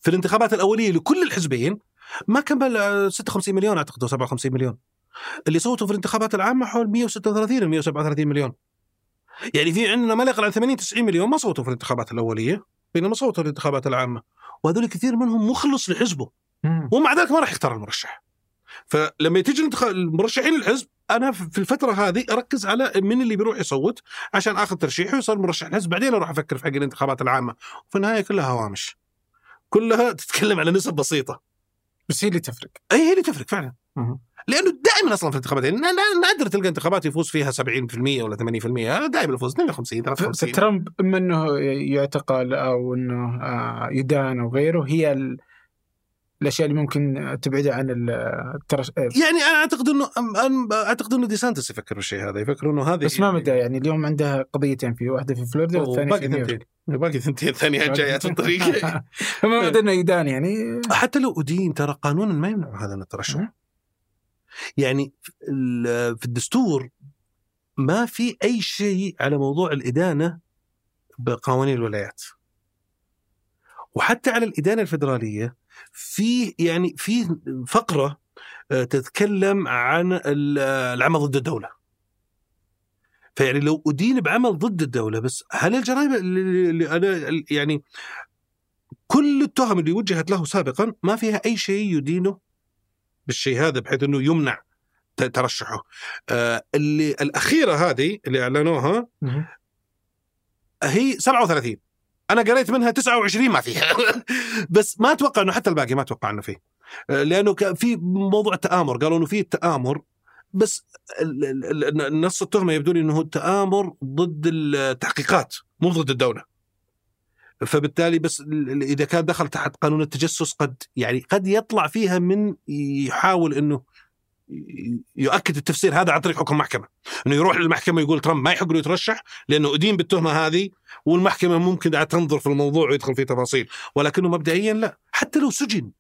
في الانتخابات الأولية لكل الحزبين ما كمل 56 مليون أعتقد أو 57 مليون. اللي صوتوا في الانتخابات العامة حول 136 137 مليون. يعني في عندنا ما يقل عن 80 90 مليون ما صوتوا في الانتخابات الأولية بينما صوتوا في الانتخابات العامة. وهذول كثير منهم مخلص لحزبه. ومع ذلك ما راح يختار المرشح. فلما تيجي المرشحين الحزب أنا في الفترة هذه أركز على من اللي بيروح يصوت عشان آخذ ترشيحه ويصير مرشح الحزب بعدين أروح أفكر في حق الانتخابات العامة. وفي النهاية كلها هوامش. كلها تتكلم على نسب بسيطة. بس هي اللي تفرق. أي هي اللي تفرق فعلا. لأنه دائما أصلا في الانتخابات يعني نادر تلقى انتخابات يفوز فيها 70% ولا 80% دائما يفوز 52 53 ترامب إما إنه يعتقل أو إنه آه، يدان أو غيره هي الأشياء اللي ممكن تبعده عن الترش... يعني أنا أعتقد انه أعتقد إنه ديسانتس يفكر بالشيء هذا يفكر إنه هذا بس ما مدى يعني اليوم عنده قضيتين في واحدة في فلوريدا والثانية باقي ثنتين. باقي ثنتين ثانية جايات الطريق. فما مدى إنه يدان يعني. حتى لو ادين ترى قانونا ما يمنع هذا من الترشح. يعني في الدستور ما في أي شيء على موضوع الإدانة بقوانين الولايات. وحتى على الإدانة الفدراليه في يعني في فقرة آه، تتكلم عن ال- العمل ضد الدولة. فيعني لو أدين بعمل ضد الدولة بس هل الجرائم اللي أنا يعني كل التهم اللي وجهت له سابقا ما فيها أي شيء يدينه؟ بالشيء هذا بحيث إنه يمنع ترشحه. آه اللي الأخيرة هذه اللي أعلنوها. هي 37 أنا قريت منها 29 ما فيها. بس ما أتوقع إنه حتى الباقي ما أتوقع إنه فيه. آه، لأنه في موضوع تآمر. قالوا إنه في تآمر. بس نص التهمة يبدو لي إنه التآمر ضد التحقيقات مو ضد الدولة. فبالتالي بس إذا كان دخل تحت قانون التجسس قد يعني قد يطلع فيها من يحاول إنه يؤكد التفسير هذا عن طريق حكم محكمة. إنه يروح للمحكمة يقول ترامب ما يحق له يترشح لأنه أدين بالتهمة هذه والمحكمة ممكن تنظر في الموضوع ويدخل في تفاصيل ولكنه مبدئيا لا حتى لو سجن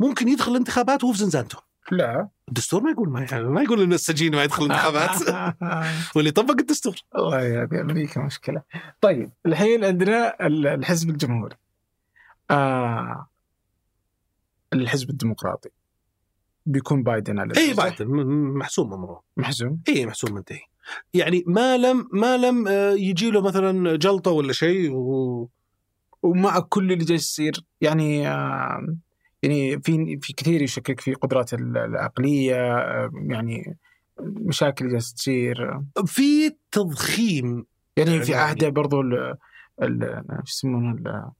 ممكن يدخل الانتخابات وهو في زنزانته. لا. الدستور ما يقول ما, يعني ما يقول إنه السجين ما يدخل الانتخابات. واللي طبق الدستور. والله هذه أمريكا مشكلة. طيب الحين عندنا ال- الحزب الجمهوري. آه الحزب الديمقراطي. بيكون بايدن على اي. بايدن. محسوم أمره. محزون اي محسوم منتهي. يعني ما لم ما لم آه، يجي له مثلا جلطة ولا شيء و... ومع كل اللي جالس يصير يعني آه يعني في في كثير يشكك في قدرات ال- العقلية آه يعني مشاكل جالسة تصير في تضخيم يعني في يعني- عهده برضو ال ال- شو يسمونه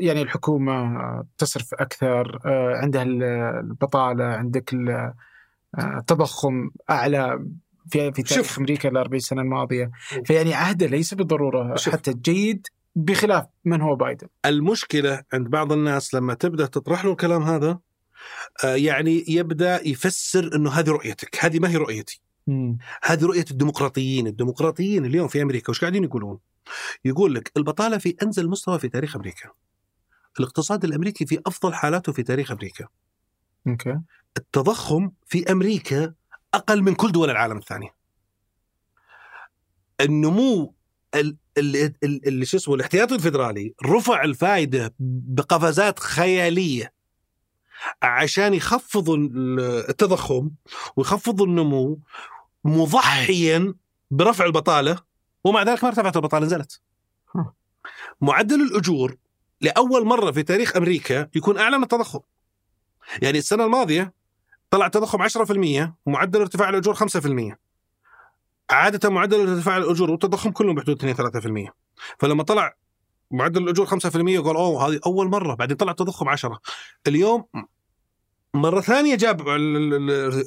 يعني الحكومة تصرف أكثر آه، عندها ال- البطالة عندك ال- آه، التضخم أعلى في في تاريخ شوف. أمريكا ال 40 سنة الماضية فيعني عهده ليس بالضرورة شوف. حتى جيد بخلاف من هو بايدن. المشكلة عند بعض الناس لما تبدأ تطرح له الكلام هذا آه، يعني يبدأ يفسر إنه هذه رؤيتك هذه ما هي رؤيتي. هذه رؤية الديمقراطيين الديمقراطيين اليوم في أمريكا وش قاعدين يقولون؟ يقول لك البطالة في أنزل مستوى في تاريخ أمريكا. الاقتصاد الأمريكي في أفضل حالاته في تاريخ أمريكا. أوكي. التضخم في أمريكا أقل من كل دول العالم الثانية. النمو ال- ال- ال- اللي شو اسمه الاحتياطي الفدرالي رفع الفائده بقفزات خيالية عشان يخفضوا ال- التضخم ويخفضوا النمو مضحيا برفع البطالة ومع ذلك ما ارتفعت البطالة نزلت. معدل الأجور لأول مرة في تاريخ أمريكا يكون أعلى من التضخم. يعني السنة الماضية طلع التضخم 10% ومعدل ارتفاع الأجور 5%. عادة معدل ارتفاع الأجور والتضخم كلهم بحدود 2 3%. فلما طلع معدل الأجور 5% قال أوه هذه أول مرة. بعدين طلع التضخم 10 اليوم مرة ثانية جاب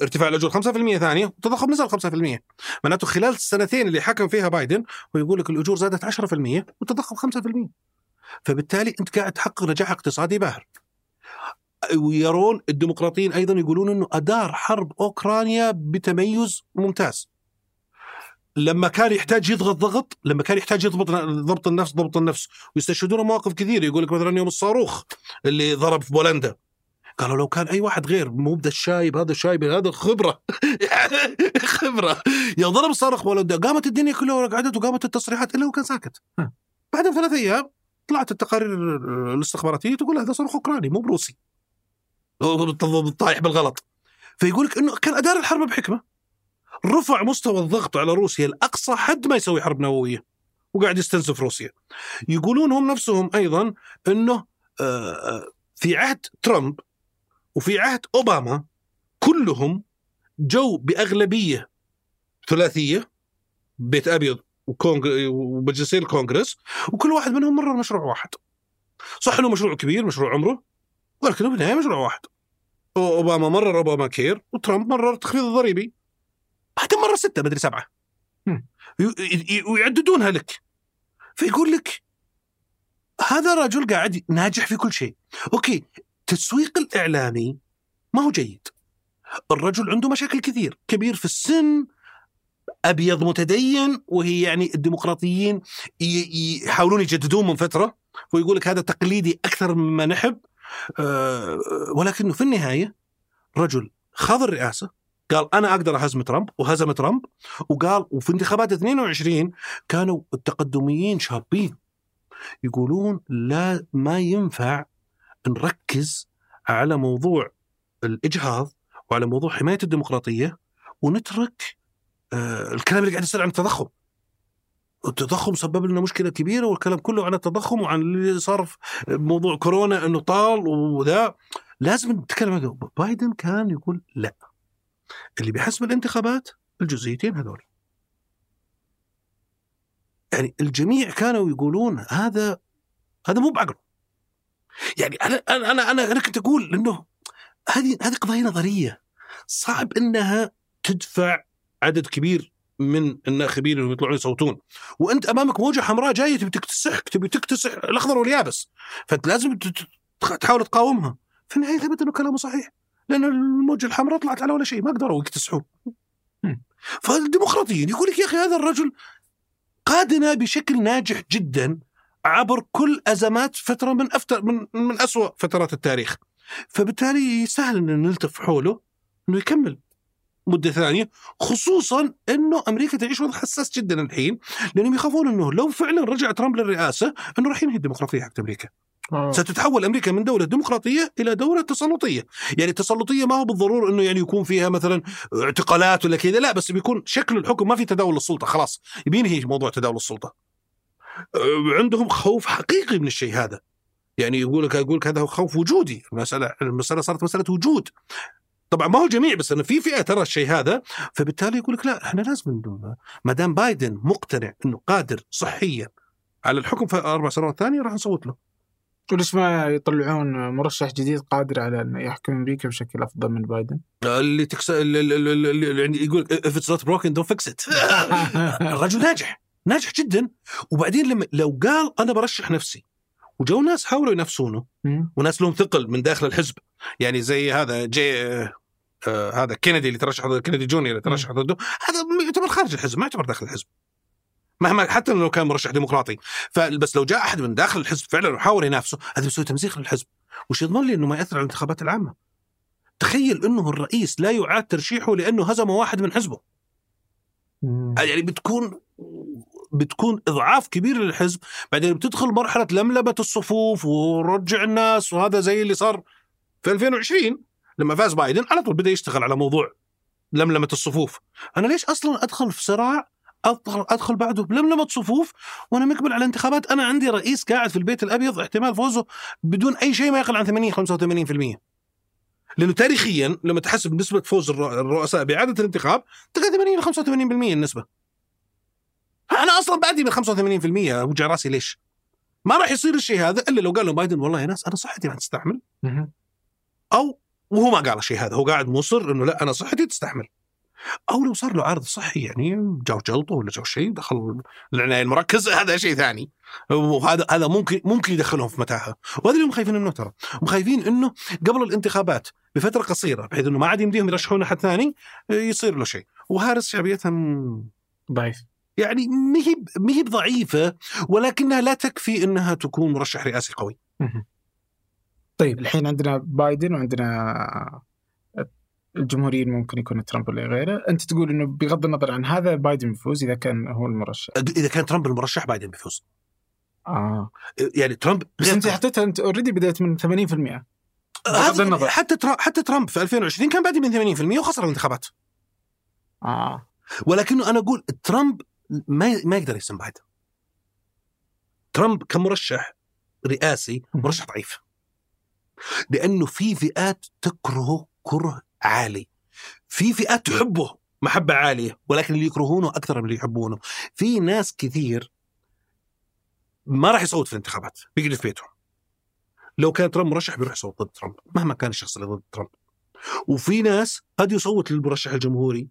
ارتفاع الأجور 5% ثانية والتضخم نزل 5% معناته خلال السنتين اللي حكم فيها بايدن ويقول لك الأجور زادت 10% والتضخم 5% فبالتالي أنت قاعد تحقق نجاح اقتصادي باهر. ويرون الديمقراطيين أيضا يقولون أنه أدار حرب أوكرانيا بتميز ممتاز. لما كان يحتاج يضغط ضغط لما كان يحتاج يضبط ضبط النفس ضبط النفس. ويستشهدون مواقف كثير يقول لك مثلا يوم الصاروخ اللي ضرب في بولندا. قالوا لو كان أي واحد غير مو بدا الشايب هذا الشايب هذا خبرة. خبرة. يوم ضرب الصاروخ بولندا قامت الدنيا كلها قعدت وقامت التصريحات إلا هو كان ساكت. بعد ثلاث أيام طلعت التقارير الاستخباراتية تقول هذا صاروخ أوكراني مو بروسي. طايح بالغلط. فيقول لك إنه كان ادار الحرب بحكمة. رفع مستوى الضغط على روسيا لاقصى حد ما يسوي حرب نووية وقاعد يستنزف روسيا. يقولون هم نفسهم أيضا إنه آه، آه، في عهد ترامب وفي عهد أوباما كلهم جو بأغلبية ثلاثية بيت أبيض وكونغ... ومجلسي الكونغرس وكل واحد منهم مرر مشروع واحد. صح إنه مشروع كبير مشروع عمره ولكنه بالنهايه مشروع واحد. أوباما مرر أوباما كير وترامب مرر التخفيض الضريبي. بعدين مرة ستة مدري سبعة. ويعددونها لك. فيقول لك هذا رجل قاعد ناجح في كل شيء. Okay التسويق الإعلامي ما هو جيد. الرجل عنده مشاكل كثير. كبير في السن أبيض متدين وهي يعني الديمقراطيين يحاولون يجددون من فترة. ويقول لك هذا تقليدي أكثر مما نحب. آه، ولكنه في النهاية رجل خاض الرئاسة. قال أنا أقدر أهزم ترامب وهزم ترامب وقال وفي انتخابات 22 كانوا التقدميين شابين يقولون لا ما ينفع نركز على موضوع الإجهاض وعلى موضوع حماية الديمقراطية ونترك آه الكلام اللي قاعد يصير عن التضخم. التضخم سبب لنا مشكلة كبيرة والكلام كله عن التضخم وعن اللي صار موضوع كورونا إنه طال وذا لازم نتكلم بايدن كان يقول لا اللي بيحسب الانتخابات الجزئيتين هذول. يعني الجميع كانوا يقولون هذا هذا مو بعقله يعني أنا أنا أنا أنا, كنت أقول إنه هذه هذه قضايا نظرية. صعب إنها تدفع عدد كبير من الناخبين اللي يطلعون يصوتون. وأنت أمامك موجة حمراء جاية تبي تكتسح تبي تكتسح الأخضر واليابس. فأنت لازم تحاول تقاومها. في النهاية ثبت إنه كلامه صحيح. لأن الموجة الحمراء طلعت على ولا شيء ما قدروا يكتسحون فالديمقراطيين يقول لك يا أخي هذا الرجل قادنا بشكل ناجح جدا عبر كل أزمات فترة من افتر من من اسوء فترات التاريخ. فبالتالي سهل إن نلتف حوله إنه يكمل مدة ثانية خصوصا إنه أمريكا تعيش وضع حساس جدا الحين لأنهم يخافون إنه لو فعلا رجع ترامب للرئاسة إنه راح ينهي الديمقراطية حق أمريكا. آه. ستتحول أمريكا من دولة ديمقراطية إلى دولة تسلطية، يعني التسلطيه ما هو بالضرورة إنه يعني يكون فيها مثلا اعتقالات ولا كذا، لا بس بيكون شكل الحكم ما في تداول للسلطه خلاص، بينهي موضوع تداول السلطة. أه، عندهم خوف حقيقي من الشيء هذا. يعني يقول لك يقول لك هذا هو خوف وجودي، المساله المسألة صارت مسألة وجود. طبعا ما هو الجميع بس إنه في فئة ترى الشيء هذا فبالتالي يقول لك لا إحنا لازم ما دام بايدن مقتنع إنه قادر صحيا على الحكم في أربع سنوات ثانية راح نصوت له. وليش ما يطلعون مرشح جديد قادر على انه يحكم أمريكا بشكل أفضل من بايدن؟ اللي تكس اللي يعني يقول if it's not broken don't fix it. الرجل ناجح ناجح جدا. وبعدين لما لو قال أنا برشح نفسي وجو ناس حاولوا ينافسونه. وناس لهم ثقل من داخل الحزب. يعني زي هذا جي آه هذا كينيدي اللي ترشح ضد- كينيدي Junior اللي ترشح ضده هذا يعتبر خارج الحزب ما يعتبر داخل الحزب. مهما حتى لو كان مرشح ديمقراطي. فبس لو جاء أحد من داخل الحزب فعلا وحاول ينافسه هذا بيسوي تمزيق للحزب وش يضمن لي إنه ما يأثر على الانتخابات العامة. تخيل إنه الرئيس لا يعاد ترشيحه لأنه هزم واحد من حزبه. مم. يعني بتكون بتكون إضعاف كبير للحزب بعدين بتدخل مرحلة لملمه الصفوف ورجع الناس وهذا زي اللي صار في 2020 لما فاز بايدن على طول بدأ يشتغل على موضوع لملمه الصفوف. أنا ليش أصلا أدخل في صراع أدخل بعده بلملمة صفوف وأنا مقبل على انتخابات أنا عندي رئيس قاعد في البيت الأبيض احتمال فوزه بدون أي شيء ما يقل عن 80 85% لأنه تاريخيا لما تحسب نسبة فوز الر- الرؤساء بإعادة الانتخاب تلقى 80 ل 85% النسبة. أنا أصلا بعدي من 85% وجع راسي ليش؟ ما راح يصير الشيء هذا إلا لو قال له بايدن والله يا ناس أنا صحتي ما تستحمل. أو وهو ما قال الشيء هذا. هو قاعد مصر إنه لا أنا صحتي تستحمل. أو لو صار له عارض صحي يعني جاو جلطة ولا جاو شيء دخل العناية المركزة هذا شيء ثاني. وهذا هذا ممكن ممكن يدخلهم في متاهة. وهذا اللي هم خايفين منه ترى هم خايفين إنه قبل الانتخابات بفترة قصيرة بحيث إنه ما عاد يمديهم يرشحون أحد ثاني يصير له شيء. وهارس شعبيتها ضعيف. يعني مهي مهي ضعيفة ولكنها لا تكفي إنها تكون مرشح رئاسي قوي. طيب. الحين عندنا بايدن وعندنا الجمهوريين ممكن يكون ترامب ولا غيره، أنت تقول إنه بغض النظر عن هذا بايدن بيفوز إذا كان هو المرشح. إذا كان ترامب المرشح بايدن بيفوز. آه. يعني ترامب بس أنت حطيتها أنت already بديت من 80% بغض هذا النظر. حتى ترا- حتى ترامب في 2020 كان بادئ من 80% وخسر الانتخابات. آه. ولكنه أنا أقول ترامب ما ما يقدر يسم بايدن. ترامب كمرشح رئاسي مرشح ضعيف. لأنه في فئات تكرهه كره عالي. في فئات تحبه محبة عالية ولكن اللي يكرهونه أكثر من اللي يحبونه. في ناس كثير ما راح يصوت في الانتخابات بيقعد في بيتهم. لو كان ترامب مرشح بيروح يصوت ضد ترامب مهما كان الشخص اللي ضد ترامب. وفي ناس قد يصوت للمرشح الجمهوري.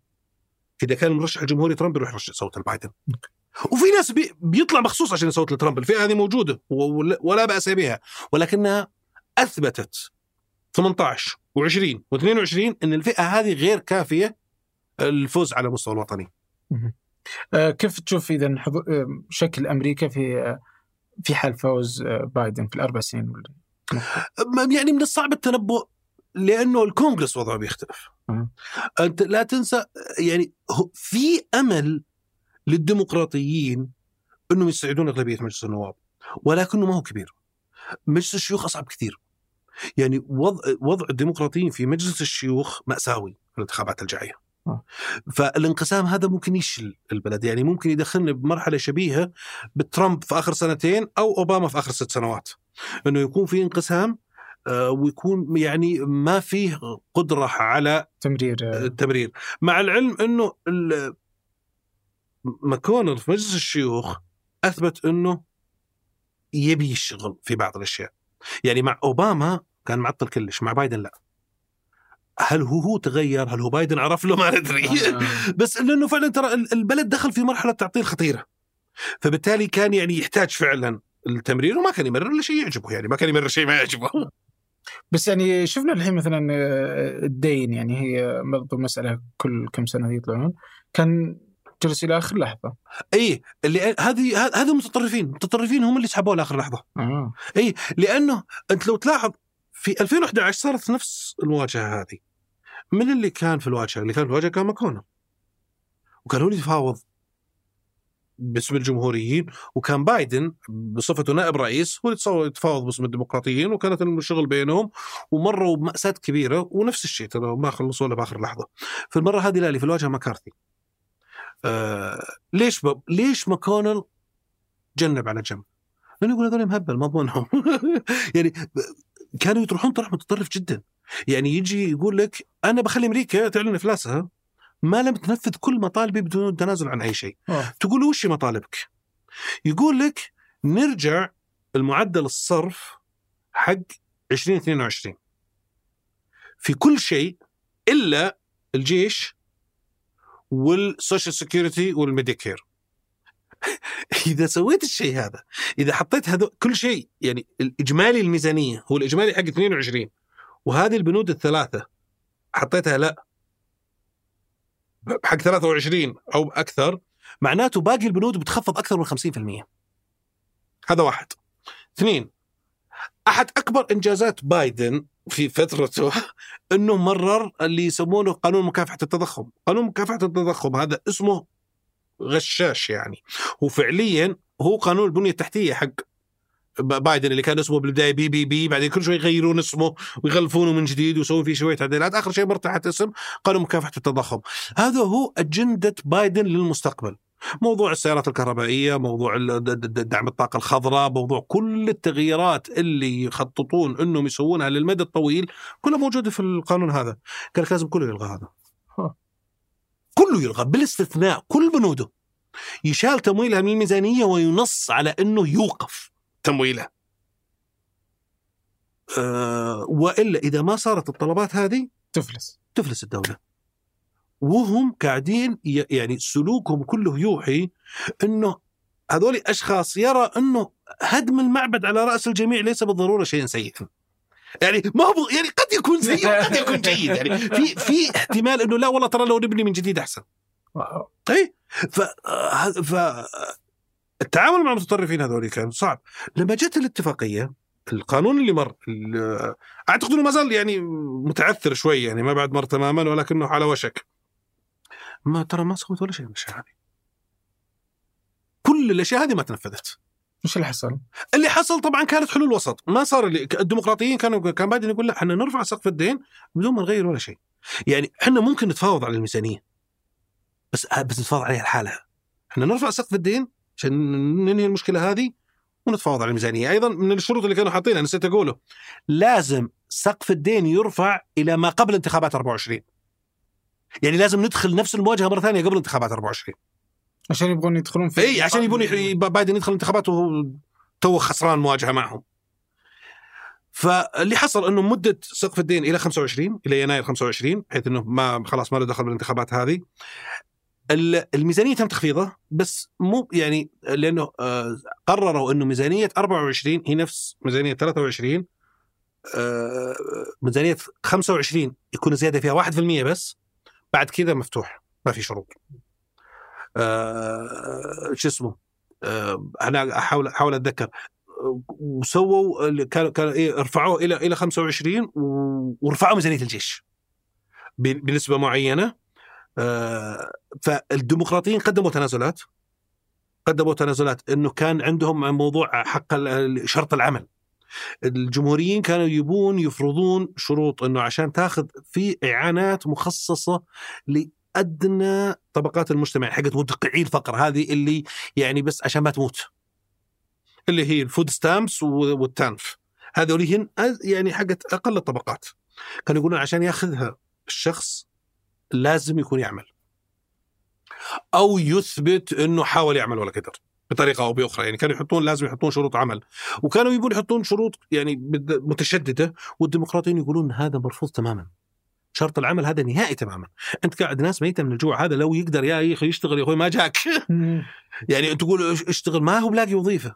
إذا كان المرشح الجمهوري ترامب يروح يرشح يصوت لبايدن. وفي ناس بي بيطلع مخصوص عشان يصوت لترامب الفئة هذه موجودة ولا- ولا بأس بها. ولكنها أثبتت 18 و20 و22 إن الفئة هذه غير كافية الفوز على المستوى الوطني آه، كيف تشوف إذا. آه، شكل أمريكا في آه، في حال فوز بايدن في الأربع سنين يعني من الصعب التنبؤ لأنه الكونغرس وضعه بيختلف. أنت لا تنسى يعني في أمل للديمقراطيين إنهم يستعيدون إغلبية مجلس النواب ولكنه ما هو كبير مجلس الشيوخ أصعب كثير يعني وضع وضع الديمقراطيين في مجلس الشيوخ مأساوي في الانتخابات الجاية. آه. فالانقسام هذا ممكن يشل البلد يعني ممكن يدخلنا بمرحلة شبيهة بترامب في آخر سنتين أو أوباما في آخر ست سنوات. إنه يكون في انقسام آه، ويكون يعني ما فيه قدرة على تمرير آه، التمرير. مع العلم إنه ماكونل في مجلس الشيوخ أثبت إنه يبي يشتغل في بعض الأشياء. يعني مع أوباما كان معطل كلش مع بايدن لا. هل هو هو تغير؟ هل هو بايدن عرف له؟ ما ندري. آه. بس لأنه فعلا ترى ال- البلد دخل في مرحلة تعطيل خطيرة. فبالتالي كان يعني يحتاج فعلا التمرير وما كان يمرر الا شيء يعجبه يعني ما كان يمرر شيء ما يعجبه. بس يعني شفنا الحين مثلا آه، الدين يعني هي برضو مسألة كل كم سنة يطلعون. كان جلس إلى آخر لحظة. إي اللي هذه هذه متطرفين المتطرفين هم اللي سحبوه لآخر لحظة. آه إي لأنه أنت لو تلاحظ في 2011 صارت نفس المواجهة هذه. من اللي كان في الواجهة؟ اللي كان في الواجهة كان ماكونل وكان هو اللي يتفاوض باسم الجمهوريين وكان بايدن بصفته نائب رئيس هو اللي يتفاوض باسم الديمقراطيين وكانت الشغل بينهم ومروا بمأساة كبيرة ونفس الشيء ترى ما خلصوا له بآخر لحظة. في المرة هذه لا اللي في الواجهة مكارثي آه ليش ب... ليش ماكونل جنب على جنب؟ لأنه يقول هذول مهبل مضمونهم يعني ب- كانوا يطرحون طرح متطرف جدا. يعني يجي يقول لك أنا بخلي أمريكا تعلن إفلاسها ما لم تنفذ كل مطالبي بدون التنازل عن أي شيء. آه. تقول وش مطالبك؟ يقول لك نرجع المعدل الصرف حق 2022 في كل شيء إلا الجيش وال Social Security وال Medicare. إذا سويت الشيء هذا إذا حطيت هذا كل شيء يعني الاجمالي الميزانية هو الإجمالي حق 22 وهذه البنود الثلاثة حطيتها لا. حق 23 أو أكثر معناته باقي البنود بتخفض أكثر من 50% هذا واحد. اثنين أحد أكبر إنجازات بايدن في فترته إنه مرر اللي يسمونه قانون مكافحة التضخم، قانون مكافحة التضخم هذا اسمه غشاش يعني. وفعليا هو قانون البنية التحتية حق بايدن اللي كان اسمه بالبداية بي بي بي بعدين كل شوي يغيرون اسمه ويغلفونه من جديد ويسوون فيه شوية تعديلات آخر شيء مر تحت اسم قانون مكافحة التضخم. هذا هو أجندة بايدن للمستقبل. موضوع السيارات الكهربائية موضوع دعم الطاقة الخضراء موضوع كل التغييرات اللي يخططون إنهم يسوونها للمدى الطويل كلها موجودة في القانون هذا. قال لك لازم كله يلغى هذا. كله يلغى بالاستثناء كل بنوده. يشال تمويلها من الميزانية وينص على إنه يوقف تمويلها. أه وإلا إذا ما صارت الطلبات هذه تفلس. تفلس الدولة. وهم قاعدين يعني سلوكهم كله يوحي إنه هذول أشخاص يرى إنه هدم المعبد على رأس الجميع ليس بالضرورة شيء سيء يعني ما هو يعني قد يكون سيء وقد يكون جيد. يعني في في احتمال إنه لا والله ترى لو نبني من جديد أحسن. اي ف ف التعامل مع المتطرفين هذول كان صعب. لما جت الاتفاقية القانون اللي مر أعتقد إنه ما زال يعني متعثر شوي يعني ما بعد مر تماما ولكنه على وشك. ما ترى ما سويت ولا شيء من الاشياء هذه. كل الأشياء هذه ما تنفذت. إيش اللي حصل؟ اللي حصل طبعا كانت حلول وسط. ما صار اللي الديمقراطيين كانوا كان بايدن يقول لا إحنا نرفع سقف الدين بدون ما نغير ولا شيء. يعني إحنا ممكن نتفاوض على الميزانية بس بس نتفاوض عليها لحالها. إحنا نرفع سقف الدين عشان ننهي المشكلة هذه ونتفاوض على الميزانية. أيضا من الشروط اللي كانوا حاطينها نسيت أقوله. لازم سقف الدين يرفع إلى ما قبل انتخابات 24 يعني لازم ندخل نفس المواجهة مرة ثانية قبل انتخابات 24 عشان يبغون يدخلون في إي عشان يبون يح- بايدن يدخل انتخابات وهو تو خسران مواجهة معهم. فاللي حصل إنه مدة سقف الدين إلى 25 إلى يناير 25 بحيث إنه ما خلاص ما له دخل بالانتخابات هذه. ال- الميزانية تم تخفيضها بس مو يعني لأنه آه، قرروا إنه ميزانية 24 هي نفس ميزانية 23 آه، ميزانية 25 يكون زيادة فيها 1% بس. بعد كذا مفتوح ما في شروط. آه، شو اسمه؟ آه، أنا احاول أحاول أتذكر. وسووا كانوا كانوا إيه رفعوه إلى إلى 25 و- ورفعوا ميزانية الجيش. بنسبة معينة. آه، فالديمقراطيين قدموا تنازلات. قدموا تنازلات إنه كان عندهم موضوع حق شرط العمل. الجمهوريين كانوا يبون يفرضون شروط إنه عشان تاخذ في إعانات مخصصة لأدنى طبقات المجتمع حقت مدقعي الفقر هذه اللي يعني بس عشان ما تموت. اللي هي ال food stamps وال TANF. هذول هن يعني حقت أقل الطبقات. كانوا يقولون عشان ياخذها الشخص لازم يكون يعمل. أو يثبت إنه حاول يعمل ولا قدر. بطريقة أو بأخرى. يعني كانوا يحطون لازم يحطون شروط عمل. وكانوا يبون يحطون شروط يعني متشددة والديمقراطيين يقولون هذا مرفوض تماما. شرط العمل هذا نهائي تماما. أنت قاعد ناس ميته من الجوع هذا لو يقدر يا أخي يشتغل يا أخوي ما جاك. يعني أنت تقول اش- اشتغل ما هو بلاقي وظيفة.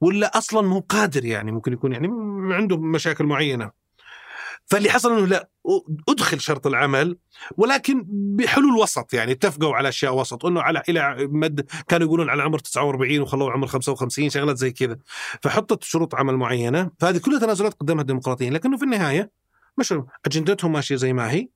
ولا أصلا مو قادر يعني ممكن يكون يعني عنده مشاكل معينة. فاللي حصل إنه لا أدخل شرط العمل ولكن بحلول وسط يعني اتفقوا على أشياء وسط إنه على إلى مد كانوا يقولون على عمر 49 وخلوه عمر 55 شغلات زي كذا. فحطت شروط عمل معينة فهذه كلها تنازلات قدمها الديمقراطيين لكنه في النهاية مش أجندتهم ماشية زي ما هي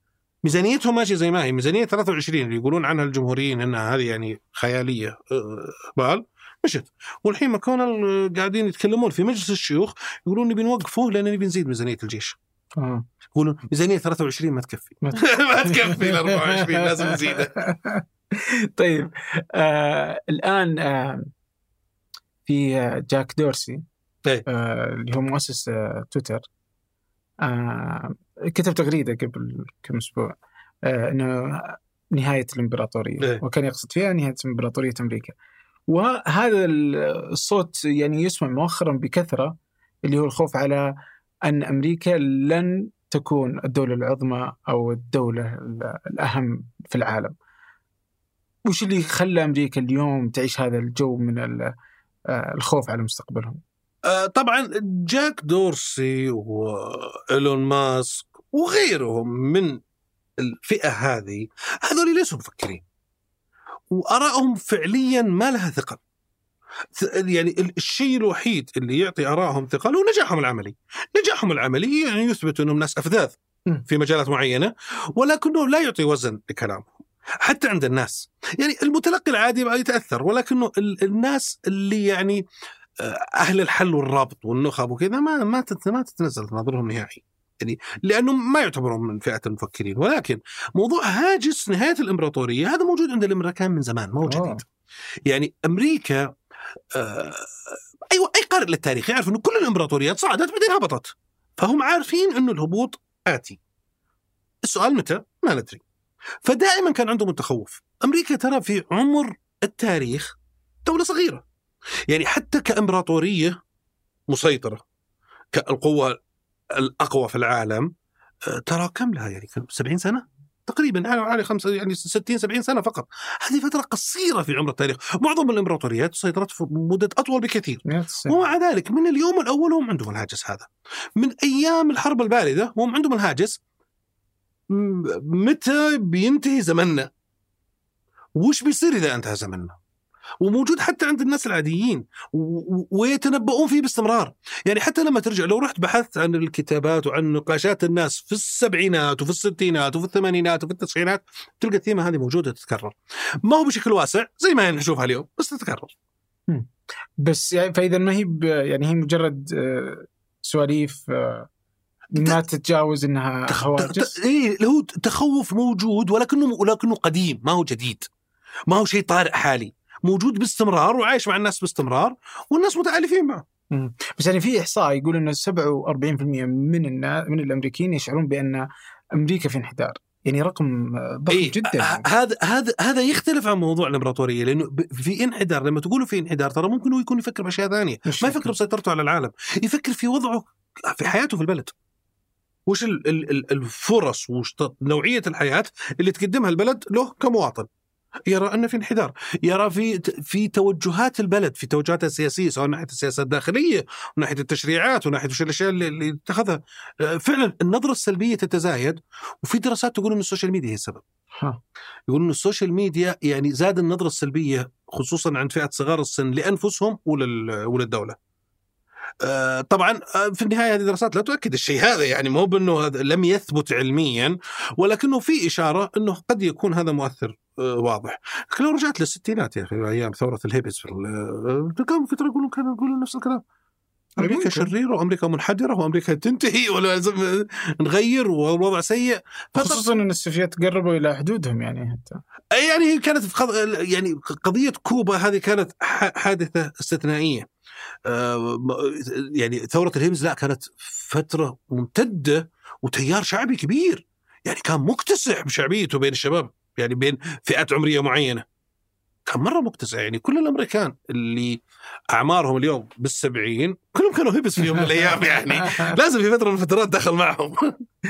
ميزانيتهم ماشية زي ما هي. ميزانية 23 اللي يقولون عنها الجمهوريين انها هذه يعني خيالية آه، بال مشت والحين ماكونل قاعدين يتكلمون في مجلس الشيوخ يقولون نبي نوقفه لأن نبي نزيد ميزانية الجيش. آه. يقولون ميزانية 23 ما تكفي ما تكفي ال 24 لازم نزيدها طيب آه الآن آه في آه جاك دورسي إيه. آه اللي هو مؤسس آه تويتر آه كتب تغريدة قبل كم أسبوع آه إنه نهاية الإمبراطورية إيه. وكان يقصد فيها نهاية إمبراطورية أمريكا وهذا الصوت يعني يسمع مؤخرا بكثرة اللي هو الخوف على أن أمريكا لن تكون الدولة العظمى أو الدولة الأهم في العالم. وش اللي خلى أمريكا اليوم تعيش هذا الجو من آه، الخوف على مستقبلهم؟ آه، طبعا جاك دورسي وإيلون ماسك وغيرهم من الفئة هذه هذول ليسوا مفكرين وآرائهم فعليا ما لها ثقل يعني ال- الشيء الوحيد اللي يعطي ارائهم ثقل هو نجاحهم العملي. نجاحهم العملي يعني يثبت أنهم ناس أفذاذ. في مجالات معينة ولكنه لا يعطي وزن لكلامهم. حتى عند الناس. يعني المتلقي العادي ما يتأثر ولكنه ال- الناس اللي يعني آه، أهل الحل والرابط والنخب وكذا ما ما ما تتنزل تناظرهم نهائي. يعني لأنه ما يعتبرون من فئة المفكرين ولكن موضوع هاجس نهاية الإمبراطورية هذا موجود عند الأمريكان من زمان ما هو. جديد يعني أمريكا آه، أيوه أي قارئ للتاريخ يعرف إنه كل الإمبراطوريات صعدت بعدين هبطت. فهم عارفين إنه الهبوط آتي. السؤال متى؟ ما ندري. فدائما كان عندهم التخوف. أمريكا ترى في عمر التاريخ دولة صغيرة. يعني حتى كإمبراطورية مسيطرة كالقوة الأقوى في العالم آه، ترى كم لها؟ يعني كم؟ 70 سنة؟ تقريبا على على خمسة يعني 60 70 سنة فقط. هذه فترة قصيرة في عمر التاريخ. معظم الإمبراطوريات سيطرت في مدة أطول بكثير. ومع ذلك من اليوم الأول هم عندهم الهاجس هذا. من أيام الحرب الباردة هم عندهم الهاجس. متى بينتهي زمننا؟ وش بيصير إذا انتهى زمننا؟ وموجود حتى عند الناس العاديين ويتنبؤون فيه باستمرار. يعني حتى لما ترجع لو رحت بحثت عن الكتابات وعن نقاشات الناس في السبعينات وفي الستينات وفي الثمانينات وفي التسعينات تلقى الثيمة هذه موجودة تتكرر. ما هو بشكل واسع زي ما نشوفها اليوم بس تتكرر. بس يعني فإذا ما هي يعني هي مجرد آه، سواليف آه، ما تتجاوز إنها تخ... هواجس. إيه هو تخوف موجود ولكنه ولكنه قديم ما هو جديد. ما هو شيء طارئ حالي. موجود باستمرار وعايش مع الناس باستمرار والناس متألفين معه مم. بس يعني في إحصاء يقول إنه 47% من الناس من الأمريكيين يشعرون بأن أمريكا في انحدار يعني رقم ضخم إيه، جدا. هذا هذا هذا يختلف عن موضوع الإمبراطورية لأنه في انحدار لما تقولوا في انحدار ترى ممكن هو يكون يفكر بأشياء ثانية ما. يفكر بسيطرته على العالم يفكر في وضعه في حياته في البلد وش ال- ال- ال- الفرص وش نوعية الحياة اللي تقدمها البلد له كمواطن يرى ان في انحدار يرى في في توجهات البلد في توجهاتها السياسية سواء ناحية السياسة الداخلية وناحيه التشريعات وناحيه وش الأشياء اللي, اللي اتخذها آه، فعلا النظرة السلبية تتزايد وفي دراسات تقول إن ال social media هي السبب ها. يقولون إن ال social media يعني زاد النظرة السلبية خصوصا عند فئة صغار السن لأنفسهم ولل وللدوله. آه، طبعا آه، في النهاية هذه الدراسات لا تؤكد الشيء هذا يعني مو بأنه هذا لم يثبت علميا ولكنه في إشارة إنه قد يكون هذا مؤثر واضح لكن لو رجعت للستينات يا أخي أيام ثورة الهيبز في ال- كانوا فتره يقولون كانوا يقولون نفس الكلام أمريكا. شريرة وأمريكا منحدرة وأمريكا تنتهي ولا لازم نغير والوضع سيء خصوصا إن السوفيات قربوا إلى حدودهم يعني حتى يعني هي كانت. يعني قضية كوبا هذه كانت. حادثة استثنائية آه، يعني ثورة الهيمز لا كانت فترة ممتدة وتيار شعبي كبير يعني كان مكتسح بشعبيته بين الشباب يعني بين فئات عمرية معينة. كان مرة مكتسح يعني كل الأمريكان اللي أعمارهم اليوم بالسبعين كلهم كانوا هيبس في يوم من الأيام يعني لازم في فترة من الفترات دخل معهم.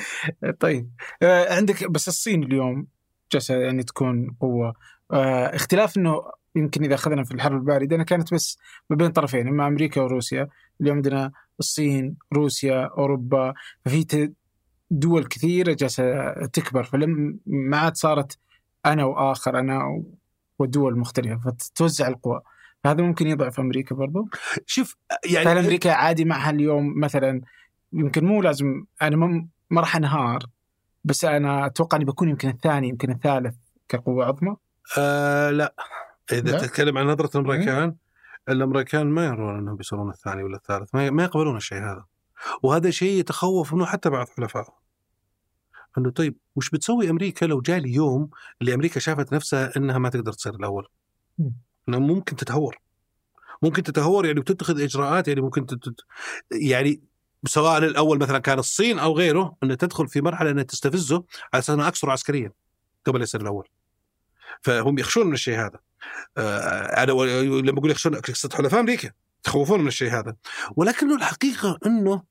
طيب. آه، عندك بس الصين اليوم جالسة يعني تكون قوة. آه، اختلاف إنه يمكن إذا أخذنا في الحرب الباردة أنا كانت بس ما بين طرفين إما أمريكا وروسيا. اليوم عندنا الصين روسيا أوروبا. ففي دول كثيرة جالسة تكبر. فلم ما عاد صارت أنا وآخر أنا و- والدول المختلفه فتتوزع القوى. هذا ممكن يضعف أمريكا برضو؟ شوف يعني فهل أمريكا عادي معها اليوم؟ مثلا يمكن مو لازم أنا ما راح أنهار بس أنا أتوقع إني بكون يمكن الثاني يمكن الثالث كقوة عظمى. آه لا. إذا لا؟ تتكلم عن نظرة الأمريكان الأمريكان ما يرون أنهم بيصيرون الثاني ولا الثالث ما يقبلون الشيء هذا. وهذا شيء يتخوف منه حتى بعض حلفائهم انه طيب وش بتسوي أمريكا لو جاء اليوم اللي أمريكا شافت نفسها إنها ما تقدر تصير الأول؟ مم. إنها ممكن تتهور. ممكن تتهور يعني وتتخذ إجراءات يعني ممكن تت... يعني سواء الأول مثلا كان الصين أو غيره انه تدخل في مرحلة إنها تستفزه على أساس إنها أكثر عسكريا قبل يصير الأول. فهم يخشون من الشيء هذا. آه، أنا لما أقول يخشون حلفاء أمريكا يتخوفون من الشيء هذا. ولكنه الحقيقة إنه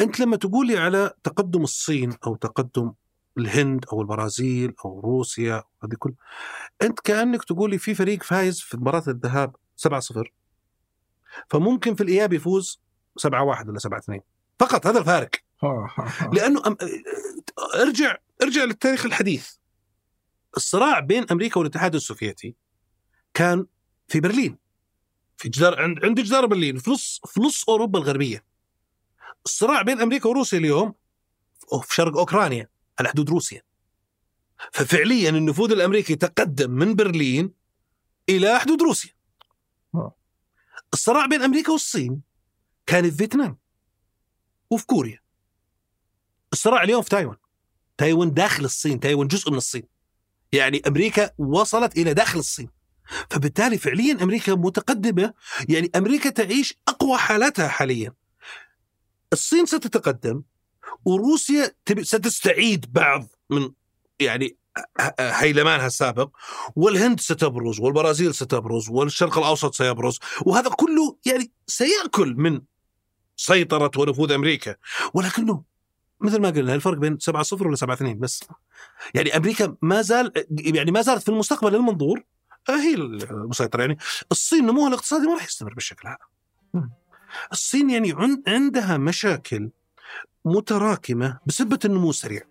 أنت لما تقولي على تقدم الصين أو تقدم الهند أو البرازيل أو روسيا هذه كل أنت كأنك تقولي في فريق فايز في مباراة الذهاب 7-0 فممكن في الإياب يفوز 7-1 ولا 7-2 فقط هذا الفارق. لأنه أم... ارجع ارجع للتاريخ الحديث. الصراع بين أمريكا والاتحاد السوفيتي كان في برلين في جدار عند عند جدار برلين في نص في نص أوروبا الغربية. الصراع بين أمريكا وروسيا اليوم في شرق أوكرانيا على حدود روسيا. ففعليا النفوذ الأمريكي تقدم من برلين إلى حدود روسيا. آه. الصراع بين أمريكا والصين كان في فيتنام وفي كوريا. الصراع اليوم في تايوان. تايوان داخل الصين تايوان جزء من الصين. يعني أمريكا وصلت إلى داخل الصين. فبالتالي فعليا أمريكا متقدمة يعني أمريكا تعيش أقوى حالاتها حاليا. الصين ستتقدم وروسيا ستستعيد بعض من يعني هيلمانها السابق والهند ستبرز والبرازيل ستبرز والشرق الأوسط سيبرز وهذا كله يعني سيأكل من سيطرة ونفوذ أمريكا. ولكنه مثل ما قلنا الفرق بين 7 0 ولا 7 2 بس. يعني أمريكا ما زال يعني ما زالت في المستقبل المنظور آه، هي المسيطرة. يعني الصين نموها الاقتصادي ما راح يستمر بالشكل هذا. الصين يعني عن- عندها مشاكل متراكمة بسبة النمو السريع.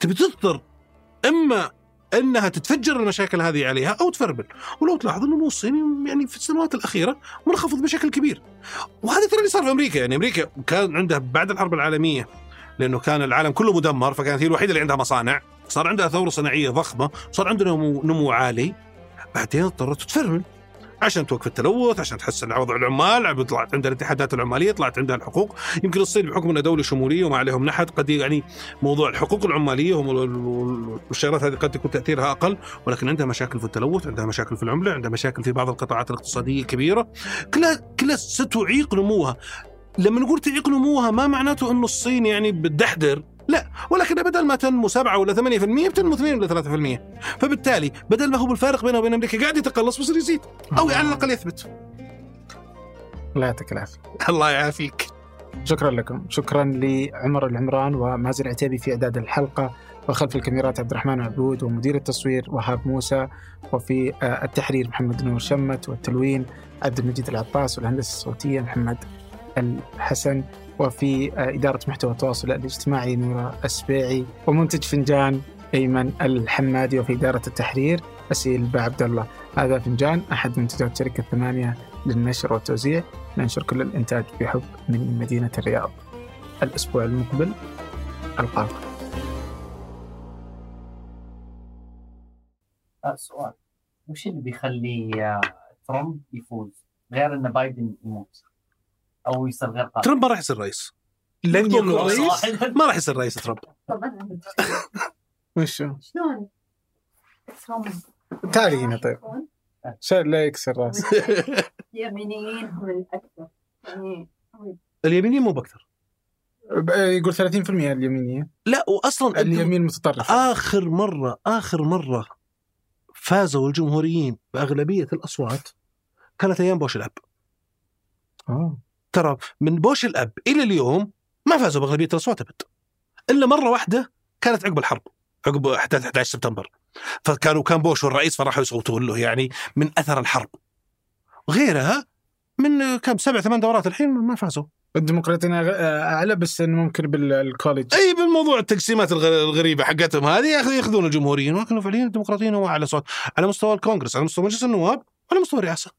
تبي تضطر إما إنها تتفجر المشاكل هذه عليها أو تفربل. ولو تلاحظ النمو الصيني يعني في السنوات الأخيرة منخفض بشكل كبير. وهذا ترى اللي صار في أمريكا. يعني أمريكا كان عندها بعد الحرب العالمية لأنه كان العالم كله مدمر فكانت هي الوحيدة اللي عندها مصانع. صار عندها ثورة صناعية ضخمة صار عندنا نمو عالي. بعدين اضطرت تفرمل عشان توقف التلوث عشان تحسن وضع العمال طلعت عندها الاتحادات العمالية طلعت عندها الحقوق. يمكن الصين بحكم أنها دولة شمولية وما عليهم نحد قد يعني موضوع الحقوق العمالية والشغلات هذه قد يكون تأثيرها أقل ولكن عندها مشاكل في التلوث عندها مشاكل في العملة عندها مشاكل في بعض القطاعات الاقتصادية الكبيرة. كلها كلها ستعيق نموها. لما نقول تعيق نموها ما معناته انه الصين يعني بتدحدر. لا ولكن بدل ما تنمو 7 ولا 8% بتنمو 2 ولا 3% فبالتالي بدل ما هو الفارق بينها وبين أمريكا قاعد يتقلص بصير يزيد أو على الأقل يثبت. الله يعطيك العافية. الله يعافيك. شكرا لكم. شكرا لعمر العمران ومازن العتيبي في إعداد الحلقة وخلف الكاميرات عبد الرحمن عبود ومدير التصوير وهاب موسى وفي آه، التحرير محمد نور شمت والتلوين عبد المجيد العطاس والهندسة الصوتية محمد الحسن. وفي آه، إدارة محتوى التواصل الاجتماعي نورا السبيعي ومنتج فنجان أيمن الحمادي وفي إدارة التحرير أسيل با عبد الله. هذا فنجان أحد منتجات شركة ثمانية للنشر والتوزيع. ننشر كل الإنتاج بحب من مدينة الرياض. الأسبوع المقبل ألقاكم آه، سؤال. وش اللي بيخلي آه، ترامب يفوز؟ غير إن بايدن يموت. أو يصير غير قادر ترامب ما راح يصير رئيس. لن يكون رئيس. ما راح يصير رئيس ترامب. وشو؟ شلون؟ تعالي هنا طيب. عشان لا يكسر رأسك. يمينيين هم الأكثر. يعني اليمينيين مو بأكثر. يقول 30% اليمينية لا واصلا اليمين متطرف. آخر مرة آخر مرة فازوا الجمهوريين بأغلبية الأصوات كانت أيام بوش الأب. آه. ترى من بوش الأب إلى اليوم ما فازوا بأغلبية الأصوات أبد. إلا مرة واحدة كانت عقب الحرب عقب احداث 11 سبتمبر. فكانوا كان بوش هو الرئيس فراحوا يصوتوا له يعني من أثر الحرب. غيرها من كم سبع ثمان دورات الحين ما فازوا. الديمقراطيين اعلى بس انه ممكن بال college أي بالموضوع التقسيمات الغ- الغريبة حقتهم هذه ياخذ- ياخذون الجمهوريين ولكن فعليا الديمقراطيين هو أعلى صوت على مستوى الكونغرس على مستوى مجلس النواب وعلى مستوى الرئاسة.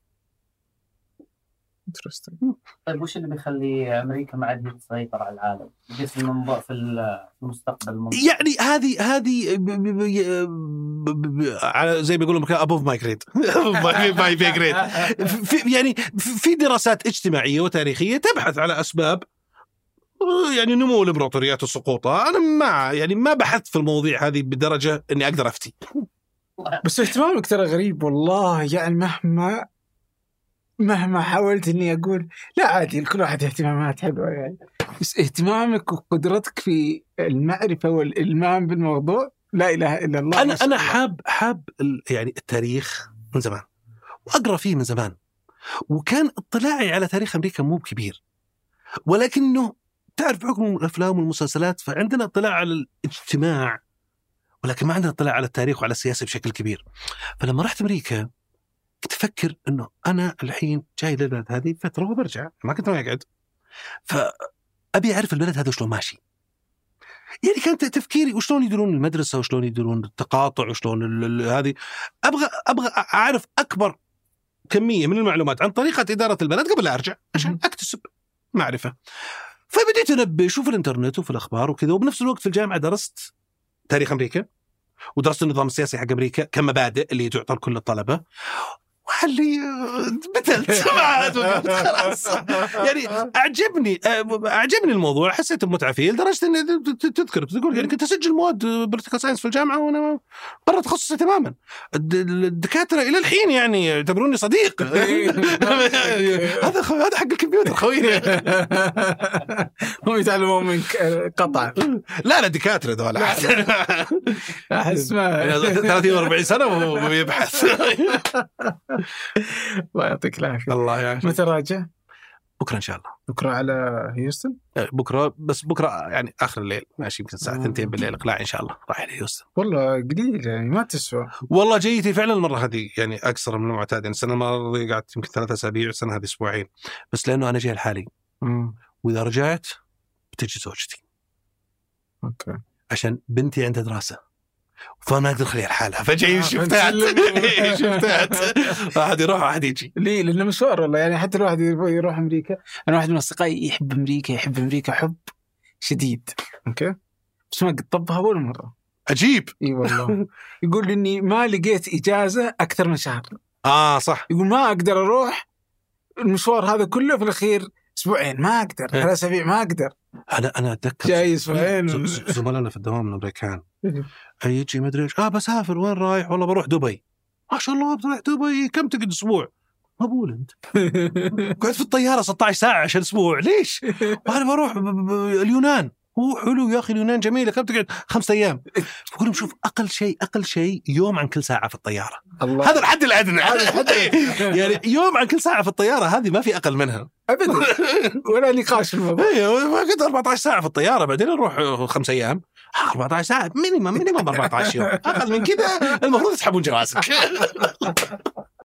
Interesting. طيب وش اللي بيخلي أمريكا ما عاد تسيطر على العالم؟ بس المنظور في المستقبل المنظور. يعني هذه هذه على زي ما يقولون above my grade my pay grade في يعني في دراسات اجتماعية وتاريخية تبحث على أسباب يعني نمو الامبراطوريات وسقوطها أنا ما يعني ما بحثت في المواضيع هذه بدرجة إني أقدر أفتي بس اهتمامك ترى غريب والله يعني مهما مهما حاولت إني أقول لا عادي كل واحد اهتمامات حلوة يعني. بس اهتمامك وقدرتك في المعرفة والإلمام بالموضوع لا إله إلا الله. أنا أنا. حاب حاب يعني التاريخ من زمان وأقرأ فيه من زمان. وكان اطلاعي على تاريخ أمريكا مو كبير. ولكنه تعرف بحكم الأفلام والمسلسلات فعندنا اطلاع على الاجتماع ولكن ما عندنا اطلاع على التاريخ وعلى السياسة بشكل كبير. فلما رحت أمريكا كنت أفكر إنه أنا الحين جاي للبلد هذه فترة وبرجع ما كنت ناوي أقعد فأبي أعرف البلد هذا شلون ماشي يعني كان تفكيري وشلون يديرون المدرسة وشلون يديرون التقاطع وشلون هذه أبغى أبغى أعرف أكبر كمية من المعلومات عن طريقة إدارة البلد قبل لا أرجع عشان. أكتسب معرفة. فبديت انبش وفي الإنترنت وفي الأخبار وكذا وبنفس الوقت في الجامعة درست تاريخ أمريكا ودرست النظام السياسي حق أمريكا كمبادئ اللي تعطى لكل الطلبة وحلي ابتليت خلاص. يعني أعجبني أعجبني الموضوع. حسيت بمتعة فيه لدرجة إني تذكر تقول يعني كنت أسجل مواد political science في الجامعة وأنا برا تخصصي تماما. الد- الدكاترة إلى الحين يعني يعتبروني صديق. هذا خ- هذا حق الكمبيوتر. خويني هم يتعلمون منك آه، قطعا لا لا دكاترة ذولا. أحس ما 30 40 سنة ويبحث الله يعطيك العافية. الله يعافيك. متى راجع؟ بكرة إن شاء الله. بكرة على هيوستن؟ بكرة بس بكرة يعني آخر الليل ماشي يمكن الساعة آه. 2 بالليل إقلاع إن شاء الله رايح لهيوستن. والله قليل يعني ما تسوى. والله جيتي فعلا المرة هذه يعني أكثر من المعتاد يعني السنة الماضية قعدت يمكن ثلاثة أسابيع السنة هذه أسبوعين. بس لأنه أنا جاي لحالي. وإذا رجعت بتجي زوجتي. okay. عشان بنتي عندها دراسة. فما أقدر اخليها لحالها. فجاي آه، شفتات. شفتات. واحد يروح واحد يجي. ليه؟ لأنه مشوار والله. يعني حتى الواحد يروح أمريكا أنا واحد من أصدقائي يحب أمريكا يحب أمريكا حب شديد. okay. بس ما قد طبها ولا مرة. عجيب إي والله. يقول إني ما لقيت إجازة أكثر من شهر. آه صح. يقول ما أقدر أروح المشوار هذا كله في الأخير أسبوعين. ما أقدر. إيه. ثلاث أسابيع ما أقدر. أنا أنا أتذكر. جاي أسبوعين. زملائنا في الدوام الأمريكان. إيه. يجي ما أدري إيش. آه بسافر. وين رايح؟ والله بروح دبي. ما شاء الله بتروح دبي؟ كم تقعد أسبوع؟ مقبول أنت. قعدت في الطيارة 16 ساعة عشان أسبوع. ليش؟ وأنا بروح ب- ب- ب- اليونان. هو حلو يا أخي اليونان جميلة. كم تقعد؟ خمسة أيام. بقول لهم شوف أقل شيء أقل شيء يوم عن كل ساعة في الطيارة. الله. هذا الحد الأدنى. هذا الحد الأدنى. يعني يوم عن كل ساعة في الطيارة هذه ما في أقل منها. ابدا. ولا نقاش في الموضوع. أيوه كنت 14 ساعة في الطيارة بعدين نروح خمس أيام. 14 ساعة minimum minimum 14 يوم. أقل من كذا المفروض يسحبون جوازك.